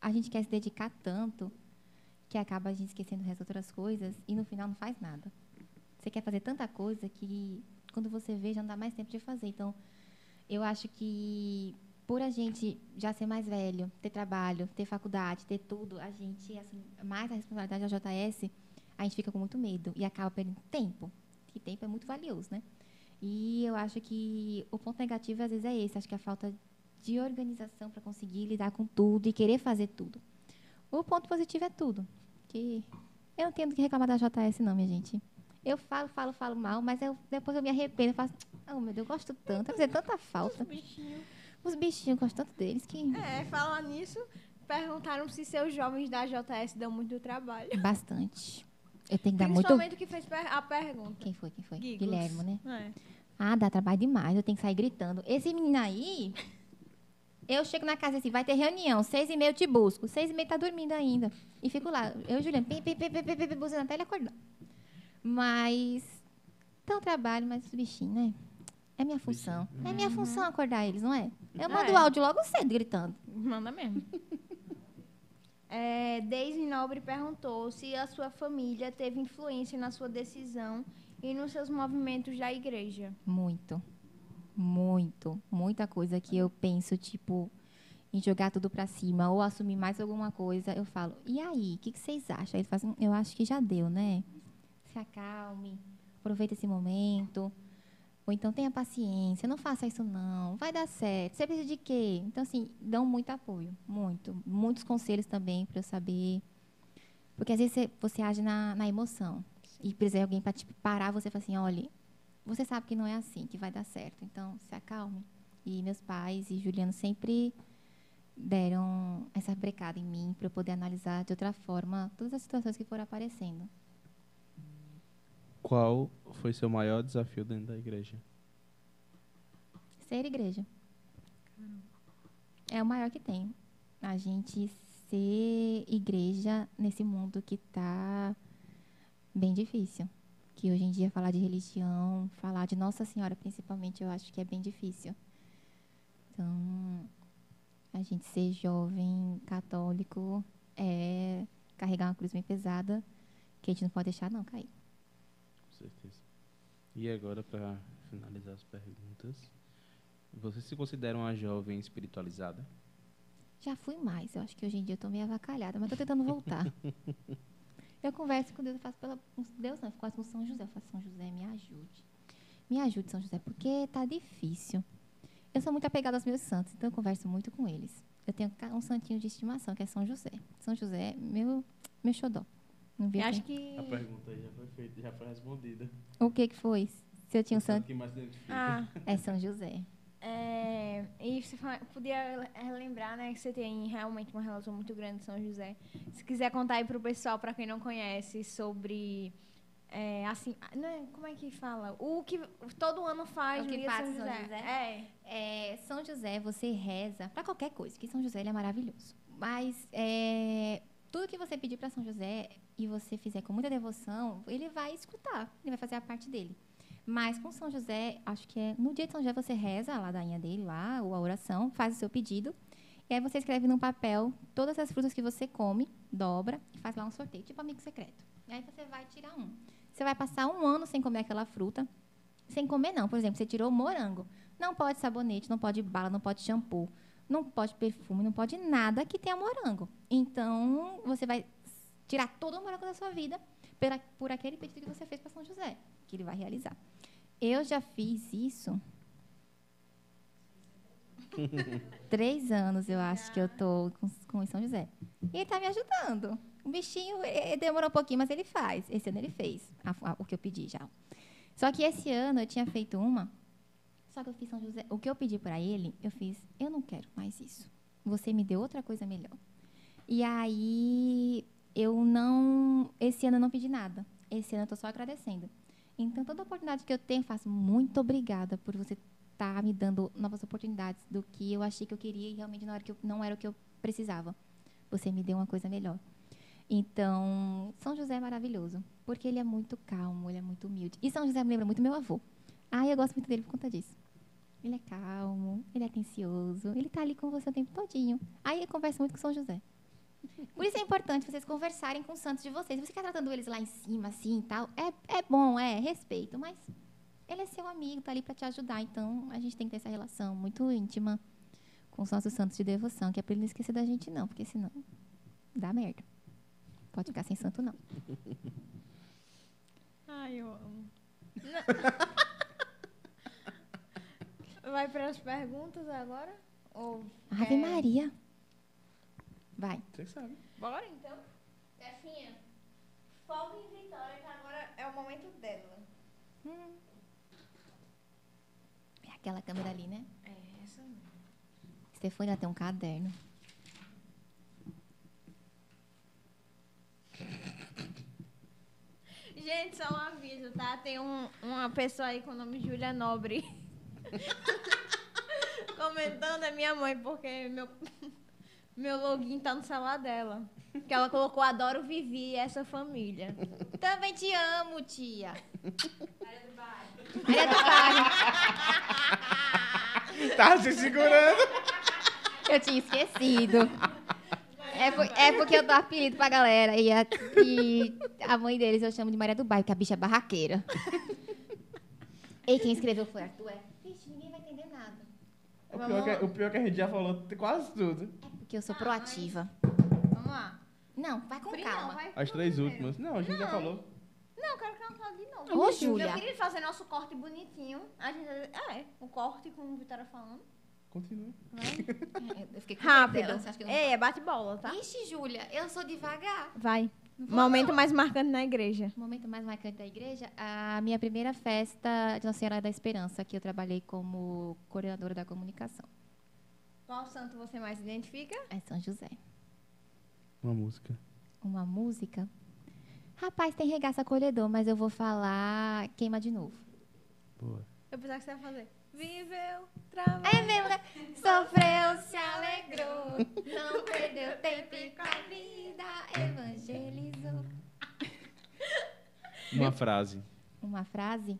a gente quer se dedicar tanto que acaba a gente esquecendo das outras coisas e no final não faz nada. Você quer fazer tanta coisa que quando você vê já não dá mais tempo de fazer. Então, eu acho que por a gente já ser mais velho, ter trabalho, ter faculdade, ter tudo, a gente assumir mais a responsabilidade da JS, a gente fica com muito medo e acaba perdendo tempo. Que tempo é muito valioso, né? E eu acho que o ponto negativo às vezes é esse, acho que a falta de organização para conseguir lidar com tudo e querer fazer tudo. O ponto positivo é tudo, que eu não tenho do que reclamar da JS não, minha gente. Eu falo, falo, falo mal, mas eu, depois eu me arrependo, eu faço, oh meu Deus, eu gosto tanto, fazer tanta falta. Os bichinhos, eu gosto tanto deles que É, falar nisso, perguntaram se seus jovens da JS dão muito trabalho. bastante. Eu tenho que dar muito Principalmente o que fez a pergunta. Quem foi? Quem foi? Gigos. Guilherme, né? É. Ah, dá trabalho demais, eu tenho que sair gritando. Esse menino aí, eu chego na casa assim, vai ter reunião, seis e meia eu te busco. Seis e meia tá dormindo ainda. E fico lá, eu e o Juliano, pim, pim, pim, pim, pim, pim, pim, buzinando até ele acordar. Mas, tão trabalho, mas os bichinhos, né? É minha função. É minha função acordar eles, não é? Eu mando É. o áudio logo cedo, gritando. Manda mesmo. <laughs> É, Deise Nobre perguntou se a sua família teve influência na sua decisão e nos seus movimentos da igreja. Muito. Muito. Muita coisa que eu penso, tipo, em jogar tudo pra cima ou assumir mais alguma coisa. Eu falo, e aí? O que, que vocês acham? Aí eles falam assim, eu acho que já deu, né? Se acalme, aproveita esse momento. Então tenha paciência, não faça isso não, vai dar certo. Você precisa de quê? Então, assim, dão muito apoio, muito. Muitos conselhos também para eu saber. Porque às vezes você, você age na, na emoção. E precisa de alguém para tipo, parar você e falar assim, olha, você sabe que não é assim, que vai dar certo. Então, se acalme. E meus pais e Juliano sempre deram essa brecada em mim para eu poder analisar de outra forma todas as situações que foram aparecendo. Qual foi seu maior desafio dentro da igreja? Ser igreja. É o maior que tem. A gente ser igreja nesse mundo que está bem difícil. Que hoje em dia falar de religião, falar de Nossa Senhora principalmente, eu acho que é bem difícil. Então, a gente ser jovem católico é carregar uma cruz bem pesada que a gente não pode deixar não cair. Certeza. E agora, para finalizar as perguntas, você se considera uma jovem espiritualizada? Já fui mais. Eu acho que hoje em dia eu tô meio avacalhada, mas tô tentando voltar. <laughs> eu converso com Deus, eu faço pela. com Deus não, eu faço com São José. Eu faço, São José, me ajude. Me ajude, São José, porque tá difícil. Eu sou muito apegada aos meus santos, então eu converso muito com eles. Eu tenho um santinho de estimação, que é São José. São José, é meu, meu xodó. Não vi Eu acho que. A pergunta aí já foi feita, já foi respondida. O que que foi? Se eu tinha um O santo que mais identifica. Ah, <laughs> É São José. é, e você podia relembrar, né, que você tem realmente uma relação muito grande com São José. Se quiser contar aí pro pessoal, para quem não conhece, sobre é, assim, não é, como é que fala? O que todo ano faz É o que faz São São José. José? É. É, São José, você reza para qualquer coisa, porque São José ele é maravilhoso. Mas é, tudo que você pedir para São José e você fizer com muita devoção, ele vai escutar, ele vai fazer a parte dele. Mas com São José, acho que é no dia de São José você reza a ladainha dele lá, ou a oração, faz o seu pedido, e aí você escreve num papel todas as frutas que você come, dobra e faz lá um sorteio, tipo amigo secreto. E aí você vai tirar um. Você vai passar um ano sem comer aquela fruta, sem comer não. Por exemplo, você tirou morango. Não pode sabonete, não pode bala, não pode shampoo, não pode perfume, não pode nada que tenha morango. Então, você vai tirar todo o morango da sua vida pela, por aquele pedido que você fez para São José, que ele vai realizar. Eu já fiz isso. <laughs> Três anos, eu acho que eu tô com, com São José. E ele tá me ajudando. O bichinho demorou um pouquinho, mas ele faz. Esse ano ele fez a- a- o que eu pedi já. Só que esse ano eu tinha feito uma. Só que eu fiz São José. O que eu pedi para ele, eu fiz. Eu não quero mais isso. Você me deu outra coisa melhor. E aí eu não. Esse ano eu não pedi nada. Esse ano eu tô só agradecendo. Então toda oportunidade que eu tenho, eu faço muito obrigada por você estar me dando novas oportunidades do que eu achei que eu queria e realmente na hora que eu, não era o que eu precisava. Você me deu uma coisa melhor. Então, São José é maravilhoso, porque ele é muito calmo, ele é muito humilde. E São José me lembra muito meu avô. Ah, eu gosto muito dele por conta disso. Ele é calmo, ele é atencioso, ele tá ali com você o tempo todinho. Aí eu converso muito com São José. Por isso é importante vocês conversarem com os santos de vocês. Se você quer tratando eles lá em cima, assim e tal, é, é bom, é respeito, mas ele é seu amigo, tá ali para te ajudar. Então, a gente tem que ter essa relação muito íntima com os nossos santos de devoção, que é para ele não esquecer da gente, não, porque senão dá merda. Pode ficar sem santo, não. Ai, eu amo. <laughs> Vai para as perguntas agora? Ou Ave quer- Maria. Vai. Você sabe. Bora então? Tefinha, foco em Vitória, que agora é o momento dela. É aquela câmera ali, né? É essa mesmo. Stefania tem um caderno. Gente, só um aviso, tá? Tem um- uma pessoa aí com o nome Júlia Nobre <laughs> <laughs> comentando, é minha mãe, porque meu, meu login tá no celular dela. Que ela colocou Adoro Vivi e essa família. Também te amo, tia. Área do bairro. Maria do Bairro. Tá se segurando. Eu tinha esquecido. É, por- é porque eu dou apelido pra galera. E a, e a mãe deles eu chamo de Maria do Bairro, que a bicha é barraqueira. E quem escreveu foi Arthur. É, Vixe, ninguém vai entender nada. O pior, que, o pior que a gente já falou quase tudo. É porque eu sou proativa. Vamos lá. Não, vai com Pri, calma. Não, vai As três primeiro. últimas. Não, a gente já falou. Não, eu quero que ela fale de novo. Ô, Eu Júlia. queria fazer nosso corte bonitinho. A gente, é, o corte com o Vitória falando. Continua. É, Eu fiquei com medo Rápido. dela, você acha que eu não é bate-bola, tá? Ixi, Júlia, eu sou devagar. Vai. Momento mais marcante na igreja. Momento mais marcante da igreja, a minha primeira festa de Nossa Senhora da Esperança, que eu trabalhei como coordenadora da comunicação. Qual santo você mais identifica? É São José. Uma música. Uma música. Rapaz, tem regaço acolhedor, mas eu vou falar Queima de Novo. Boa. Eu pensava que você ia fazer. Viveu, trabalhou. É mesmo, né? Sofreu, se alegrou, não perdeu tempo com a vida, evangelizou. Uma frase. Uma frase,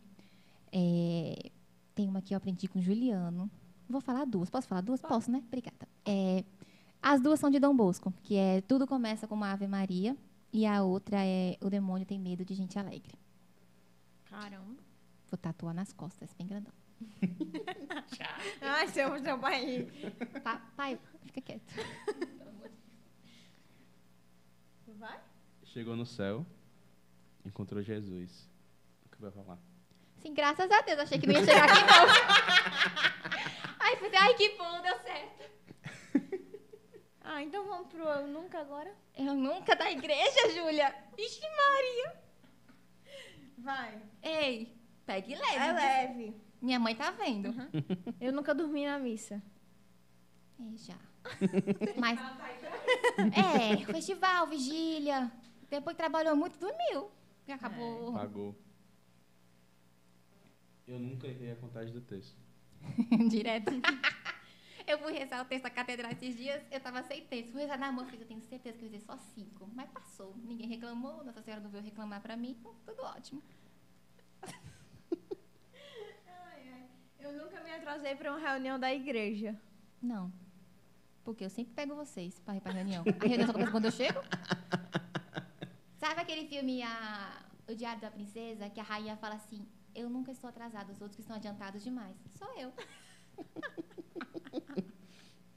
é, tem uma que eu aprendi com o Juliano. Vou falar duas. Posso falar duas? Posso, né? Obrigada. É, as duas são de Dom Bosco, que é Tudo Começa com uma Ave Maria, e a outra é O Demônio Tem Medo de Gente Alegre. Caramba. Vou tatuar nas costas, bem grandão. <laughs> Ai, seu, seu pai. Pa- pai, fica quieto. Vai? Chegou no céu, encontrou Jesus. O que vai falar? Sim, graças a Deus. Achei que não ia chegar aqui, não. <laughs> Ai, falei, ai, que bom, deu certo. <laughs> Ah, então vamos pro Eu Nunca agora? Eu nunca da igreja, Júlia. Ixi, Maria. Vai. Ei, pegue leve. É leve. Minha mãe tá vendo. Eu nunca dormi na missa. É, já. Mas, <laughs> é, festival, vigília. Depois que trabalhou muito, dormiu. E acabou. Pagou. Eu nunca errei a contagem do texto. <laughs> Direto. <laughs> eu fui rezar o texto da catedral esses dias, eu tava sem texto. Fui rezar na mão, eu tenho certeza que eu ia dizer só cinco. Mas passou. Ninguém reclamou, Nossa Senhora não veio reclamar pra mim. então, Tudo ótimo. Eu nunca me atrasei pra uma reunião da igreja. Não. Porque eu sempre pego vocês pra ir pra reunião. A reunião só começa quando eu chego. <laughs> Sabe aquele filme a... O Diário da Princesa, que a rainha fala assim, eu nunca estou atrasada, os outros que estão adiantados demais. Sou eu. <laughs>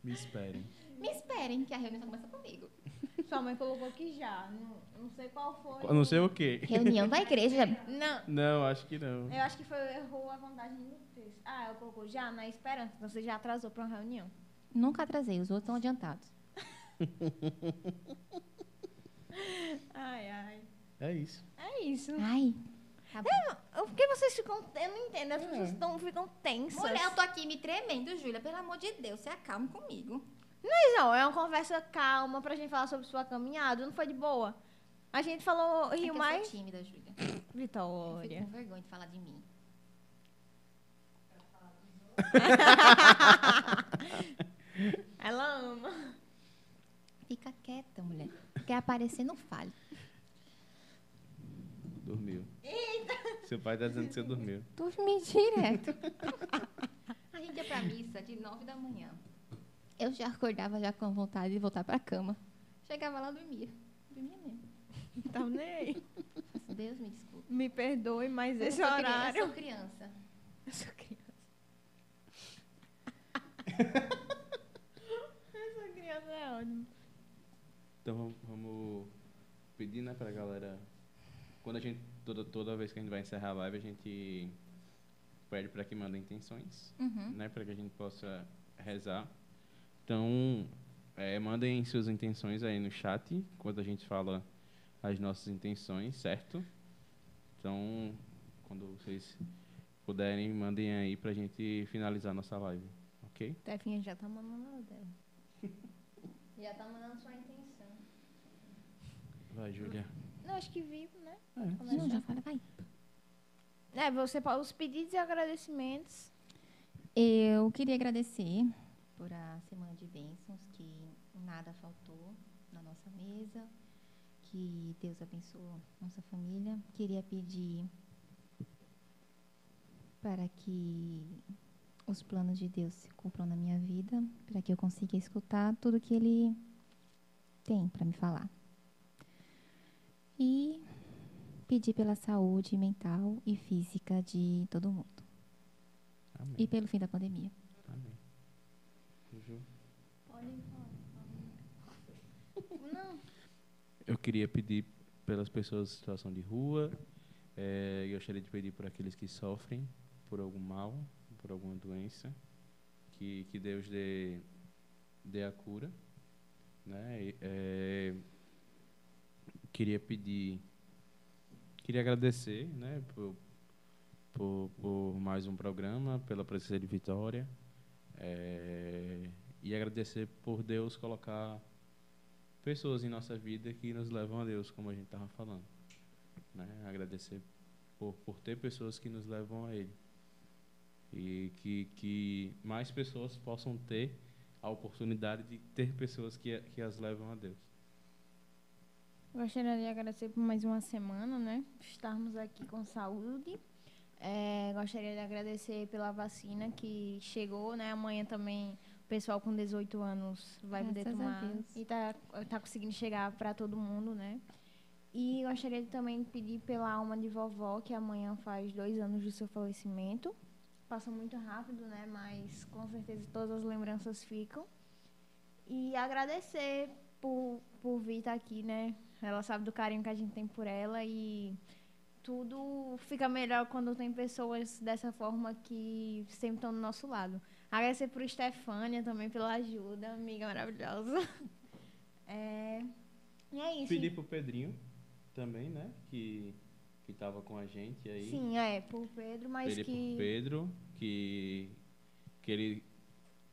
Me esperem. Me esperem, que a reunião começa comigo. Sua mãe colocou aqui já. Não, não sei qual foi. Eu não sei o quê. Reunião da igreja. Não, Não, acho que não. eu acho que foi errou a contagem do texto. Ah, ela colocou já na esperança. Então você já atrasou pra uma reunião. Nunca atrasei, os outros estão adiantados. <laughs> Ai, ai. É isso. É isso. Ai. Tá bom. Por que vocês ficam. Eu não entendo. As pessoas tão, ficam tensas. Mulher, eu tô aqui me tremendo, Júlia. Pelo amor de Deus, se acalme comigo. Mas não, é uma conversa calma pra gente falar sobre sua caminhada. Não foi de boa. A gente falou, É que riu eu mais. sou tímida, Júlia. Eu fico Vitória. com vergonha de falar de mim. <laughs> Ela ama. Fica quieta, mulher. Quer aparecer, não fale. Dormiu. Seu pai tá dizendo que você dormiu. Dormi direto. A gente ia pra missa de nove da manhã. Eu já acordava já com vontade de voltar pra cama. Chegava lá, dormia. Dormia mesmo. Tava nem Deus me desculpe. Me perdoe, mas Eu esse sou cri- horário. Eu sou criança. Eu sou criança. <laughs> Essa criança é ótima. Então vamos, pedir, né, pra galera. Quando a gente. Toda, toda vez que a gente vai encerrar a live, a gente pede para que mandem intenções, Uhum. né? Para que a gente possa rezar. Então, é, mandem suas intenções aí no chat, quando a gente fala as nossas intenções, certo? Então, quando vocês puderem, mandem aí pra gente finalizar nossa live, ok? Tefinha já tá mandando a dela. <laughs> já tá mandando sua intenção. Vai, Júlia. Não, acho que vivo, né? Não, já fala, vai. É, você pode os pedidos e agradecimentos. Eu queria agradecer por a semana de bênçãos, que nada faltou na nossa mesa, que Deus abençoou nossa família. Queria pedir para que os planos de Deus se cumpram na minha vida, para que eu consiga escutar tudo que Ele tem para me falar. E pedir pela saúde mental e física de todo mundo. Amém. E pelo fim da pandemia. Amém. Ju? Eu queria pedir pelas pessoas em situação de rua. eh, eu gostaria de pedir por aqueles que sofrem por algum mal, por alguma doença, que, que Deus dê, dê a cura, né? Eh, queria pedir, queria agradecer, né, por, por, por mais um programa, pela presença de Vitória, eh, e agradecer por Deus colocar pessoas em nossa vida que nos levam a Deus, como a gente estava falando. Né? Agradecer por, por ter pessoas que nos levam a Ele. E que, que mais pessoas possam ter a oportunidade de ter pessoas que, que as levam a Deus. Gostaria de agradecer por mais uma semana, né? Estarmos aqui com saúde. É, gostaria de agradecer pela vacina que chegou, né? Amanhã também o pessoal com 18 anos vai poder Graças a tomar. E tá, tá conseguindo chegar para todo mundo, né? E gostaria de também pedir pela alma de vovó, que amanhã faz dois anos do seu falecimento. Passa muito rápido, né? Mas com certeza todas as lembranças ficam. E agradecer por, por vir estar aqui, né? Ela sabe do carinho que a gente tem por ela e tudo fica melhor quando tem pessoas dessa forma que sempre estão do nosso lado. Agradecer por Estefânia também pela ajuda, amiga maravilhosa. <laughs> É, E é isso. Pedir pro Pedrinho também, né? Que, que tava com a gente aí. Sim, é, por Pedro, mas Pedir que. pro Pedro que, que ele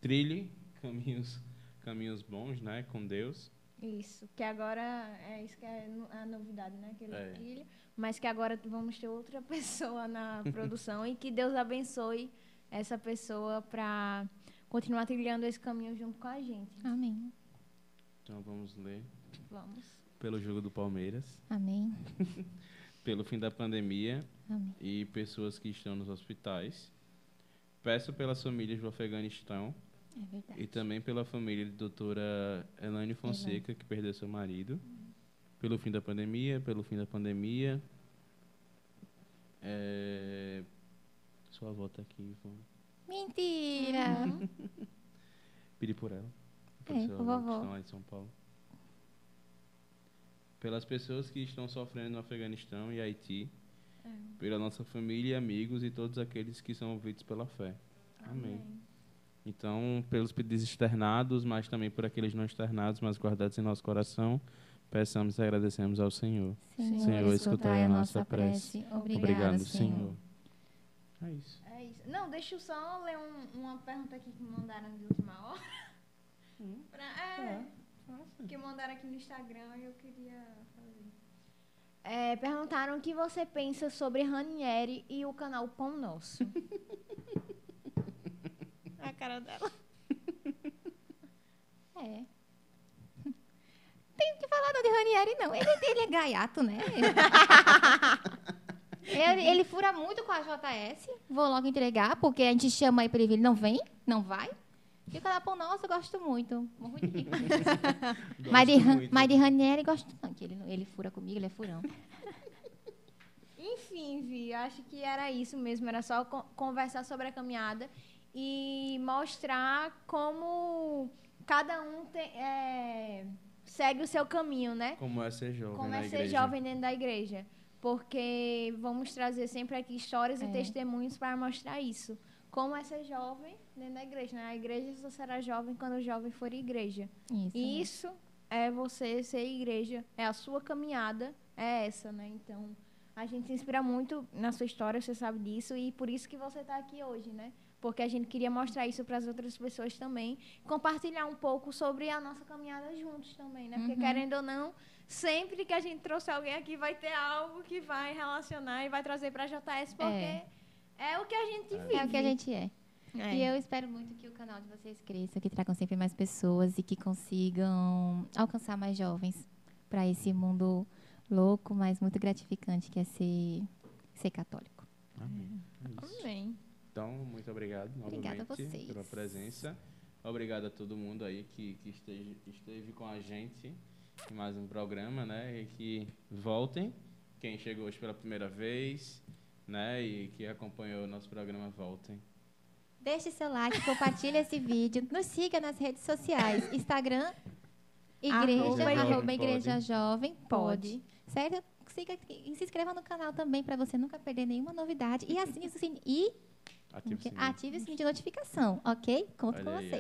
trilhe caminhos, caminhos bons, né? Com Deus. Isso, que agora é isso que é a novidade, né? Que ele É. trilha, mas que agora vamos ter outra <laughs> pessoa na produção e que Deus abençoe essa pessoa para continuar trilhando esse caminho junto com a gente. Amém. Então vamos ler. Vamos. Pelo jogo do Palmeiras, Amém. <laughs> pelo fim da pandemia Amém. e pessoas que estão nos hospitais. Peço pelas famílias do Afeganistão É verdade. e também pela família de doutora Elaine Fonseca, que perdeu seu marido. Pelo fim da pandemia, pelo fim da pandemia. É... Sua avó tá aqui, Ivone. Mentira! <laughs> Pedir por ela. Por É, por avó que vovó. estão lá em São Paulo. Pelas pessoas que estão sofrendo no Afeganistão e Haiti. Pela nossa família e amigos e todos aqueles que são ouvidos pela fé. Amém. Então, pelos pedidos externados, mas também por aqueles não externados, mas guardados em nosso coração, peçamos e agradecemos ao Senhor. Senhor, Senhor, escutai a nossa prece. prece. Obrigado, Obrigado, Senhor. Senhor. É isso. É isso. Não, deixa eu só ler um- uma pergunta aqui que me mandaram de última hora. <laughs> Pra- é, que mandaram aqui no Instagram e eu queria fazer. É, perguntaram o que você pensa sobre Ranieri e o canal Pão Nosso. <laughs> cara dela. <laughs> É. Tem que falar não de Ranieri, não. Ele, ele é gaiato, né? <laughs> ele, ele fura muito com a JS. Vou logo entregar, porque a gente chama aí pra ele vir, ele não vem, não vai. E o canapão nosso eu gosto muito. Muito de- <laughs> mas, de, Gosto Ran- muito. mas de Ranieri gosto não, que ele, ele fura comigo, ele é furão. Enfim, Vi, acho que era isso mesmo. Era só co- conversar sobre a caminhada e mostrar como cada um tem- é, segue o seu caminho, né? Como é ser jovem Como na é ser igreja. jovem dentro da igreja. Porque vamos trazer sempre aqui histórias e É. testemunhos para mostrar isso. Como é ser jovem dentro da igreja. Né? A igreja só será jovem quando o jovem for igreja. Isso. E isso é você ser igreja. É a sua caminhada, é essa, né? Então, a gente se inspira muito na sua história, você sabe disso. E por isso que você está aqui hoje, né? Porque a gente queria mostrar isso para as outras pessoas também. Compartilhar um pouco sobre a nossa caminhada juntos também, né? Porque, Uhum. querendo ou não, sempre que a gente trouxer alguém aqui, vai ter algo que vai relacionar e vai trazer para a JS, porque é, o que a gente vive. É o que a gente é. É. E eu espero muito que o canal de vocês cresça, que tragam sempre mais pessoas e que consigam alcançar mais jovens para esse mundo louco, mas muito gratificante que é ser, ser católico. Amém. É. Amém. Então, muito obrigado Obrigada a novamente vocês. pela presença. Obrigado a todo mundo aí que, que esteve, esteve com a gente em mais um programa, né? E que voltem. Quem chegou hoje pela primeira vez, né? E que acompanhou o nosso programa, voltem. Deixe seu like, compartilhe esse vídeo, nos siga nas redes sociais, Instagram, igreja, Arroba arroba, Jovem igreja Pode. jovem, Pode. pode. Certo? Siga e se inscreva no canal também para você nunca perder nenhuma novidade e o sininho e Ative o sininho. ative o sininho de notificação, ok? Conto Olha com aí, você.